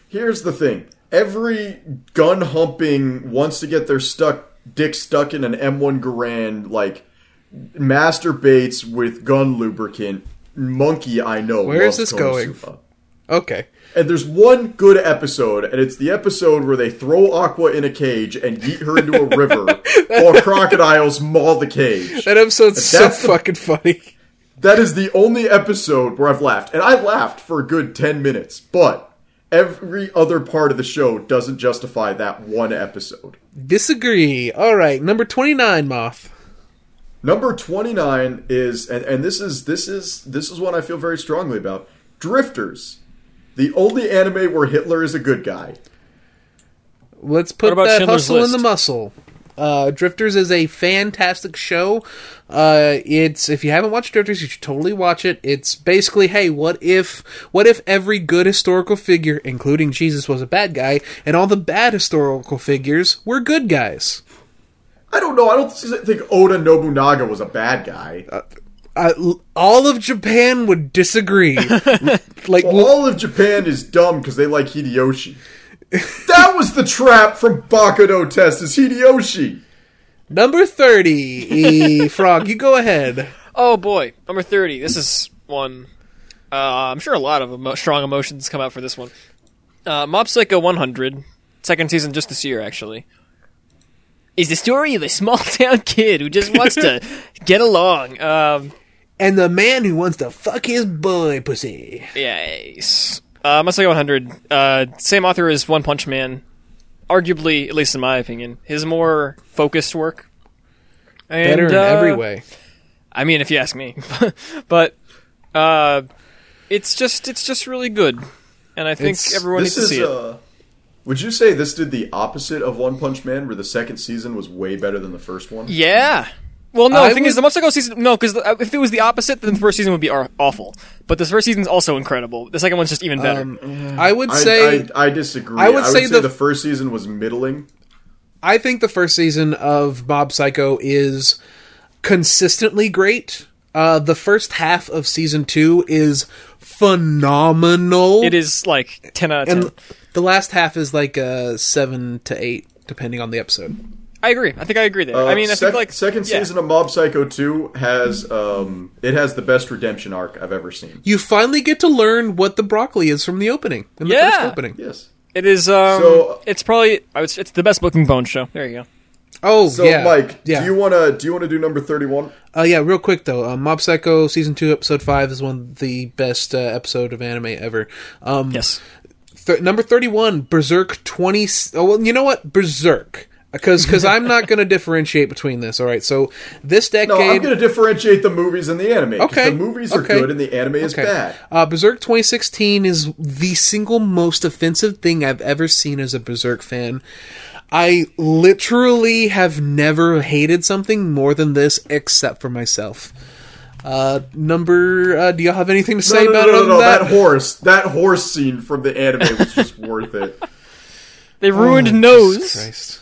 Here's the thing: every gun humping wants to get their stuck dick stuck in an M1 Garand like masturbates with gun lubricant. Monkey, I know. Where is this going? Okay. And there's one good episode, and it's the episode where they throw Aqua in a cage and yeet her into a river while crocodiles maul the cage. That episode's so the- fucking funny. That is the only episode where I've laughed. And I laughed for a good 10 minutes, but every other part of the show doesn't justify that one episode. Disagree. All right, number 29, Moth. Number 29 is and, and this is this is this is one I feel very strongly about. Drifters. The only anime where Hitler is a good guy. Let's put about that Schindler's hustle in the muscle. Uh, Drifters is a fantastic show. Uh, it's if you haven't watched Drifters, you should totally watch it. It's basically, hey, what if what if every good historical figure, including Jesus, was a bad guy, and all the bad historical figures were good guys? I don't know. I don't think Oda Nobunaga was a bad guy. Uh, all of Japan would disagree. like Well, all of Japan is dumb because they like Hideyoshi. That was the trap from Baka to Test is Hideyoshi. number thirty, e, Frog, you go ahead. Oh boy, number thirty. This is one. Uh, I'm sure a lot of emo- strong emotions come out for this one. Uh, Mob Psycho 100, second season just this year actually, is the story of a small town kid who just wants to get along. Um, And the man who wants to fuck his boy pussy. yes. Uh, Mob Psycho 100. Uh, same author as One Punch Man. Arguably, at least in my opinion, his more focused work. And, Better in uh, every way. I mean, if you ask me, but uh, it's just it's just really good, and I think It's- everyone needs to is see it. uh Would you say this did the opposite of One Punch Man, where the second season was way better than the first one? Yeah. Well, no. I the thing is, the Mob Psycho season. No, because if it was the opposite, then the first season would be awful. But this first season's also incredible. The second one's just even better. Um, I would say I, I disagree. I would say say, the- the first season was middling. I think the first season of Mob Psycho is consistently great. Uh, the first half of season two is phenomenal. it is like ten out of ten. and the last half is like uh, seven to eight, depending on the episode. I agree. I think I agree there. Uh, I mean, I sec- think like second yeah. season of Mob Psycho 2 has um it has the best redemption arc I've ever seen. You finally get to learn what the broccoli is from the opening. In the Yeah. first opening. Yes. It is. Um, So- it's probably. I would, it's the best looking Bone show. There you go. Oh So yeah, Mike, yeah. do you wanna do you wanna do number thirty one? Uh, yeah, real quick though, uh, Mob Psycho season two, episode five is one of the best uh, episode of anime ever. Um, Yes. th- number thirty-one, Berserk twenty. Oh well, you know what, Berserk. Because because I'm not going to differentiate between this. All right, so this decade. No, I'm gonna differentiate the movies and the anime. Okay, The movies are okay. good and the anime is Okay. bad. Uh, Berserk 2016 is the single most offensive thing I've ever seen as a Berserk fan. I literally have never hated something more than this, except for myself. Uh, number, uh, do y'all have anything to say no, no, about no, it no, no, that that? horse, that horse scene from the anime was just worth it. They ruined Oh, nose.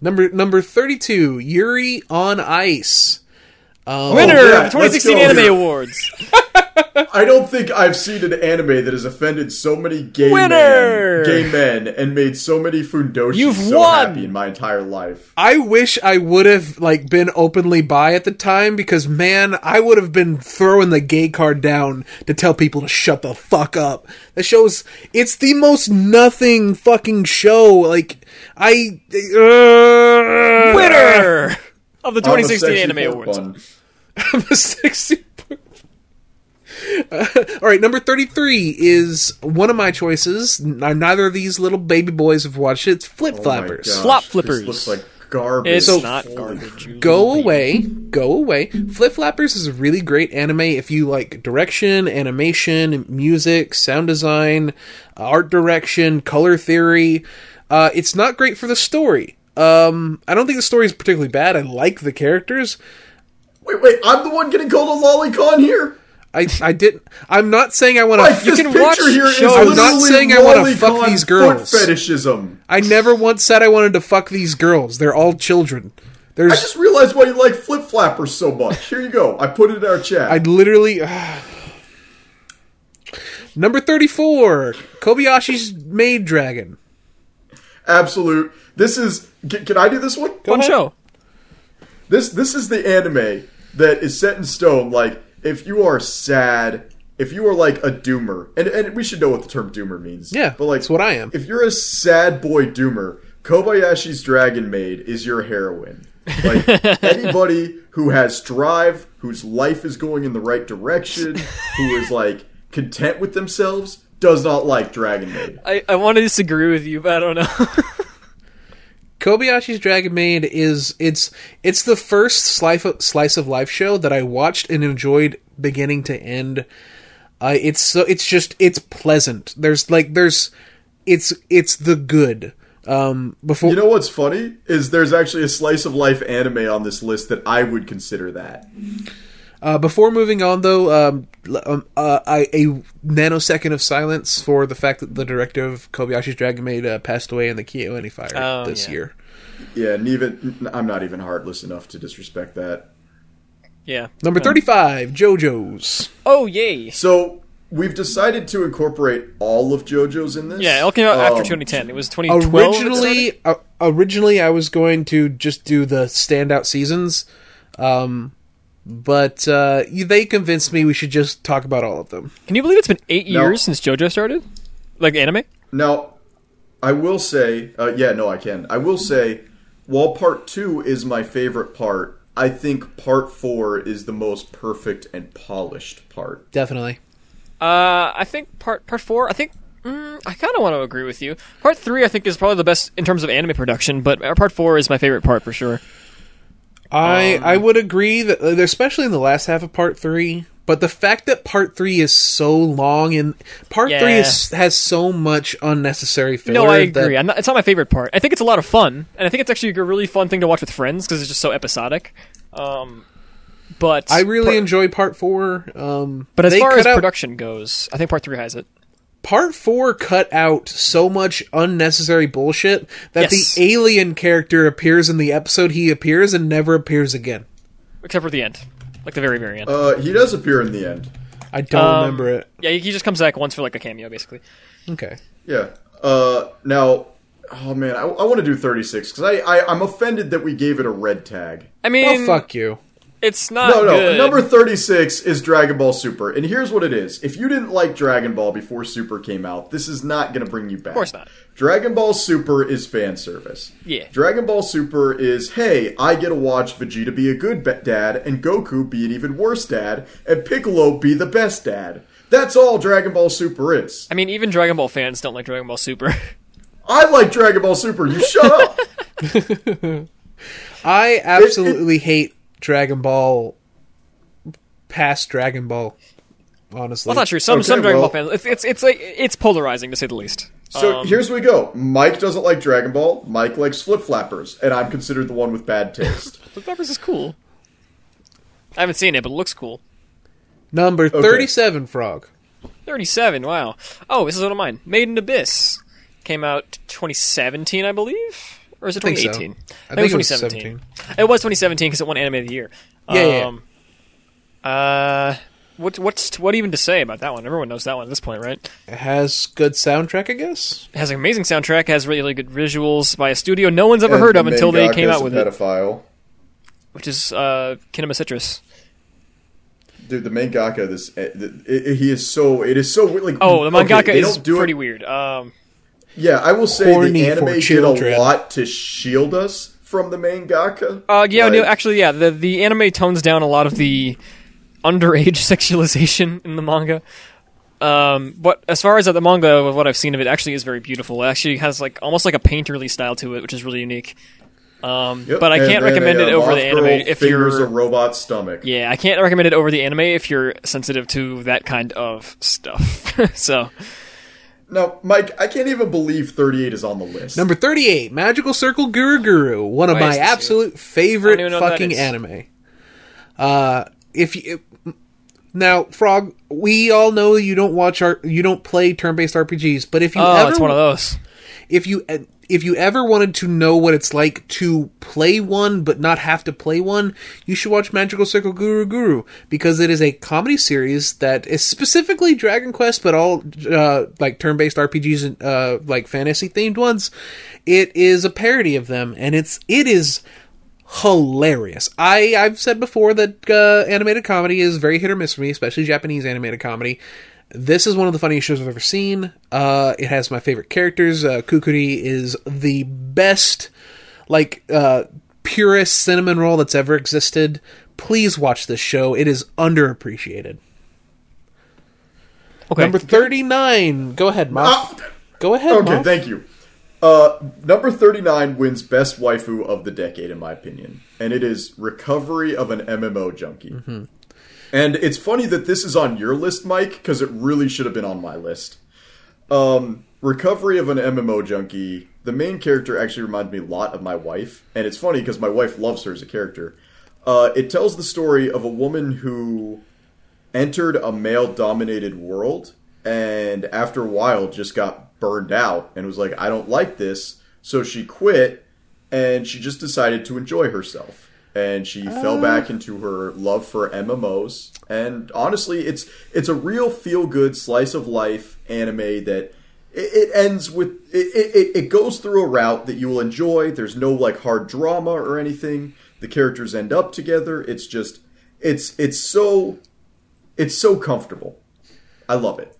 Number number 32, Yuri on Ice. Um, Winner Oh, yeah, of the 2016 Anime here. Awards. I don't think I've seen an anime that has offended so many gay Winner! men, gay men, and made so many fujoshi You've so won! happy in my entire life. I wish I would have like been openly bi at the time because man, I would have been throwing the gay card down to tell people to shut the fuck up. The show's it's the most nothing fucking show. Like I uh, Winner of the 2016 sexy Anime Awards. bun. I'm a sexy. Uh, all right, number thirty-three is one of my choices. N- Neither of these little baby boys have watched it. It's Flip Oh my Flappers. gosh, Flop this looks like garbage. It's So- not garbage. go away go away flip flappers is a really great anime if you like direction animation music sound design art direction color theory uh, it's not great for the story um, i don't think the story is particularly bad i like the characters Wait, wait, I'm the one getting called a lolicon here? i i didn't i'm not saying i want Like, to this can watch here shows- I'm not saying I wanna fuck these girls. Fetishism. i never once said i wanted to fuck these girls they're all children There's, I just realized why you like flip flappers so much. Here you go. I put it in our chat. I literally. Number 34, Kobayashi's Maid Dragon. Absolute. This is. Can, can I do this one? One show. This this is the anime that is set in stone. Like if you are sad, if you are like a doomer, and and we should know what the term doomer means. Yeah, but like that's what I am. If you're a sad boy doomer, Kobayashi's Dragon Maid is your heroine. Like anybody who has drive, whose life is going in the right direction, who is like content with themselves, does not like Dragon Maid. I, I want to disagree with you, but I don't know. Kobayashi's Dragon Maid is it's it's the first slice of, slice of life show that I watched and enjoyed beginning to end. Uh, it's so it's just it's pleasant. There's like there's it's it's the good. Um, before You know what's funny is there's actually a slice of life anime on this list that I would consider that. Uh, before moving on, though, um, um, uh, I, a nanosecond of silence for the fact that the director of Kobayashi's Dragon Maid uh, passed away in the Kyoani fire Oh, this yeah. year. Yeah, and even I'm not even heartless enough to disrespect that. Yeah. Number 35, JoJo's. Oh yay! So we've decided to incorporate all of JoJo's in this. Yeah, it all came out after Um, 2010. It was 2012. Originally, uh, originally, I was going to just do the standout seasons, um, but uh, they convinced me we should just talk about all of them. Can you believe it's been eight No. years since JoJo started? Like anime? Now, I will say, uh, yeah, no, I can. I will say, while part two is my favorite part, I think part four is the most perfect and polished part. Definitely. Uh, I think part part four. I think mm, I kind of want to agree with you. Part three, I think, is probably the best in terms of anime production, but uh, part four is my favorite part for sure. I Um, I would agree that, uh, especially in the last half of part three. But the fact that part three is so long and part three is, has so much unnecessary filler. No, I agree. Not, it's not my favorite part. I think it's a lot of fun, and I think it's actually a really fun thing to watch with friends because it's just so episodic. Um, but I really part- enjoy part four. Um, But as far as out- production goes, I think part three has it. Part four cut out so much unnecessary bullshit that Yes. the alien character appears in the episode he appears and never appears again. except for the end, like the very very end. Uh, he does appear in the end. I don't Um, remember it. yeah, he just comes back once for like a cameo, basically. Okay. Yeah. Uh, now, oh man, I, I want to do 36 because I, I I'm offended that we gave it a red tag. I mean, Oh fuck you. It's not No, no. good. Number 36 is Dragon Ball Super. And here's what it is. If you didn't like Dragon Ball before Super came out, this is not going to bring you back. Of course not. Dragon Ball Super is fan service. Yeah. Dragon Ball Super is, hey, I get to watch Vegeta be a good ba- dad, and Goku be an even worse dad, and Piccolo be the best dad. That's all Dragon Ball Super is. I mean, even Dragon Ball fans don't like Dragon Ball Super. I like Dragon Ball Super. You shut up. I absolutely hate Dragon Ball past Dragon Ball. Honestly. well, that's not true. Some Okay, some Dragon well- Ball fans, it's it's it's like it's polarizing to say the least. So Um, here's what we go. Mike doesn't like Dragon Ball. Mike likes flip flappers, and I'm considered the one with bad taste. Flip Flappers is cool. I haven't seen it, but it looks cool. Number 37 Frog. 37, wow. Oh, this is one of mine. Made in Abyss. Came out 2017, I believe? Or is it think so. 2018? I think it was 2017. It was 2017 because it won Anime of the Year. Yeah, yeah, Um, Uh, what, what's, what even to say about that one? Everyone knows that one at this point, right? It has good soundtrack, I guess. It has an amazing soundtrack, has really, really good visuals by a studio no one's ever And heard of until they came out with it, pedophile. which is uh, Kinema Citrus. Dude, the mangaka, this eh, it, it, he is so it is so weird, like Oh, the okay, mangaka they is do pretty it, weird. Um, Yeah, I will say Horny the anime did a lot to shield us from the mangaka. Uh, yeah, no, actually, yeah. The the anime tones down a lot of the underage sexualization in the manga. Um, but as far as uh, the manga, what I've seen of it, actually is very beautiful. It actually has like almost like a painterly style to it, which is really unique. Um, Yep, but I can't then recommend a, it uh, over the anime if you're. a robot stomach. yeah, I can't recommend it over the anime if you're sensitive to that kind of stuff. so Now, Mike, I can't even believe 38 is on the list. Number 38, Magical Circle Guru Guru, one of Why my is this here? absolute favorite I don't even know what that fucking anime. Uh, if you now, Frog, we all know you don't watch our, you don't play turn-based RPGs, but if you oh, ever, it's one of those. if you if you ever wanted to know what it's like to play one but not have to play one, you should watch Magical Circle Guru Guru because it is a comedy series that is specifically Dragon Quest, but all uh, like turn-based RPGs and uh, like fantasy themed ones. It is a parody of them, and it's it is hilarious. I I've said before that uh, animated comedy is very hit or miss for me, especially Japanese animated comedy. This is one of the funniest shows I've ever seen. Uh, it has my favorite characters. Uh, Kukuri is the best, like, uh, purest cinnamon roll that's ever existed. Please watch this show. It is underappreciated. Okay. Number 39. Go ahead, Moth. Ah, Go ahead, okay, Moth. thank you. Uh, number 39 wins Best Waifu of the Decade, in my opinion. And it is Recovery of an MMO Junkie. Mm-hmm. And it's funny that this is on your list, Mike, because it really should have been on my list. Um, Recovery of an MMO junkie. The main character actually reminds me a lot of my wife, and it's funny because my wife loves her as a character. Uh, it tells the story of a woman who entered a male-dominated world, and after a while just got burned out and was like, "I don't like this," so she quit, and she just decided to enjoy herself. And she fell back into her love for MMOs. And honestly, it's it's a real feel good slice of life anime that it, it ends with it, it, it goes through a route that you will enjoy. There's no like hard drama or anything. The characters end up together. It's just it's it's so it's so comfortable. I love it.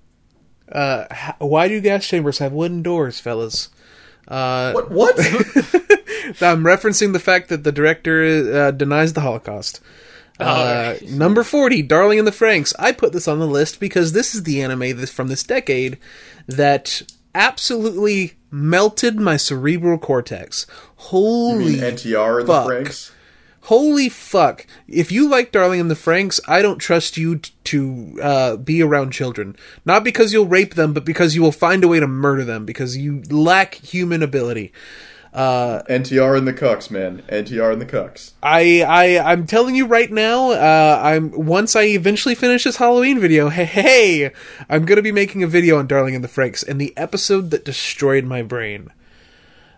Uh, why do gas chambers have wooden doors, fellas? Uh, What what? I'm referencing the fact that the director uh, denies the Holocaust. Uh, number 40, Darling in the Franxx. I put this on the list because this is the anime this, from this decade that absolutely melted my cerebral cortex. Holy NTR and fuck. the Franxx. Holy fuck. If you like Darling and the Franxx, I don't trust you t- to uh, be around children. Not because you'll rape them, but because you will find a way to murder them, because you lack human ability. NTR and the Cucks, man. NTR and the Cucks. I, I, I'm telling you right now, uh, I'm, once I eventually finish this Halloween video, hey, hey, I'm gonna be making a video on Darling and the Franxx, and the episode that destroyed my brain.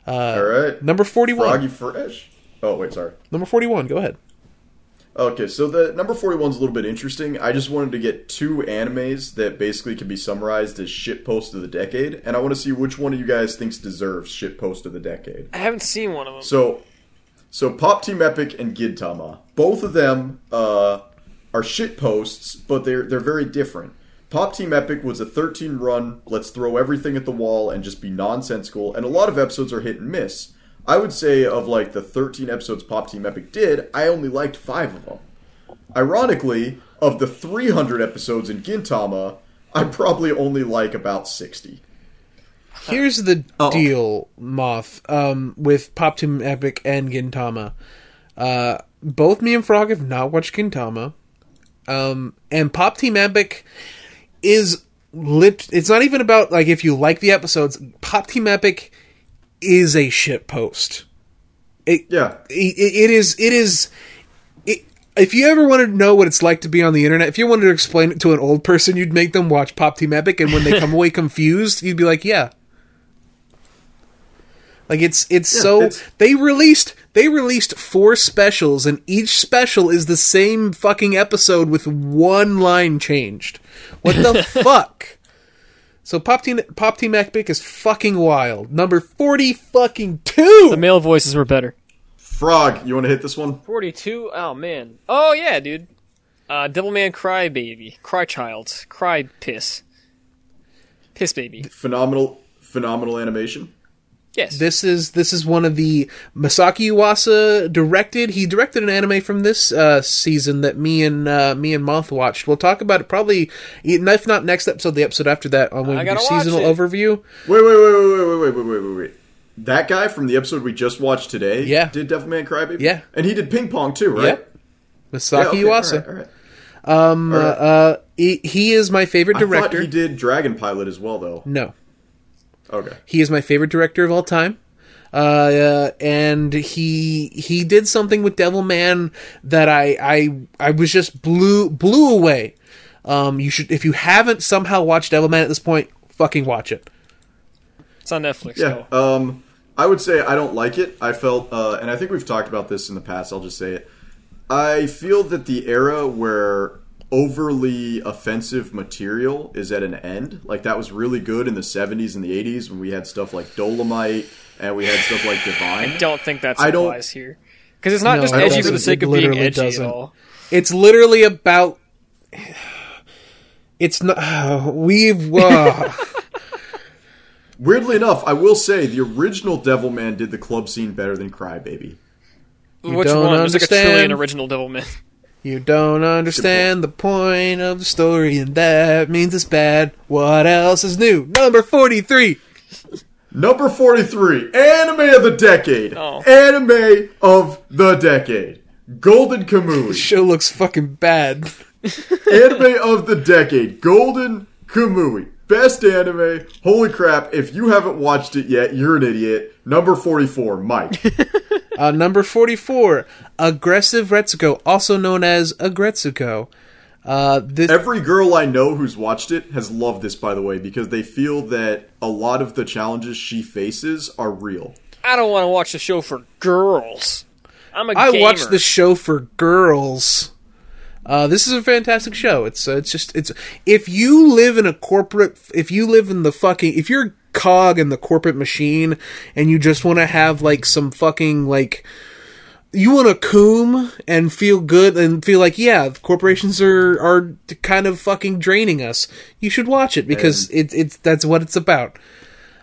All right. Uh, Number 41. Froggy Fresh. Oh wait, sorry. Number 41, go ahead. Okay, so the number 41 is a little bit interesting. I just wanted to get two animes that basically can be summarized as shit post of the decade, and I want to see which one of you guys thinks deserves shit post of the decade. I haven't seen one of them. So, so Pop Team Epic and Gintama, both of them uh, are shit posts, but they're they're very different. Pop Team Epic was a 13 run, let's throw everything at the wall and just be nonsensical, and a lot of episodes are hit and miss. I would say of like the 13 episodes Pop Team Epic did, I only liked five of them. Ironically, of the 300 episodes in Gintama, I probably only like about 60. Here's the Oh. deal, Moth, um, with Pop Team Epic and Gintama. Uh, both me and Frog have not watched Gintama. Um, and Pop Team Epic is lit. It's not even about, like, if you like the episodes. Pop Team Epic is a shit post. It, Yeah, it, it is it is it, if you ever wanted to know what it's like to be on the internet if you wanted to explain it to an old person you'd make them watch pop team epic and when they come away confused you'd be like yeah. Like it's it's so it's- they released they released four specials and each special is the same fucking episode with one line changed. What the fuck so pop team pop team epic is fucking wild number 40 fucking 2 the male voices were better. Frog, you want to hit this one? 42? Oh, man. Oh, yeah, dude. Uh, Devilman Cry Baby. Cry Child. Cry Piss. Piss Baby. Phenomenal, phenomenal animation. Yes. This is this is one of the Masaaki Yuasa directed. He directed an anime from this uh, season that me and uh, me and Moth watched. We'll talk about it probably, if not next episode, the episode after that on when I we do seasonal overview. Wait, wait, wait, wait, wait, wait, wait, wait, wait, wait. That guy from the episode we just watched today, Yeah. did Devilman Crybaby? Yeah. and he did Ping Pong too, right? Yep. Masaaki Yeah, okay, Yuasa. all right, all right. Um, uh, uh, he, he is my favorite I thought director. he did Dragon Pilot as well, though. No, Okay, he is my favorite director of all time. Uh, uh, and he he did something with Devil Man that I I I was just blew blew away. Um, you should if you haven't somehow watched Devil Man at this point, fucking watch it. it's on Netflix. yeah. so- Um, I would say I don't like it. I felt, uh, and I think we've talked about this in the past. I'll just say it. I feel that the era where overly offensive material is at an end. Like that was really good in the '70s and the '80s when we had stuff like Dolomite and we had stuff like Divine. I don't think that's I don't- here. Because it's not No, just edgy for doesn't. the sake It of being literally edgy doesn't. at all. It's literally about. It's not. we've. Uh, Weirdly enough, I will say the original Devilman did the club scene better than Crybaby. Which don't one? There's like a trillion understand. original Devilman. You don't understand the point of the story, and that means it's bad. What else is new? Number forty-three. Number 43, anime of the decade. Oh. Anime of the decade. Golden Kamui. This show looks fucking bad. anime of the decade. Golden Kamui. Best anime. Holy crap! If you haven't watched it yet, you're an idiot. Number forty-four, Mike. Uh, number 44, Aggressive Retsuko, also known as Agretsuko. Uh, this, Every girl I know who's watched it has loved this, by the way, because they feel that a lot of the challenges she faces are real. I don't want to watch the show for girls. I'm a I gamer. watched the show for girls. Uh, this is a fantastic show. It's uh, it's just it's if you live in a corporate if you live in the fucking if you're cog in the corporate machine and you just want to have like some fucking like you want to coom and feel good and feel like yeah corporations are are kind of fucking draining us you should watch it because it, it's that's what it's about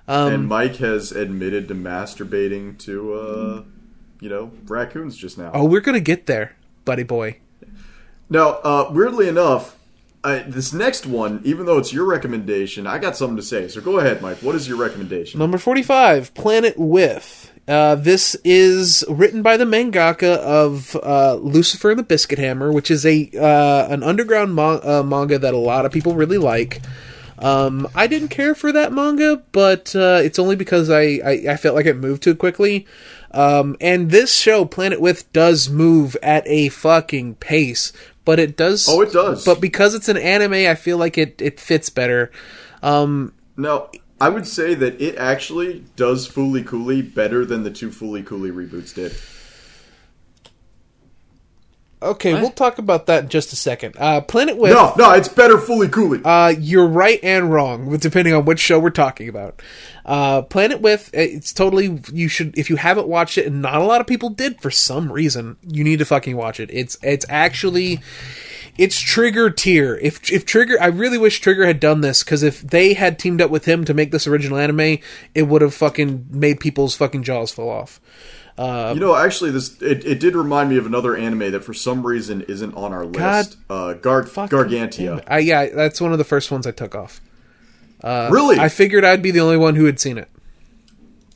Um, and Mike has admitted to masturbating to, uh, you know, raccoons just now. oh we're gonna get there buddy boy Now, uh, weirdly enough, uh, this next one, even though it's your recommendation, I got something to say. So go ahead, Mike. What is your recommendation? Number 45, Planet With. Uh, this is written by the mangaka of uh, Lucifer and the Biscuit Hammer, which is a uh, an underground ma- uh, manga that a lot of people really like. Um, I didn't care for that manga, but uh, it's only because I, I, I felt like it moved too quickly. Um, and this show, Planet With, does move at a fucking pace, but it does. Oh, it does. But because it's an anime, I feel like it, it fits better. Um, Now, I would say that it actually does Fooly Cooly better than the two Fooly Cooly reboots did. Okay, we'll talk about that in just a second. Uh, Planet With. No, no, it's better Fooly Cooly. Uh, you're right and wrong, depending on which show we're talking about. Uh, Planet With, it's totally, you should, if you haven't watched it, and not a lot of people did for some reason, you need to fucking watch it. It's, it's actually, it's Trigger tier. If, if Trigger, I really wish Trigger had done this, because if they had teamed up with him to make this original anime, it would have fucking made people's fucking jaws fall off. You know, actually, this it, it did remind me of another anime that for some reason isn't on our God list. Uh, Gar- Gargantia. Uh, yeah, that's one of the first ones I took off. Uh, really? I figured I'd be the only one who had seen it.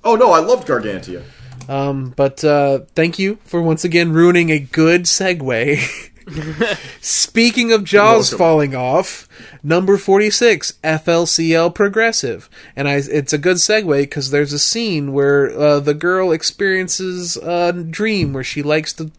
oh no, I loved Gargantia. Um, but uh, thank you for once again ruining a good segue. Speaking of Jaws falling off, number 46, FLCL Progressive. And I, it's a good segue because there's a scene where uh, the girl experiences a dream where she likes to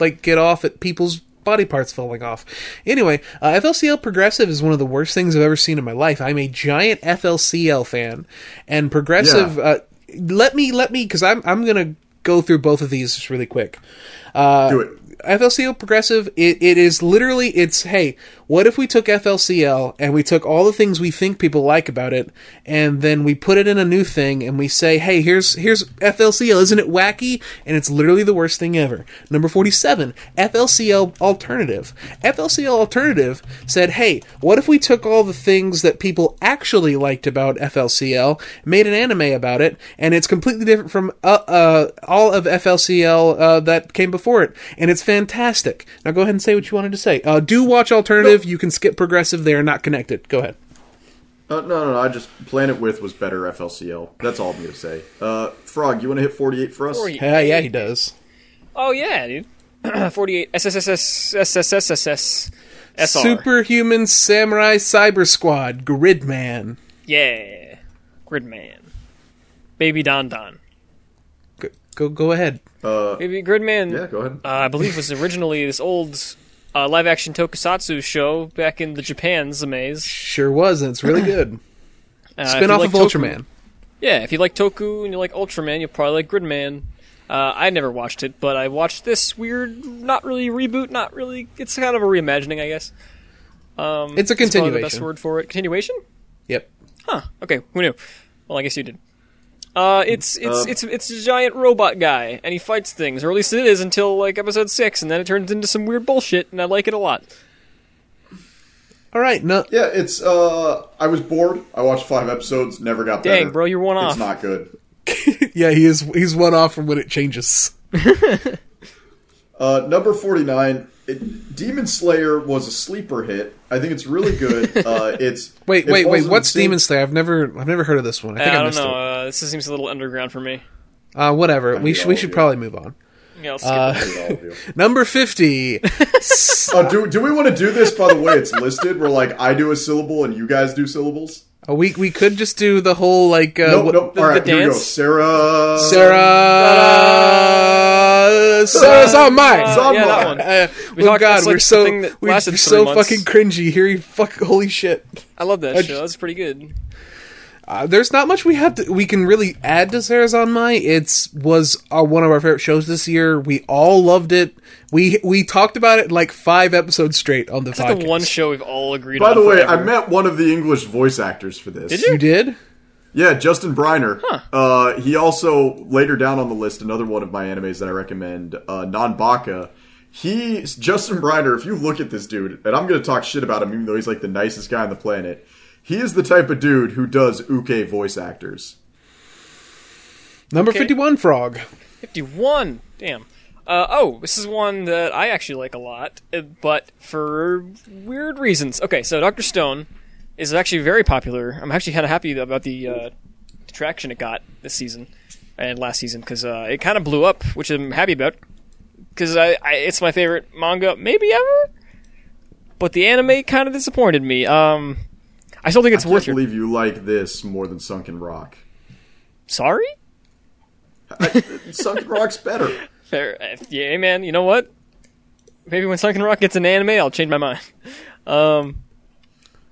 like get off at people's body parts falling off. Anyway, uh, FLCL Progressive is one of the worst things I've ever seen in my life. I'm a giant FLCL fan, and Progressive. Yeah. Uh, let me let me because I'm I'm gonna go through both of these just really quick. Uh, Do it. FLCL progressive, it, it is literally it's hey, what if we took FLCL and we took all the things we think people like about it and then we put it in a new thing and we say, hey, here's here's FLCL, isn't it wacky? And it's literally the worst thing ever. Number 47, FLCL alternative. FLCL alternative said, hey, what if we took all the things that people actually liked about FLCL, made an anime about it, and it's completely different from uh, uh, all of FLCL uh, that came before it, and it's fantastic. Now go ahead and say what you wanted to say. Uh, do watch alternative. You can skip progressive. They are not connected. Go ahead. Uh, no, no, no. I just Planet With was better FLCL. That's all I'm gonna say. Uh, Frog, you want to hit 48 for us? 48. Yeah, yeah, he does. Oh yeah, dude. 48 SSSS SSSS SR. Superhuman Samurai Cyber Squad Gridman. Yeah. Gridman. Baby Don Don. Go go, go ahead. Uh, Baby Gridman. yeah, go ahead. uh, I believe was originally this old uh, live action tokusatsu show back in the Japan's maze. Sure was, and it's really good. Uh, Spin off like of Toku- Ultraman. Yeah, if you like Toku and you like Ultraman, you'll probably like Gridman. Uh, I never watched it, but I watched this weird, not really reboot, not really. It's kind of a reimagining, I guess. Um, It's a that's probably the best word for it. Continuation? Yep. Huh. Okay. Who knew? Well, I guess you did. Uh, it's it's Uh, it's it's a giant robot guy, and he fights things, or at least it is until like episode six, and then it turns into some weird bullshit, and I like it a lot. All right. No. Yeah, it's. Uh, I was bored. I watched five episodes. Never got better. Dang, bro, you're one off. It's off. not good. Yeah, he is. He's one off from when it changes. Uh, number 49, Demon Slayer was a sleeper hit. I think it's really good. Uh, it's Wait, it wait, wait. What's the same- Demon Slayer? I've never, I've never heard of this one. I think I I, don't know. it. Uh, this seems a little underground for me. Uh, whatever. We should, we should probably move on. Yeah, Uh, it. I hate all of you. Number fifty. Oh, do, do we want to do this, by the way? It's listed where, like, I do a syllable and you guys do syllables? Uh, we we could just do the whole like uh, Nope, what- nope. the- All right, the here we go. dance? Sarah. Sarah Sarazanmai. Uh, yeah, that one. Uh, We oh talked- god, like we're the so we're so months. fucking cringy. Here, you fuck, holy shit. I love that I show. just- That's pretty good. Uh, there's not much we have to we can really add to Sarazanmai. It's was uh, one of our favorite shows this year. We all loved it. We we talked about it like five episodes straight on the It's podcast. like the one show we've all agreed By on. the way, forever. I met one of the English voice actors for this. Did you? you did. Yeah, Justin Briner. Uh, he also later down on the list, another one of my animes that I recommend, uh, Nanbaka. He Justin Briner. If you look at this dude, and I'm going to talk shit about him, even though he's like the nicest guy on the planet. He is the type of dude who does uke voice actors. Number Okay. fifty one, Frog. 51. Damn. Uh, oh, this is one that I actually like a lot, uh, but for weird reasons. Okay, so Doctor Stone is actually very popular. I'm actually kind of happy about the uh, traction it got this season and last season because uh, it kind of blew up, which I'm happy about because I, I, it's my favorite manga maybe ever. But the anime kind of disappointed me. Um, I still think it's I worth your. believe you like this more than Sunken Rock. Sorry. Sunken Rock's better. Fair. Yeah, man. You know what? Maybe when Sunken Rock gets an anime, I'll change my mind. Um,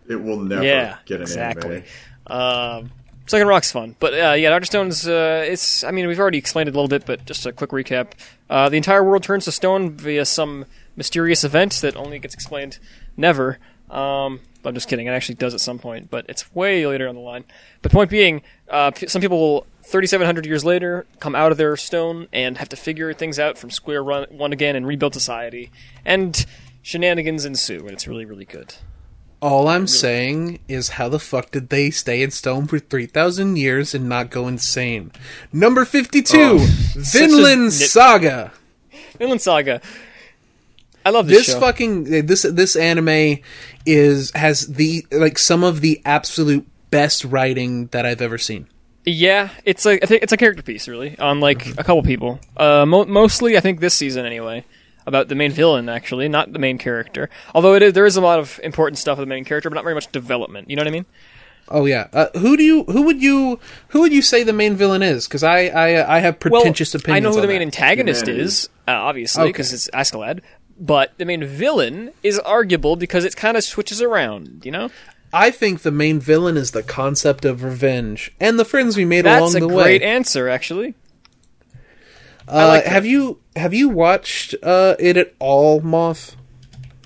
It will never yeah, get an exactly. anime. Um, Sunken Rock's fun, but uh, yeah, Doctor Stone's. Uh, it's. I mean, we've already explained it a little bit, but just a quick recap. Uh, the entire world turns to stone via some mysterious event that only gets explained never. Um, I'm just kidding. It actually does at some point, but it's way later on the line. But point being, uh, p- some people 3,700 years later come out of their stone and have to figure things out from square run- one again and rebuild society. And shenanigans ensue, and it's really, really good. All I'm saying is, how the fuck did they stay in stone for 3,000 years and not go insane? Number 52, Oh, Vinland Saga. Vinland Saga. I love this, This show. fucking this this anime is has the like some of the absolute best writing that I've ever seen. Yeah, it's like I think it's a character piece, really, on like a couple people. Uh, mo- mostly, I think this season anyway, about the main villain actually, not the main character. Although it is, there is a lot of important stuff with the main character, but not very much development. You know what I mean? Oh yeah, uh, who do you who would you who would you say the main villain is? Because I I I have Well, opinions. I know who the main that. antagonist Humanity. is, uh, obviously, because Okay. it's Askeladd. But the main villain is arguable because it kind of switches around. You know, I think the main villain is the concept of revenge and the friends we made that's along a the great answer, actually. Uh, like have you have you watched uh, it at all, Moth?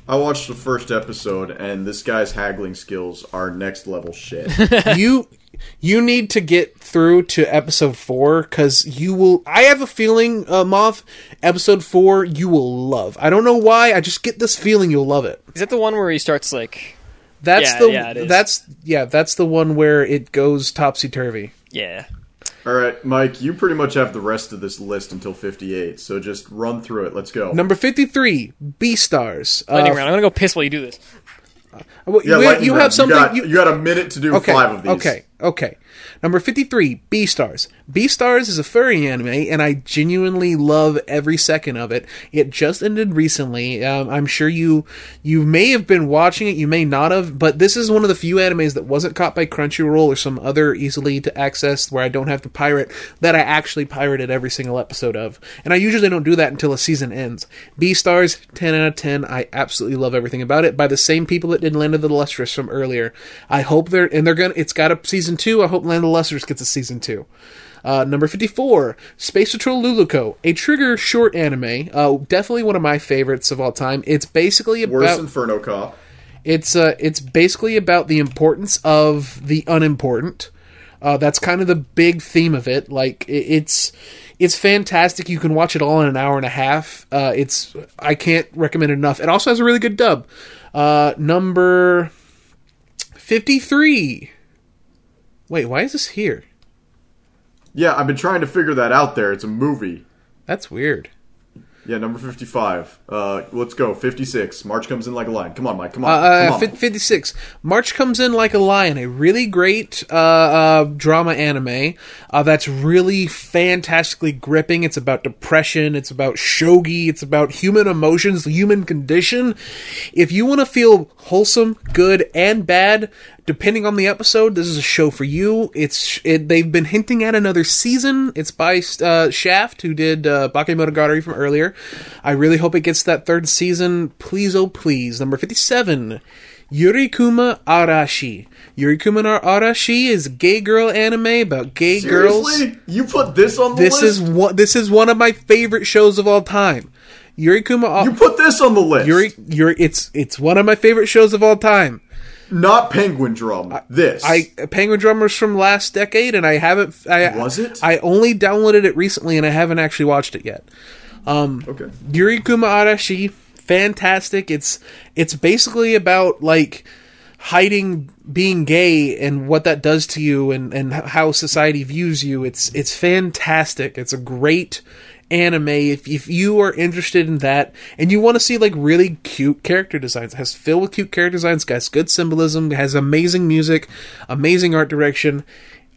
I watched the first episode, and this guy's haggling skills are next level shit. you you need to get through to episode four because you will. I have a feeling, uh, Moth. Episode four, you will love. I don't know why. I just get this feeling you'll love it. Is that the one where he starts like, That's Yeah, the yeah, it is. that's yeah that's the one where it goes topsy turvy. yeah, All right, Mike, you pretty much have the rest of this list until 58, so just run through it. Let's go. Number fifty three, Beastars. Uh, lightning round. I'm gonna go piss while you do this. well, yeah, you, you have something. You got, you- you got a minute to do okay, five of these. Okay, okay. Number 53, Beastars. B Stars is a furry anime, and I genuinely love every second of it. It just ended recently. Um, I'm sure you you may have been watching it, you may not have, but this is one of the few animes that wasn't caught by Crunchyroll or some other easily to access where I don't have to pirate that I actually pirated every single episode of. And I usually don't do that until a season ends. Beastars, 10 out of 10. I absolutely love everything about it by the same people that did Land of the Lustrous from earlier. I hope they're, and they're gonna, it's got a season 2. I hope Land of the Lustrous gets a season 2. Uh, number 54, Space Patrol Luluko, a Trigger short anime. Uh, definitely one of my favorites of all time. It's basically Worse about. Inferno Cop. It's uh, it's basically about the importance of the unimportant. Uh, that's kind of the big theme of it. Like it's it's fantastic. You can watch it all in an hour and a half. Uh, it's I can't recommend it enough. It also has a really good dub. Uh, number fifty three. Wait, why is this here? Yeah, I've been trying to figure that out there. It's a movie. That's weird. Yeah, number 55. Uh, let's go. 56. March comes in like a lion. Come on, Mike. Come on. Uh, come on. fif- 56. March comes in like a lion. A really great uh, uh, drama anime uh, that's really fantastically gripping. It's about depression. It's about shogi. It's about human emotions, the human condition. If you want to feel wholesome, good, and bad, depending on the episode, this is a show for you. It's it, they've been hinting at another season. It's by uh, Shaft, who did uh, Bakemonogatari from earlier. I really hope it gets that third season. Please, oh please. Number fifty-seven. Yurikuma Arashi. Yurikuma Arashi is gay girl anime about gay girls. You put this on the This list? is one. This is one of my favorite shows of all time. Yurikuma. You put this on the list. Yuri, Yuri, it's it's one of my favorite shows of all time. Not Penguin Drum. this. I Penguin Drummers from last decade, and I haven't. I, Was it? I only downloaded it recently, and I haven't actually watched it yet. Um, okay. Yuri Kuma Arashi, fantastic. It's it's basically about like hiding being gay and what that does to you and and how society views you. It's it's fantastic. It's a great anime if if you are interested in that and you want to see like really cute character designs. It has filled with cute character designs, has good symbolism, has amazing music, amazing art direction.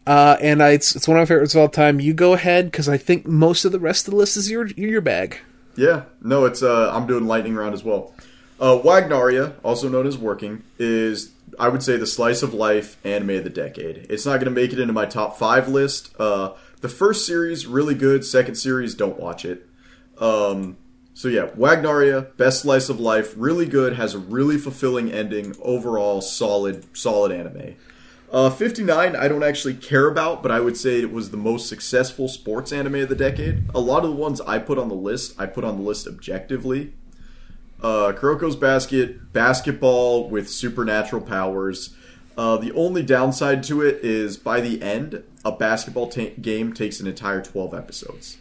Uh, and I, it's it's one of my favorites of all time. You go ahead because I think most of the rest of the list is your your bag. Yeah, no, it's uh, I'm doing lightning round as well. Uh, Wagnaria, also known as Working, is I would say the slice of life anime of the decade. It's not going to make it into my top five list. Uh, the first series really good. Second series, don't watch it. Um, so yeah, Wagnaria, best slice of life, really good. Has a really fulfilling ending. Overall, solid, solid anime. Uh, 59, I don't actually care about, but I would say it was the most successful sports anime of the decade. A lot of the ones I put on the list, I put on the list objectively. Uh, Kuroko's Basket, basketball with supernatural powers. Uh, the only downside to it is by the end, a basketball ta- game takes an entire 12 episodes.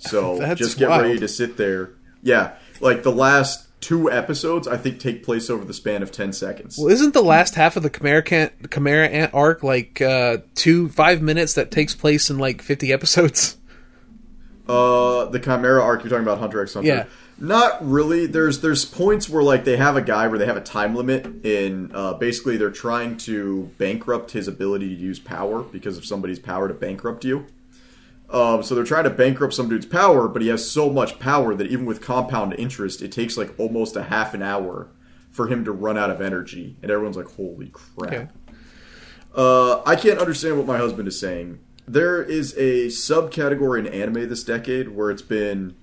So That's just get wild. ready to sit there. Yeah, like the last two episodes, I think, take place over the span of 10 seconds. Well, isn't the last half of the Chimera, can- Chimera Ant arc like uh, two five minutes that takes place in like fifty episodes? Uh, the Chimera arc you're talking about Hunter x Hunter. Yeah. Not really. There's there's points where like they have a guy where they have a time limit in uh, basically they're trying to bankrupt his ability to use power because of somebody's power to bankrupt you. Um, so they're trying to bankrupt some dude's power, but he has so much power that even with compound interest, it takes like almost a half an hour for him to run out of energy, and everyone's like, "Holy crap!" Okay. Uh, I can't understand what my husband is saying. There is a subcategory in anime this decade where it's been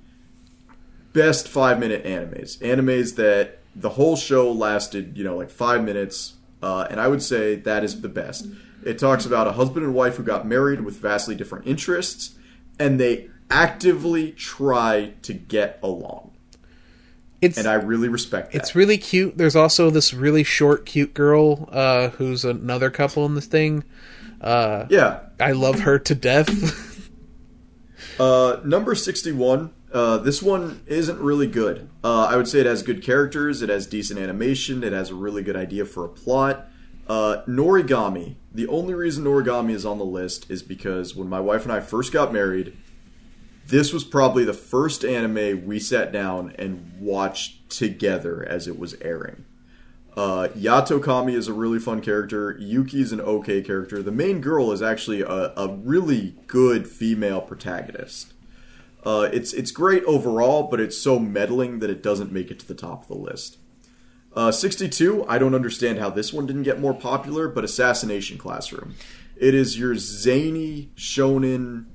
best five minute animes. Animes that the whole show lasted, you know, like five minutes, uh, and I would say that is the best. It talks about a husband and wife who got married with vastly different interests, and they actively try to get along. It's And I really respect that. it's really cute. There's also this really short, cute girl uh, who's another couple in this thing. Uh, yeah. I love her to death. Uh, number 61. Uh, this one isn't really good. Uh, I would say it has good characters, it has decent animation, it has a really good idea for a plot. Uh, Noragami. The only reason Noragami is on the list is because when my wife and I first got married, this was probably the first anime we sat down and watched together as it was airing. Uh, Yato Kami is a really fun character. Yuki is an okay character. The main girl is actually a, a really good female protagonist. Uh, it's it's great overall, but it's so meddling that it doesn't make it to the top of the list. Uh, 62, I don't understand how this one didn't get more popular, but Assassination Classroom. It is your zany shonen.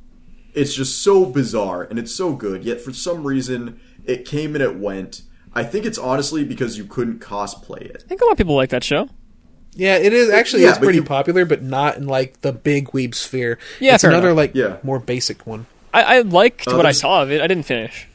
It's just so bizarre and it's so good, yet for some reason it came and it went. I think it's honestly because you couldn't cosplay it. I think a lot of people like that show. yeah, it is actually Yeah, it's pretty you- popular, but not in like the big weeb sphere. Yeah, it's fair another enough. like Yeah. more basic one. I, I liked Uh, what I saw of it. I didn't finish.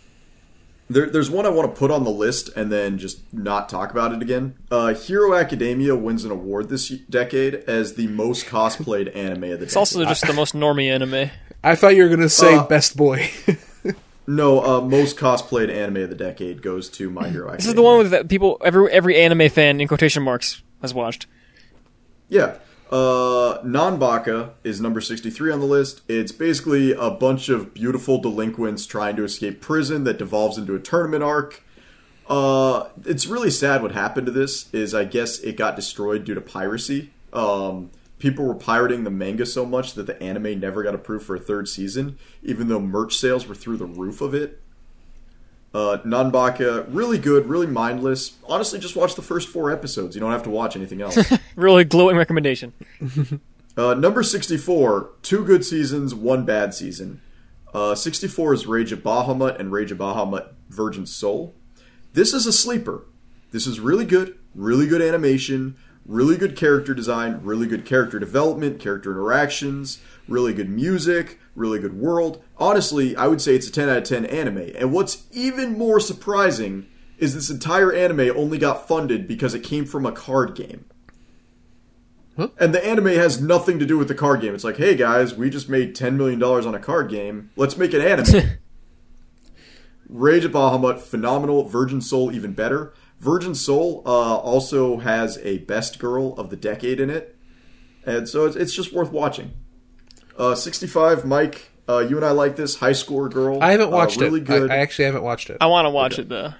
There, there's one I want to put on the list and then just not talk about it again. Uh, Hero Academia wins an award this decade as the most cosplayed anime of the decade. It's also just the most normie anime. I thought you were gonna say Uh, Best Boy. no uh, most cosplayed anime of the decade goes to My Hero Academia. This is the one with that people every every anime fan in quotation marks has watched. Yeah. Uh, Nanbaka is number 63 on the list. It's basically a bunch of beautiful delinquents trying to escape prison that devolves into a tournament arc. Uh, it's really sad what happened to this is I guess it got destroyed due to piracy. Um, people were pirating the manga so much that the anime never got approved for a third season, even though merch sales were through the roof of it. Uh, Nanbaka, really good, really mindless. Honestly, just watch the first four episodes. You don't have to watch anything else. Really glowing recommendation. uh, number 64, two good seasons, one bad season. Uh, 64 is Rage of Bahamut and Rage of Bahamut Virgin Soul. This is a sleeper. This is really good, really good animation, really good character design, really good character development, character interactions, really good music, really good world. Honestly, I would say it's a 10 out of 10 anime. And what's even more surprising is this entire anime only got funded because it came from a card game. Huh? And the anime has nothing to do with the card game. It's like, hey guys, we just made $10 million on a card game. Let's make an anime. Rage of Bahamut, phenomenal. Virgin Soul, even better. Virgin Soul uh, also has a Best Girl of the Decade in it. And so it's, it's just worth watching. Uh, 65, Mike, uh, you and I like this. High Score Girl. I haven't Uh, watched really it. good. I, I actually haven't watched it. I want to watch Okay. it though.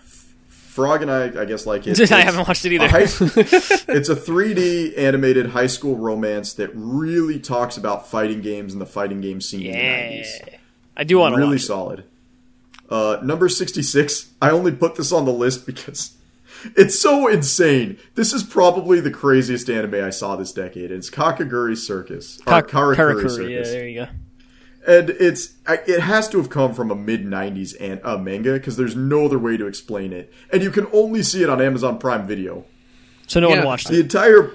Frog and I, I guess, like it. I haven't watched it a either. high- it's a 3D animated high school romance that really talks about fighting games and the fighting game scene in the 90s. Yeah, I do want to really watch. it. solid. Uh, number 66, I only put this on the list because it's so insane. This is probably the craziest anime I saw this decade. It's Kakaguri Circus. Or Ka- Karakuri, Karakuri, Circus. Yeah, there you go. And it's it has to have come from a mid 90s an, uh, manga because there's no other way to explain it. And you can only see it on Amazon Prime Video. So no Yeah. one watched The it. entire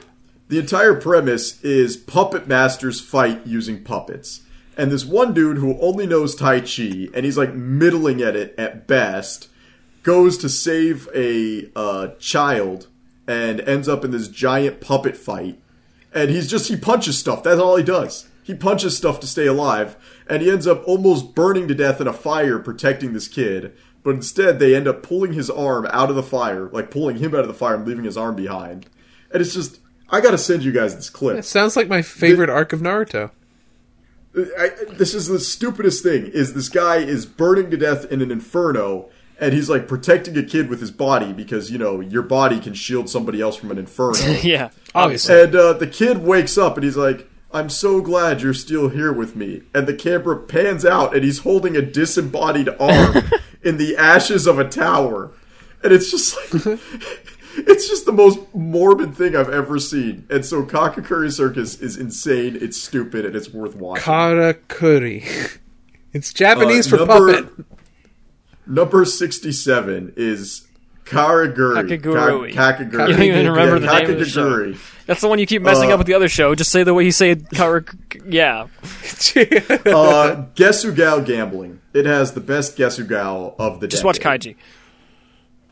the entire premise is puppet masters fight using puppets. And this one dude who only knows Tai Chi, and he's like middling at it at best, goes to save a uh, child and ends up in this giant puppet fight. And he's just he punches stuff. That's all he does. He punches stuff to stay alive, and he ends up almost burning to death in a fire protecting this kid. But instead, they end up pulling his arm out of the fire, like pulling him out of the fire and leaving his arm behind. And it's just, I gotta send you guys this clip. It sounds like my favorite arc of Naruto. I, this is the stupidest thing: is this guy is burning to death in an inferno, and he's like protecting a kid with his body because you know your body can shield somebody else from an inferno. yeah, Obviously. And uh, the kid wakes up and he's like, I'm so glad you're still here with me. And the camera pans out and he's holding a disembodied arm in the ashes of a tower. And it's just like, it's just the most morbid thing I've ever seen. And so Kakakuri Circus is insane, it's stupid, and it's worth watching. Karakuri. It's Japanese Uh, for number- puppet. Number 67 is Karaguri. Kakagurui. Ka- Kakaguri. You don't even remember Yeah, the name of the show. That's the one you keep messing Uh, up with the other show. Just say the way you say it. Karak- yeah, uh, Gesugal Gambling. It has the best Gesugal of the day. just watch. Kaiji.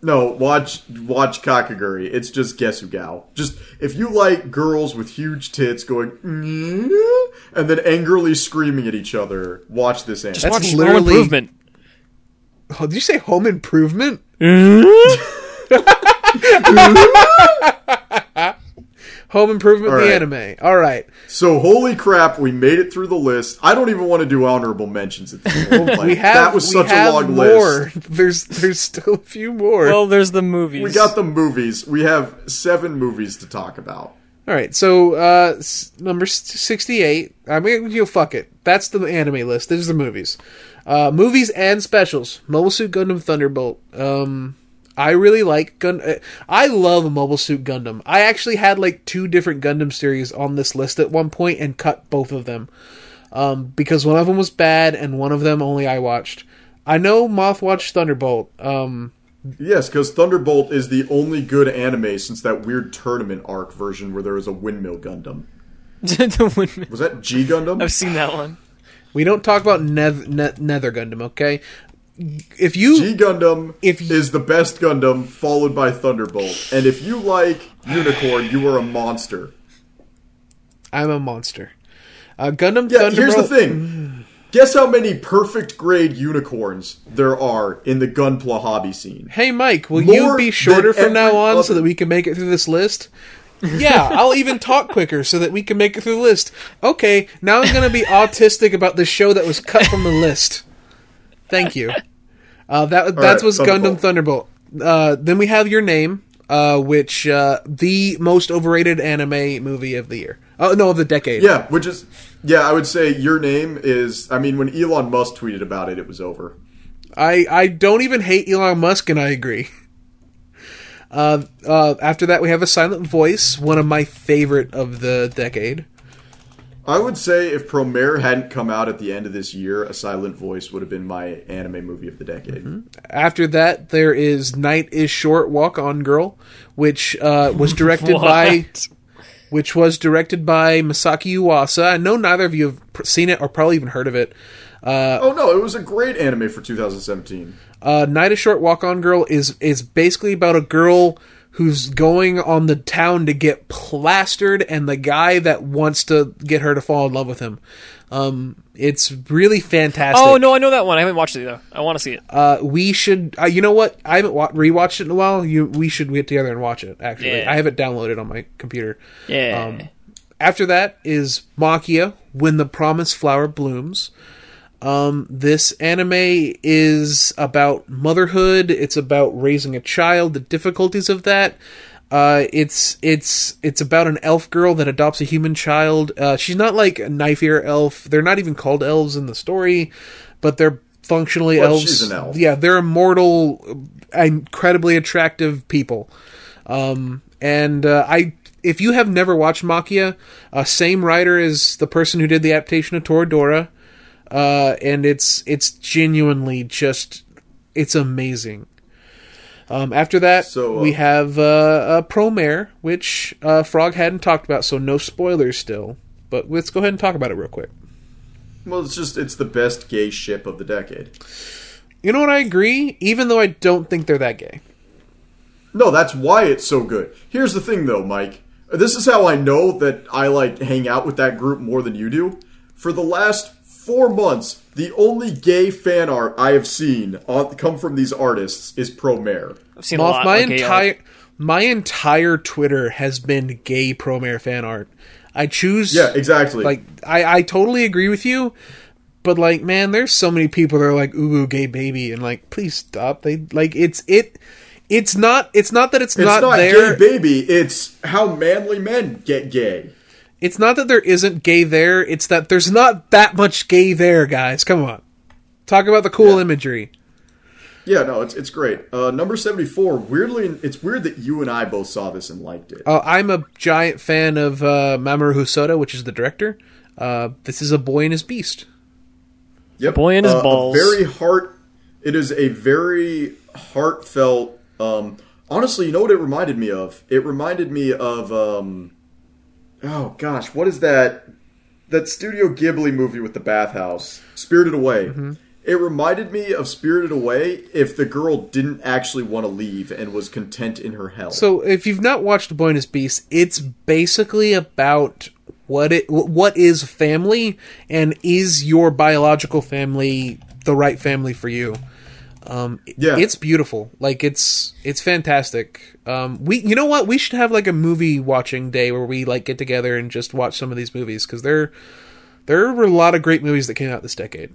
No, watch watch Kakaguri. It's just Gesugal. Just if you like girls with huge tits going and then angrily screaming at each other, watch this anime. Just watch literally- Improvement. Oh, did you say home improvement? Home improvement All the right. anime. All right. so holy crap, we made it through the list. I don't even want to do honorable mentions at this point. Like, We have that was we such a long more. list. There's there's still a few more. Well, there's the movies. We got the movies. We have seven movies to talk about. All right, so uh, number sixty-eight. I mean, you know, fuck it. That's the anime list. These are the movies, uh, movies and specials. Mobile Suit Gundam Thunderbolt. Um, I really like Gun. uh, I love Mobile Suit Gundam. I actually had like two different Gundam series on this list at one point and cut both of them um, because one of them was bad and one of them only I watched. I know Moth watched Thunderbolt. Um, Yes, because Thunderbolt is the only good anime since that weird tournament arc version where there was a windmill Gundam. The windmill. Was that G Gundam? I've seen that one. we don't talk about Nev- ne- Nether Gundam, okay? If you G Gundam If y- is the best Gundam, followed by Thunderbolt. And if you like Unicorn, you are a monster. I'm a monster. Uh, Gundam Yeah, Thunderbolt. here's the thing. Guess how many perfect grade unicorns there are in the Gunpla hobby scene? Hey, Mike, will you be shorter from now on so that we can make it through this list? yeah, I'll even talk quicker so that we can make it through the list. Okay, now I'm going to be autistic about the show that was cut from the list. Thank you. Uh, that that right, was Gundam Thunderbolt. Thunderbolt. Uh, then we have Your Name, uh, which uh, the most overrated anime movie of the year. Oh no, of the decade. Yeah, which is yeah, I would say your name is. I mean, when Elon Musk tweeted about it, it was over. I I don't even hate Elon Musk, and I agree. Uh, uh, after that, we have a Silent Voice, one of my favorite of the decade. I would say if Promare hadn't come out at the end of this year, A Silent Voice would have been my anime movie of the decade. Mm-hmm. After that, there is Night is Short, Walk On Girl, which uh, was directed by What? Which was directed by Masaaki Yuasa. I know neither of you have seen it or probably even heard of it. Oh no, it was a great anime for 2017. Uh, Night is Short, Walk On Girl is is basically about a girl who's going on the town to get plastered, and the guy that wants to get her to fall in love with him. Um, it's really fantastic. Oh no, I know that one. I haven't watched it though. I want to see it. Uh, we should. Uh, you know what? I haven't wa- rewatched it in a while. You, we should get together and watch it. Actually, Yeah. I have it downloaded on my computer. Yeah. Um, after that is Maquia, When the Promised Flower Blooms. Um, this anime is about motherhood. It's about raising a child, the difficulties of that. Uh, it's it's it's about an elf girl that adopts a human child. Uh, she's not like a knife ear elf. They're not even called elves in the story, but they're functionally Well, elves. she's an elf. Yeah, they're immortal, incredibly attractive people. Um, and uh, I, if you have never watched Maquia, uh, same writer as the person who did the adaptation of Toradora, uh, and it's it's genuinely just it's amazing. Um, after that, So, uh, we have uh, a Promare, which uh, Frog hadn't talked about, so no spoilers still. But let's go ahead and talk about it real quick. Well, it's just it's the best gay ship of the decade. You know what? I agree, even though I don't think they're that gay. No, that's why it's so good. Here's the thing, though, Mike. This is how I know that I like hang out with that group more than you do. For the last four months, the only gay fan art I have seen on, come from these artists is Promare. I've seen a lot. my of gay art. entire my entire Twitter has been gay Promare fan art. I choose Yeah, exactly. like I, I totally agree with you, but like man, there's so many people that are like ooh ooh, gay baby and like please stop. They like it's it it's not it's not that it's, it's not, not, there. gay baby. It's how manly men get gay. It's not that there isn't gay there. It's that there's not that much gay there, guys. Come on, talk about the cool Yeah. imagery. Yeah, no, it's it's great. Uh, number seventy four. Weirdly, it's weird that you and I both saw this and liked it. Uh, I'm a giant fan of uh, Mamoru Hosoda, which is the director. Uh, this is a boy and his beast. Yep. Boy and his Uh, a balls. very heart. It is a very heartfelt. Um, honestly, you know what it reminded me of? It reminded me of. Um, oh gosh, what is that? That Studio Ghibli movie with the bathhouse, Spirited Away. Mm-hmm. It reminded me of Spirited Away if the girl didn't actually want to leave and was content in her hell. So, if you've not watched His Beast, it's basically about what it what is family and is your biological family the right family for you. Um, Yeah. it's beautiful. Like it's it's fantastic. Um, we you know what we should have like a movie watching day where we like get together and just watch some of these movies because there there were a lot of great movies that came out this decade.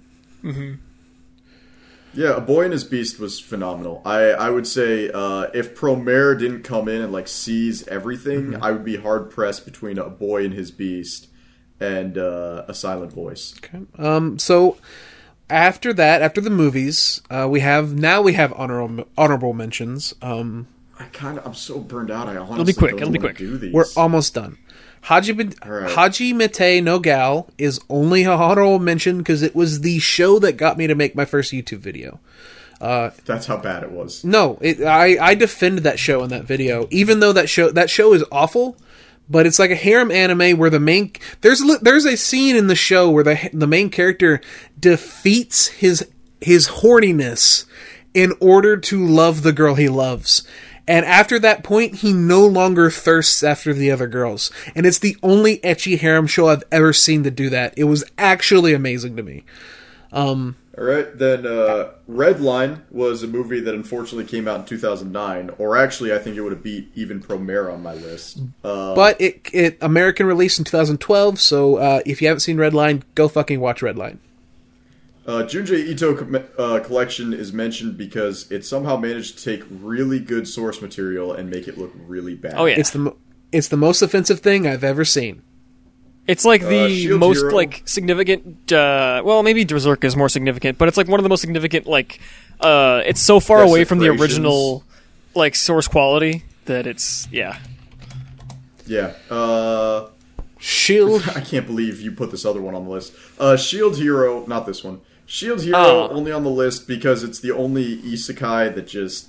Yeah, A Boy and His Beast was phenomenal. I, I would say uh, if Promare didn't come in and like seize everything, Mm-hmm. I would be hard pressed between A Boy and His Beast and uh, A Silent Voice. Okay. Um, so after that, after the movies, uh, we have now we have honorable honorable mentions. Um, I kind of I'm so burned out. I honestly be quick, don't it'll be wanna quick. Do these. we're almost done. Haji right. Hajimete no Gal is only a honorable mention because it was the show that got me to make my first YouTube video. Uh, That's how bad it was. No, it, I I defended that show in that video, even though that show that show is awful. But it's like a harem anime where the main there's there's a scene in the show where the the main character defeats his his horniness in order to love the girl he loves. And after that point, he no longer thirsts after the other girls. And it's the only ecchi harem show I've ever seen to do that. It was actually amazing to me. Um, All right, then uh, Redline was a movie that unfortunately came out in 2009, or actually I think it would have beat even Promare on my list. Uh, But it it American release in 2012, so uh, if you haven't seen Redline, go fucking watch Redline. Uh, Junji Ito uh, collection is mentioned because it somehow managed to take really good source material and make it look really bad. Oh yeah. It's the mo- it's the most offensive thing I've ever seen. It's like the Uh, most Hero. like significant. Uh, well, maybe Berserk is more significant, but it's like one of the most significant. Like, uh, it's so far away from the original like source quality that it's yeah. Yeah. Uh, Shield. I can't believe you put this other one on the list. Uh, Shield Hero, not this one. Shield Hero Oh. only on the list because it's the only isekai that just.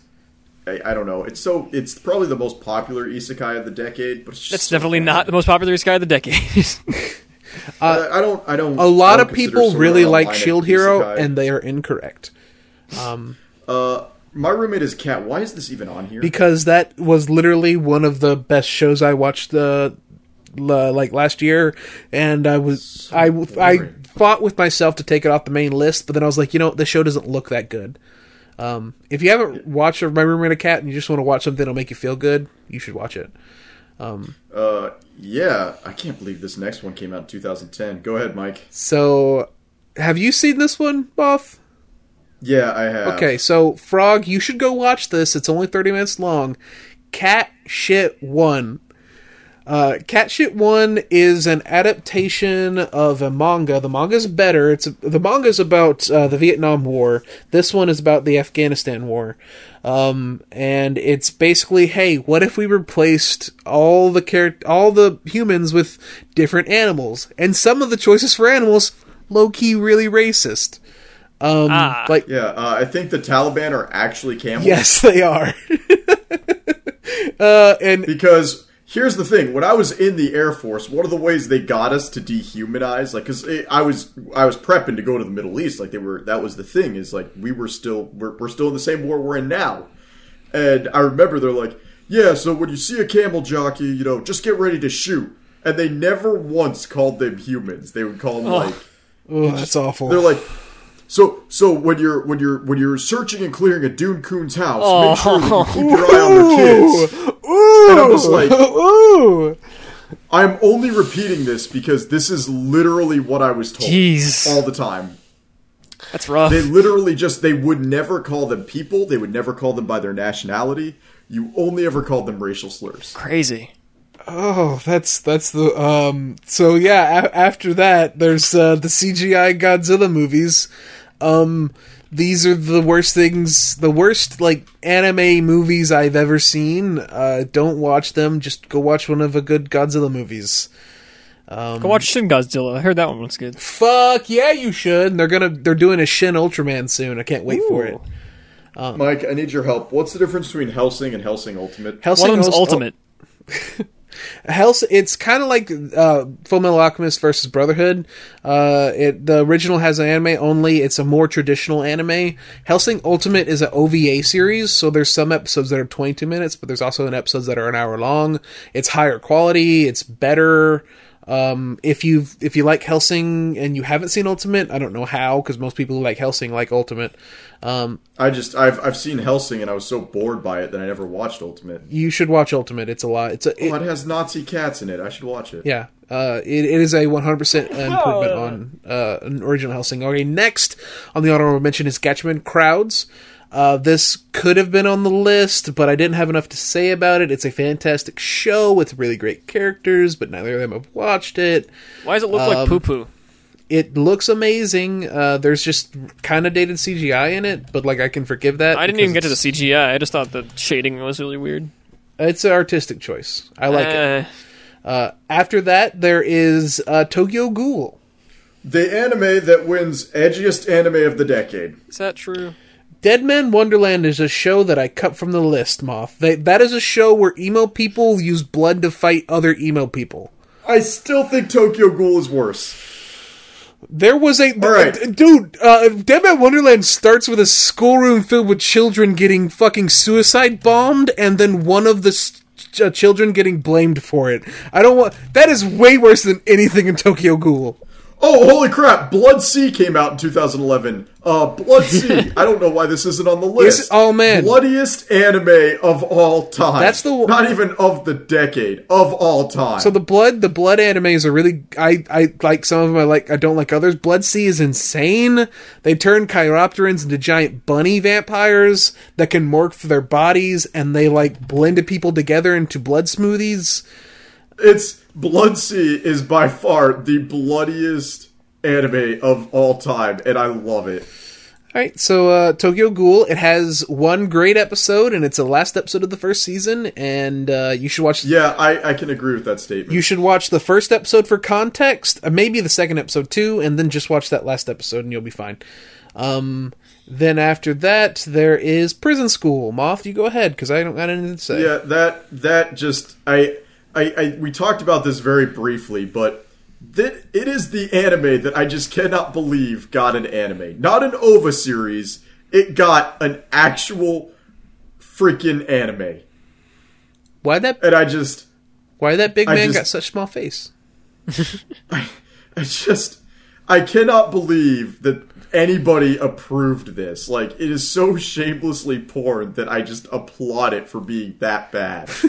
I, I don't know. It's so. It's probably the most popular isekai of the decade, but it's just That's so definitely bad. not the most popular isekai of the decade. Uh, I don't. I don't. A lot of don't consider people really like Shield Hero, isekai. and they are incorrect Uh, my roommate is cat. Why is this even on here? because that was literally one of the best shows I watched the like last year, and I was I I boring. fought with myself to take it off the main list, but then I was like, you know, the show doesn't look that good. Um, if you haven't watched My Roommate a Cat and you just want to watch something that'll make you feel good, you should watch it. uh, yeah, I can't believe this next one came out in 2010. Go ahead, Mike. So, have you seen this one, Buff? Yeah, I have. Okay, so Frog, you should go watch this. It's only 30 minutes long. Cat Shit 1. Uh, Cat Shit 1 is an adaptation of a manga. The manga's better. It's the manga's about uh, the Vietnam War. This one is about the Afghanistan War. Um, and it's basically, hey, what if we replaced all the char- all the humans with different animals? And some of the choices for animals, low key, really racist. Um, Ah. like Yeah, uh, I think the Taliban are actually camels. Yes, they are. uh, and Because here's the thing: when I was in the Air Force, one of the ways they got us to dehumanize, like, because I was I was prepping to go to the Middle East, like they were that was the thing is like we were still we're, we're still in the same war we're in now, and I remember they're like, yeah, so when you see a camel jockey, you know, just get ready to shoot, and they never once called them humans. They would call them oh. like. oh, that's awful. They're like, so so when you're when you're when you're searching and clearing a Dune Coon's house, make sure that you keep your eye on the kids. Ooh, And I'm just like- ooh. I'm only repeating this because this is literally what I was told Jeez. all the time. That's rough. They literally just they would never call them people. They would never call them by their nationality. You only ever called them racial slurs. Crazy. Oh, that's that's the um. So yeah, a- after that, there's uh, the CGI Godzilla movies. Um, these are the worst things, the worst like anime movies I've ever seen. Uh, don't watch them. Just go watch one of the good Godzilla movies. Um, Go watch Shin Godzilla. I heard that one was good. Fuck yeah, you should. They're gonna they're doing a Shin Ultraman soon. I can't wait for it. Ooh. Mike, I need your help. What's the difference between Hellsing and Hellsing Ultimate? Hellsing One of them's Host- ultimate. Hell's it's kind of like uh, Full Metal Alchemist versus Brotherhood. Uh, it the original has an anime only. It's a more traditional anime. Hellsing Ultimate is an OVA series, so there's some episodes that are 22 minutes, but there's also an episodes that are an hour long. It's higher quality. It's better. Um, if you if you like Hellsing and you haven't seen Ultimate, I don't know how because most people who like Hellsing like Ultimate. Um, I just I've I've seen Hellsing and I was so bored by it that I never watched Ultimate. you should watch Ultimate. It's a lot. It's a it, Oh, it has Nazi cats in it. I should watch it. Yeah, uh, it, it is a 100% improvement on uh, an original Hellsing. Okay, next on the honorable mention is Gatchaman Crowds. Uh, this could have been on the list, but I didn't have enough to say about it. It's a fantastic show with really great characters, but neither of them have watched it. Why does it look Um, like poo poo? It looks amazing. Uh, there's just kind of dated CGI in it, but like I can forgive that. I didn't even get to the CGI. I just thought the shading was really weird. It's an artistic choice. I like it. Eh, Uh, after that, there is uh, Tokyo Ghoul. The anime that wins edgiest anime of the decade. Is that true? Deadman Wonderland is a show that I cut from the list, Moth. They, that is a show where emo people use blood to fight other emo people. I still think Tokyo Ghoul is worse. There was a right. dude. Uh, Deadman Wonderland starts with a schoolroom filled with children getting fucking suicide bombed, and then one of the s- ch- uh, children getting blamed for it. I don't want. That is way worse than anything in Tokyo Ghoul. Oh, holy crap! Blood-C came out in 2011. Uh, Blood-C. I don't know why this isn't on the list. Is- oh, man. bloodiest anime of all time. That's the not even of the decade of all time. So the blood, the blood animes are really. I I like some of them. I like. I don't like others. Blood-C is insane. They turn chiropterans into giant bunny vampires that can morph their bodies, and they like blend people together into blood smoothies. It's Blood-C is by far the bloodiest anime of all time, and I love it. All right, so uh, Tokyo Ghoul, it has one great episode, and it's the last episode of the first season, and uh, you should watch. Yeah, I, I can agree with that statement. You should watch the first episode for context, uh, maybe the second episode too, and then just watch that last episode, and you'll be fine. Um, then after that, there is Prison School. Moth, you go ahead because I don't got anything to say. Yeah, that that just I, I I we talked about this very briefly, but that it is the anime that I just cannot believe got an anime, not an OVA series. It got an actual freaking anime, Why that? and I just Why that big I man just- got such small face? I just I cannot believe that anybody approved this. Like it is so shamelessly porn that I just applaud it for being that bad.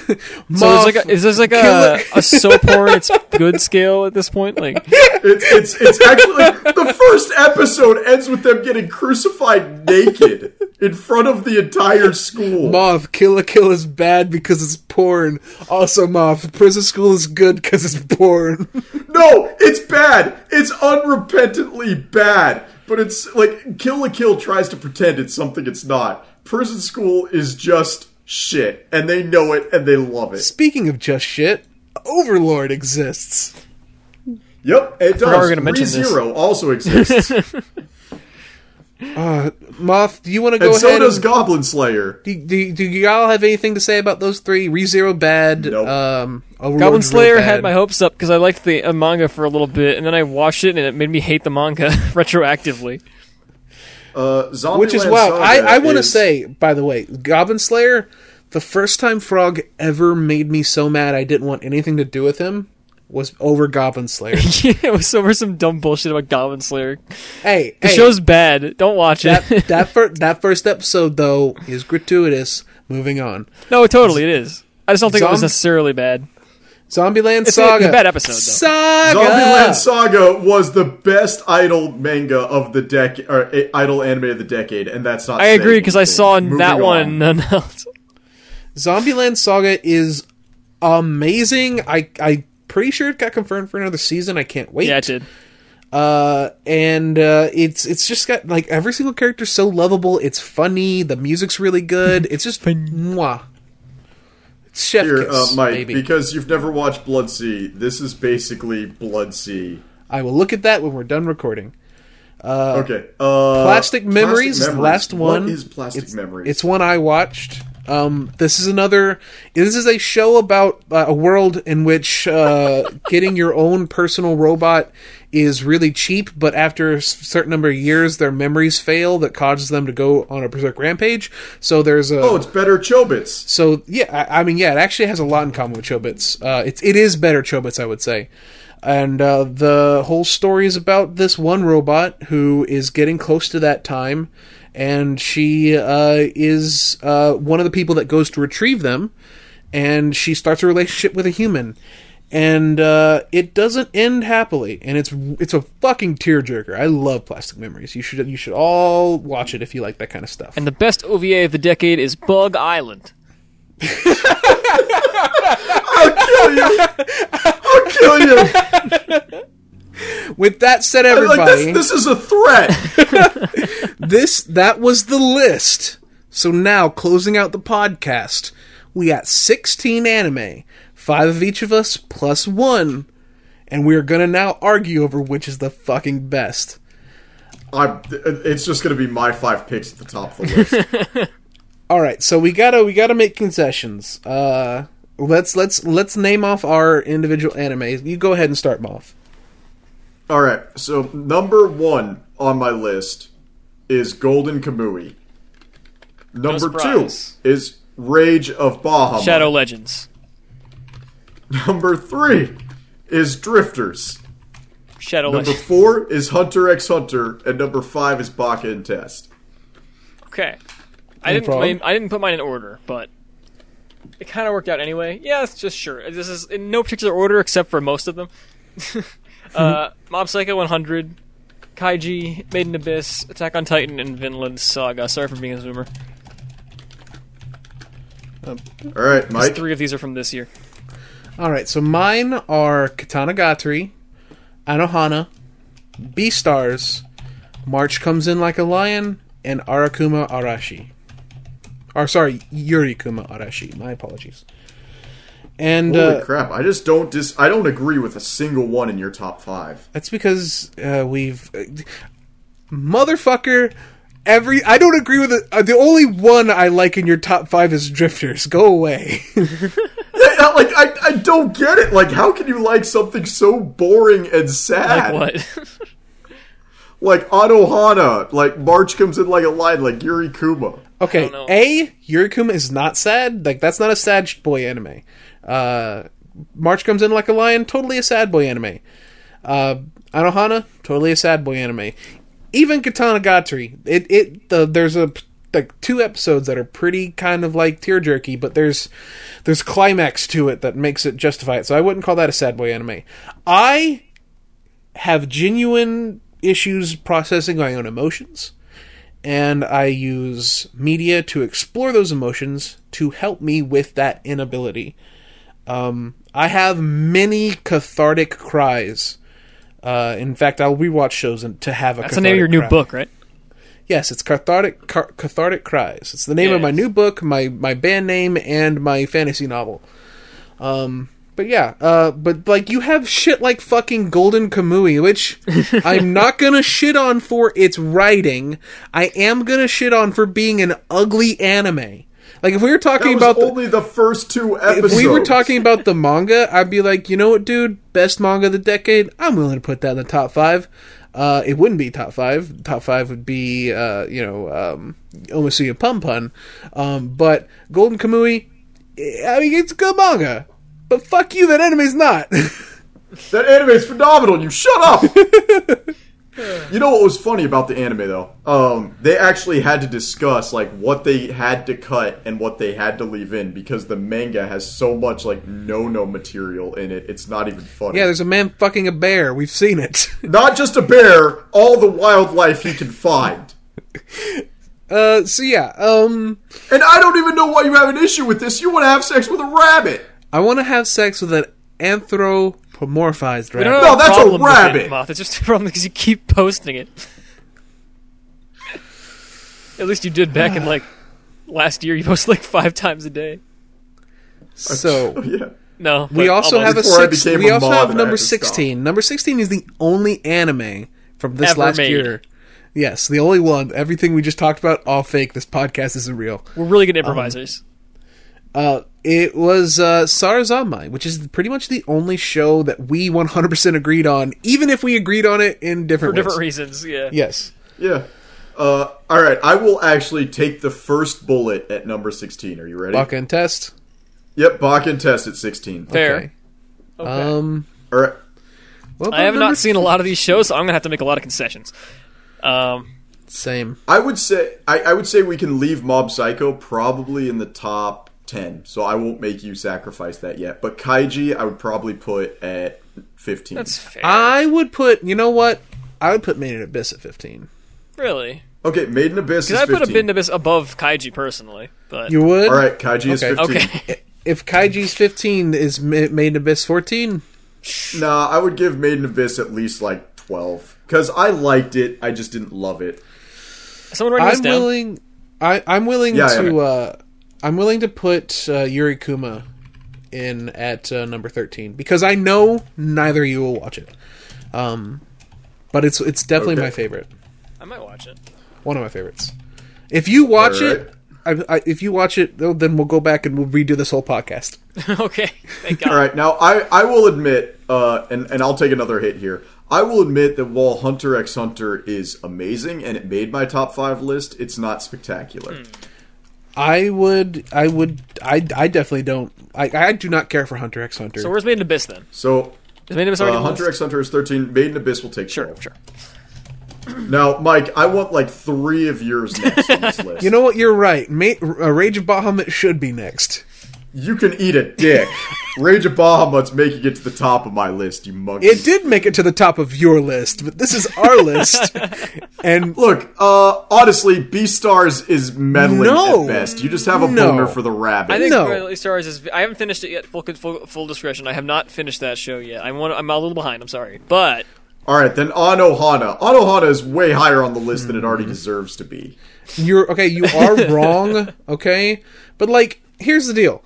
So Moth, is, like a, is this like a, killer- a soap porn? It's good scale at this point. Like It's it's it's actually the first episode ends with them getting crucified naked in front of the entire school. Moth, Kill la Kill is bad because it's porn. Also, Moth, Prison School is good because it's porn. No, it's bad. It's unrepentantly bad. But it's like Kill la Kill tries to pretend it's something it's not. Prison School is just shit, and they know it and they love it. Speaking of just shit, Overlord exists. Yep, it forgot we were does. gonna mention this. ReZero also exists, Moth, do you want to go and so ahead? does and- Goblin Slayer. do, do, do y'all have anything to say about those three? ReZero bad. Nope. Um, Overlord's Goblin Slayer bad. had my hopes up because I liked the uh, manga for a little bit, and then I watched it and it made me hate the manga retroactively. Uh, Which is wow. I, I want to is- say, by the way, Goblin Slayer, the first time Frog ever made me so mad I didn't want anything to do with him was over Goblin Slayer. Yeah, it was over some dumb bullshit about Goblin Slayer. hey, The hey, show's bad. Don't watch it. that that, fir- that first episode though is gratuitous. Moving on, no, totally, it is. I just don't think it was necessarily bad. Zombieland It's a- Saga. it's a bad episode, though. Saga. Zombieland Saga was the best idol manga of the decade, or eh, idol anime of the decade, and that's not. I agree because I saw in Moving that on. one none else. Zombieland Saga is amazing. I I pretty sure it got confirmed for another season. I can't wait. Yeah, it did. Uh, and uh, it's it's just got like every single character's so lovable. It's funny. The music's really good. It's just mwah. It's chef Here, kiss, uh, Mike, baby. because you've never watched Blood-C, this is basically Blood-C. I will look at that when we're done recording. Okay. Uh, Plastic Memories, is the Memories. last one. What is Plastic it's, Memories? It's one I watched. Um, this is another. This is a show about uh, a world in which uh, getting your own personal robot is really cheap, but after a certain number of years, their memories fail that causes them to go on a berserk rampage. So there's a. oh, it's better Chobits. So yeah, I, I mean, yeah, it actually has a lot in common with Chobits. Uh, it's it is better Chobits, I would say. And uh, the whole story is about this one robot who is getting close to that time, and she uh, is uh, one of the people that goes to retrieve them, and she starts a relationship with a human. And uh, it doesn't end happily, and it's it's a fucking tearjerker. I love Plastic Memories. You should you should all watch it if you like that kind of stuff. And the best OVA of the decade is Bug Island. I'll kill you. I'll kill you. With that said, Like, everybody, this, this is a threat. this that was the list. So now, closing out the podcast, we got 16 anime, five of each of us plus one, and we're gonna now argue over which is the fucking best. I'm, it's just going to be my five picks at the top of the list. All right, so we gotta we gotta make concessions. Uh, let's let's let's name off our individual animes. You go ahead and start, Moth. All right. So number one on my list is Golden Kamui. Number two surprise. is Rage of Bahamut. Shadow Legends. Number three is Drifters. Shadow Legends. Number Legends. four is Hunter x Hunter, and number five is Baka and Test. Okay. I didn't. problem. Mine, I didn't put mine in order, but it kind of worked out anyway. Yeah, it's just sure. This is in no particular order except for most of them. uh, Mob Psycho 100, Kaiji, Made in Abyss, Attack on Titan, and Vinland Saga. Sorry for being a zoomer. All right, Mike. Three of these are from this year. All right, so mine are Katanagatari, Anohana, Beastars, March Comes In Like a Lion, and Arakuma Arashi. Or sorry, Yurikuma Arashi. My apologies. And Holy uh, crap! I just don't dis. I don't agree with a single one in your top five. that's because uh, we've uh, motherfucker. Every I don't agree with it. Uh, the only one I like in your top five is Drifters. Go away. Like I, I don't get it. Like, how can you like something so boring and Like sad? what? Like Anohana, like March comes in like a line, like Yurikuma. Okay, don't know. A Yurikuma is not sad. Like that's not a sad boy anime. Uh, March comes in like a lion. Totally a sad boy anime. Uh, Anohana, totally a sad boy anime. Even Katanagatari, it it the, there's a like two episodes that are pretty kind of like tear jerky, but there's there's climax to it that makes it justify it. So I wouldn't call that a sad boy anime. I have genuine issues processing my own emotions and I use media to explore those emotions to help me with that inability. Um, I have many cathartic cries. Uh, in fact, I'll rewatch shows and to have a. Cathartic That's the name of your new cry. book, right? Yes, it's cathartic car- cathartic cries. It's the name of my new book, my my band name, and my fantasy novel. Um, but yeah, uh, but like you have shit like fucking Golden Kamui, which I'm not gonna shit on for its writing. I am gonna shit on for being an ugly anime. Like if we were talking about the, only the first two episodes. if we were talking about the manga, I'd be like, you know what, dude, best manga of the decade. I'm willing to put that in the top five. Uh, it wouldn't be top five. Top five would be, uh, you know, um, Oyasumi Punpun. Um, but Golden Kamui, eh, I mean, it's a good manga. But fuck you, that anime's not. That anime's phenomenal. You shut up. you know what was funny about the anime though? Um, they actually had to discuss like what they had to cut and what they had to leave in because the manga has so much like no-no material in it. It's not even funny. yeah, there's a man fucking a bear. We've seen it. not just a bear, all the wildlife he can find. Uh, so yeah, um, And I don't even know why you have an issue with this. You want to have sex with a rabbit. I want to have sex with an anthropomorphized We rabbit. No, that's a problem it, rabbit. Moth. It's just a problem because you keep posting it. At least you did back in like last year. You post like five times a day. So Oh, yeah. No, We also almost. have a Before I six, we a also have number had to stop. sixteen. Number sixteen is the only anime from this Ever last made. year. Yes, the only one. Everything we just talked about, all fake. This podcast isn't real. We're really good improvisers. Uh, it was uh, Sarazanmai, which is pretty much the only show that we 100% agreed on, even if we agreed on it in different for different different ways. reasons. Yeah. Yes. Yeah. Uh, all right, I will actually take the first bullet at number 16. Are you ready? Baka and Test. Yep, Bakken test at 16. Fair. Okay. Okay. Um, All right. what I have not seen a lot of these shows, so I'm gonna have to make a lot of concessions. Um, Same. I would say I, I would say we can leave Mob Psycho probably in the top 10. So I won't make you sacrifice that yet. But Kaiji I would probably put at 15. that's fair. I would put, you know what? I would put Made in Abyss at 15. really, okay, Made in Abyss is because I 15. put a Bid Abyss above Kaiji personally, but You would? All right, Kaiji is 15. okay. If Kaiji's 15, is Made in Abyss 14? Nah, I would give Made in Abyss at least like 12 cuz I liked it, I just didn't love it. Someone write this I'm down. willing. I, I'm willing Yeah, to. yeah. Uh, I'm willing to put uh, Yurikuma in at uh, number thirteen because I know neither of you will watch it. Um, but it's it's definitely Okay. my favorite. I might watch it. One of my favorites. If you watch Alright. it, I, I, if you watch it, then we'll go back and we'll redo this whole podcast. okay, thank God. All right, now I, I will admit, uh, and, and I'll take another hit here. I will admit that while Hunter x Hunter is amazing and it made my top five list, it's not spectacular. I would, I would, I, I definitely don't. I, I do not care for Hunter x Hunter. So where's Made in Abyss then? So Is Made in Abyss uh, already on Hunter x Hunter is 13, Made in Abyss will take Sure, 12. sure. Now, Mike, I want like three of yours next on this list. you know what? You're right. Ma- uh, Rage of Bahamut should be next. You can eat a dick. Rage of Bahamut's making it to the top of my list, you monkey. It did make it to the top of your list, but this is our list. And Look, uh, honestly, Beastars is meddling No. at best. You just have a No. boner for the rabbit. I think No. Bradley Stars is. I haven't finished it yet. Full, full, full discretion. I have not finished that show yet. I'm one, I'm a little behind. I'm sorry, but All right, then Anohana. Anohana is way higher on the list than it already deserves to be. you're okay, you are wrong, okay? But like, here's the deal.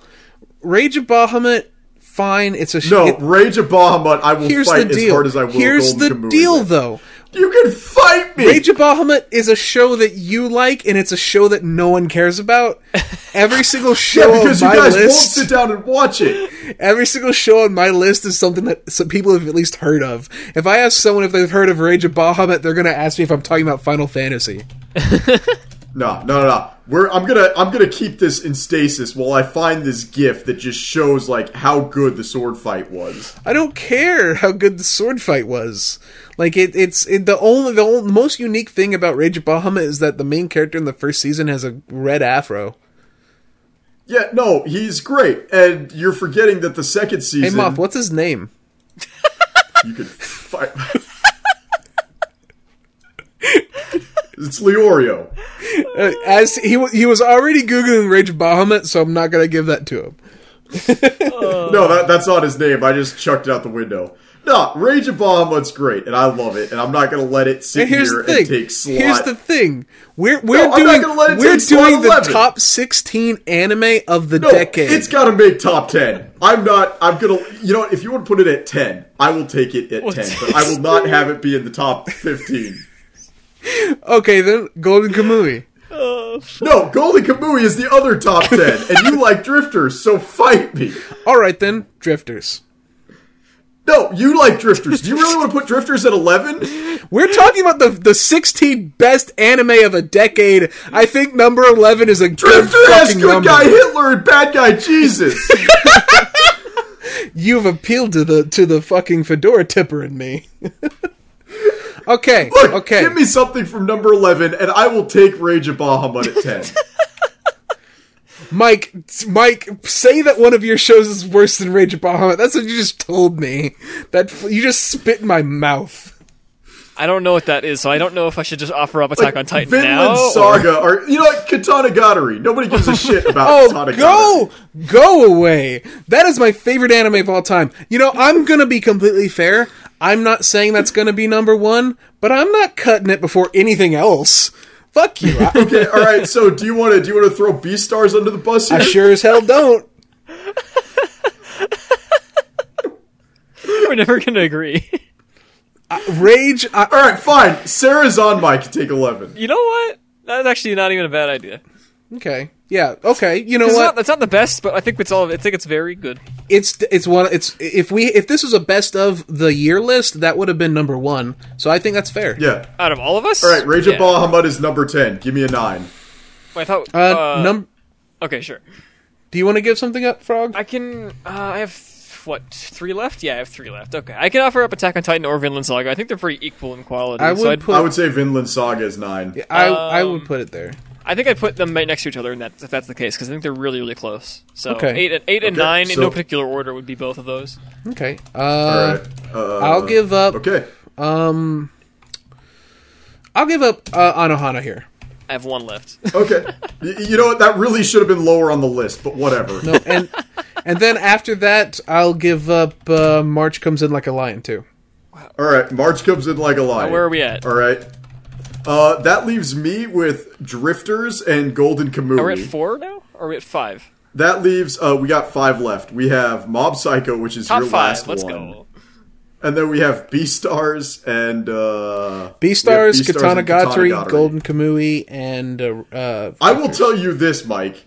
Rage of Bahamut, fine, it's a sh- No, it- Rage of Bahamut, I will here's fight the as deal. hard as I will. here's Golden the Kamui deal though. You can fight me. Rage of Bahamut is a show that you like, and it's a show that no one cares about. Every single show yeah, because on you my guys won't sit down and watch it. every single show on my list is something that some people have at least heard of. If I ask someone if they've heard of Rage of Bahamut, they're going to ask me if I'm talking about Final Fantasy. No, no, no, no. We're I'm gonna I'm gonna keep this in stasis while I find this GIF that just shows like how good the sword fight was. I don't care how good the sword fight was. Like it, it's it, the only the only, most unique thing about Rage of Bahamut is that the main character in the first season has a red afro. Yeah, no, he's great, and you're forgetting that the second season. Hey, Moff, what's his name? you could fight. it's Leorio. Uh, as he wa- he was already googling Rage of Bahamut, so I'm not gonna give that to him. No, that, that's not his name. I just chucked it out the window. No, Rage of Bahamut's great, and I love it, and I'm not gonna let it sit And here's here the thing. and take slot. Here's the thing. We're we're I'm not doing let it we're doing the 11. top 16 anime of the no, decade. it's got to make top ten. I'm not. I'm gonna. You know? If you want to put it at ten, I will take it at ten, but I will not have it be in the top fifteen. Okay, then Golden Kamui. Oh, no, Golden Kamui is the other top ten, and you like Drifters, so fight me. All right then, Drifters. No, you like Drifters. Do you really want to put Drifters at eleven? We're talking about the the 16 best anime of a decade. I think number 11 is a good has good number. guy Hitler and bad guy Jesus. You've appealed to the to the fucking fedora tipper in me. okay, Look, okay. give me something from number eleven, and I will take Rage of Bahamut at ten. Mike, Mike, say that one of your shows is worse than Rage of Bahamut. That's what you just told me. That you just spit in my mouth. I don't know what that is, so I don't know if I should just offer up Attack on Titan Vinland now. or- Saga, or you know what, Katanagatari. Nobody gives a shit about katana. Oh, Katana go, go away. That is my favorite anime of all time. You know, I'm gonna be completely fair. I'm not saying that's gonna be number one, but I'm not cutting it before anything else. Fuck you. I, Okay, all right. So, do you want to do you want to throw Beastars under the bus here? I sure as hell don't. We're never gonna agree. Rage. I, All right, fine. Sarazanmai. Take eleven. you know what? That's actually not even a bad idea. okay. Yeah. Okay. You know It's what? not, it's not the best, but I think it's all. I think it's very good. it's it's one it's if we if this was a best of the year list that would have been number one so i think that's fair Yeah. Out of all of us, All right. Rage yeah. of Bahamut is number ten. Give me a nine. Wait, I thought. uh, Uh, num okay, sure. do you want to give something up frog I can. Uh, I have what three left? Yeah, I have three left. Okay, I can offer up Attack on Titan or Vinland Saga. I think they're pretty equal in quality. I would I'd- put I would say Vinland Saga is nine. I, I Um, would put it there I think I'd put them right next to each other, in that if that's the case, because I think they're really, really close. So Okay. eight, and eight and Okay, nine in no particular order would be both of those. okay uh All right. Uh, i'll give up Okay. um i'll give up uh, anohana here I have one left. Okay. Y- you know what? That really should have been lower on the list, but whatever. no and and then after that i'll give up uh march comes in like a lion too All right. March comes in like a lion. Where are we at? All right. Uh, that leaves me with Drifters and Golden Kamui. Are we at four now? Or are we at five? That leaves uh, we got five left. We have Mob Psycho, which is Top your five. last Let's one, go. And then we have Beastars and uh, beastars we have katana and gatari golden kamui and uh, uh I will tell you this, Mike.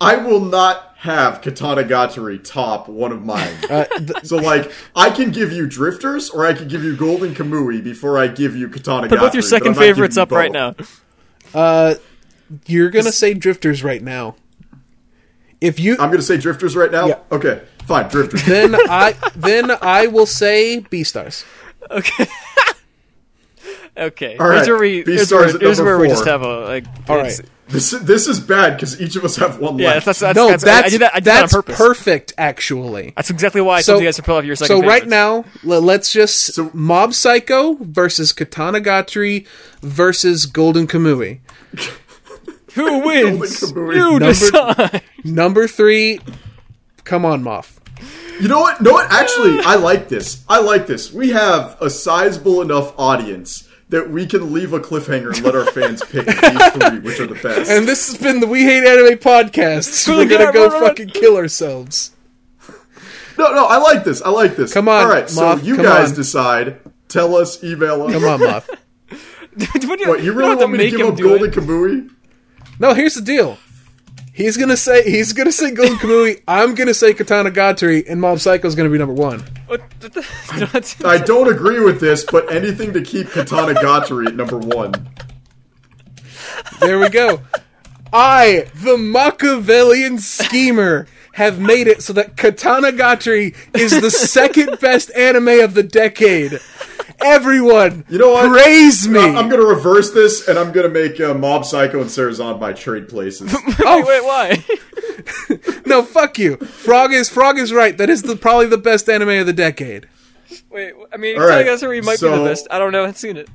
I will not have Katanagatari top one of mine. uh, th- so, like, I can give you Drifters, or I can give you Golden Kamui before I give you Katana Put Gatari. both your second I'm not giving favorites you up right now. uh you're gonna say drifters right now if you I'm gonna say Drifters right now. Yeah. Okay, fine, Drifters. then I then I will say Beastars. Okay. Okay. All right, Here's where we. Here's where, at here's number where we four. just have a like. All it's- right. This this is bad because each of us have one Yeah, left. that's that's, no, that's, that's I did that. I did that on purpose. perfect. Actually, That's exactly why I so told you guys to pull off your second. so right now, let's just So- Mob Psycho versus Katanagatari versus Golden Kamui. who wins? You Number- decide. Number three, come on, Moff. You know what? No, what? Actually, I like this. I like this. We have a sizable enough audience that we can leave a cliffhanger and let our fans pick these three, which are the best. And this has been the We Hate Anime podcast. We're gonna good, go fucking kill ourselves. no, no, I like this. I like this. Come on, All right, so you guys on. decide. Tell us, email us. Come on, Moff. what, do What you really don't have want me to give him up do Golden it. Kamui? No, here's the deal. He's gonna say he's gonna say Golden Kamui. I'm gonna say Katanagatari, and Mob is gonna be number one. What, what the, no, I don't agree with this, but anything to keep Katanagatari at number one. There we go. I, the Machiavellian schemer, have made it so that Katanagatari is the second best anime of the decade. Everyone, You know what? praise me. I'm going to reverse this, and I'm going to make uh, Mob Psycho and Sarazanmai trade places. oh, wait, why? no, fuck you. Frog is Frog is right. That is the probably the best anime of the decade. wait, I mean, All right, I guess he might be the best. I don't know. I haven't seen it.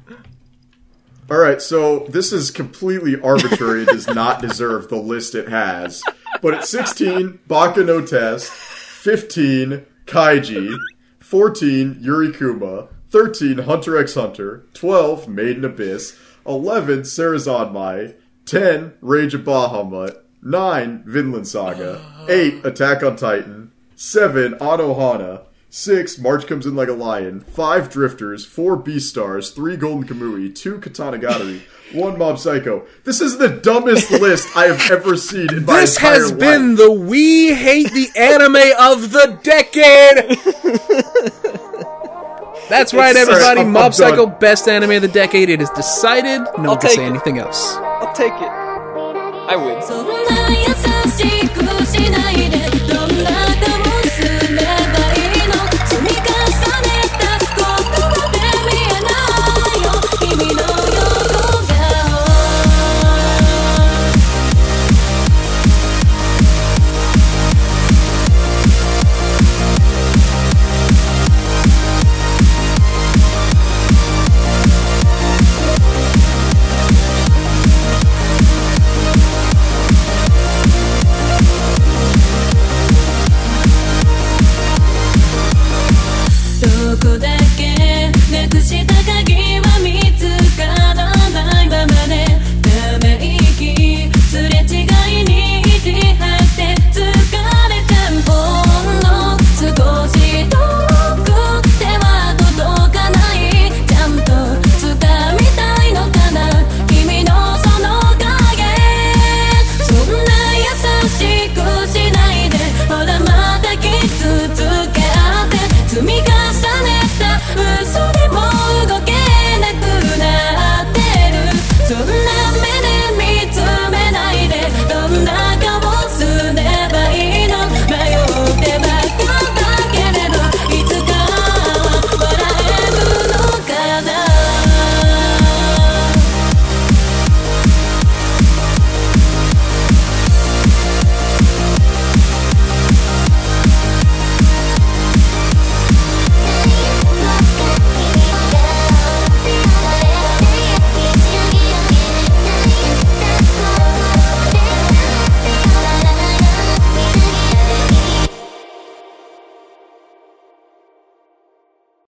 All right, so this is completely arbitrary. it does not deserve the list it has. But at 16, Baka no Test. 15, Kaiji. 14, Yurikuma. 13, Hunter x Hunter. 12, Made in Abyss. 11, Sarazanmai. 10, Rage of Bahamut. 9, Vinland Saga. 8, Attack on Titan. 7, Anohana. 6, March Comes In Like a Lion. 5, Drifters. 4, Beastars. 3, Golden Kamui. 2, Katanagatari. 1, Mob Psycho. This is the dumbest list I have ever seen in my life. This entire has life. been the We Hate the Anime of the Decade. That's right, It's- uh, everybody. I'm- I'm Mob Psycho, done. best anime of the decade. It is decided. No one can say it. anything else. I'll take it. I win. それ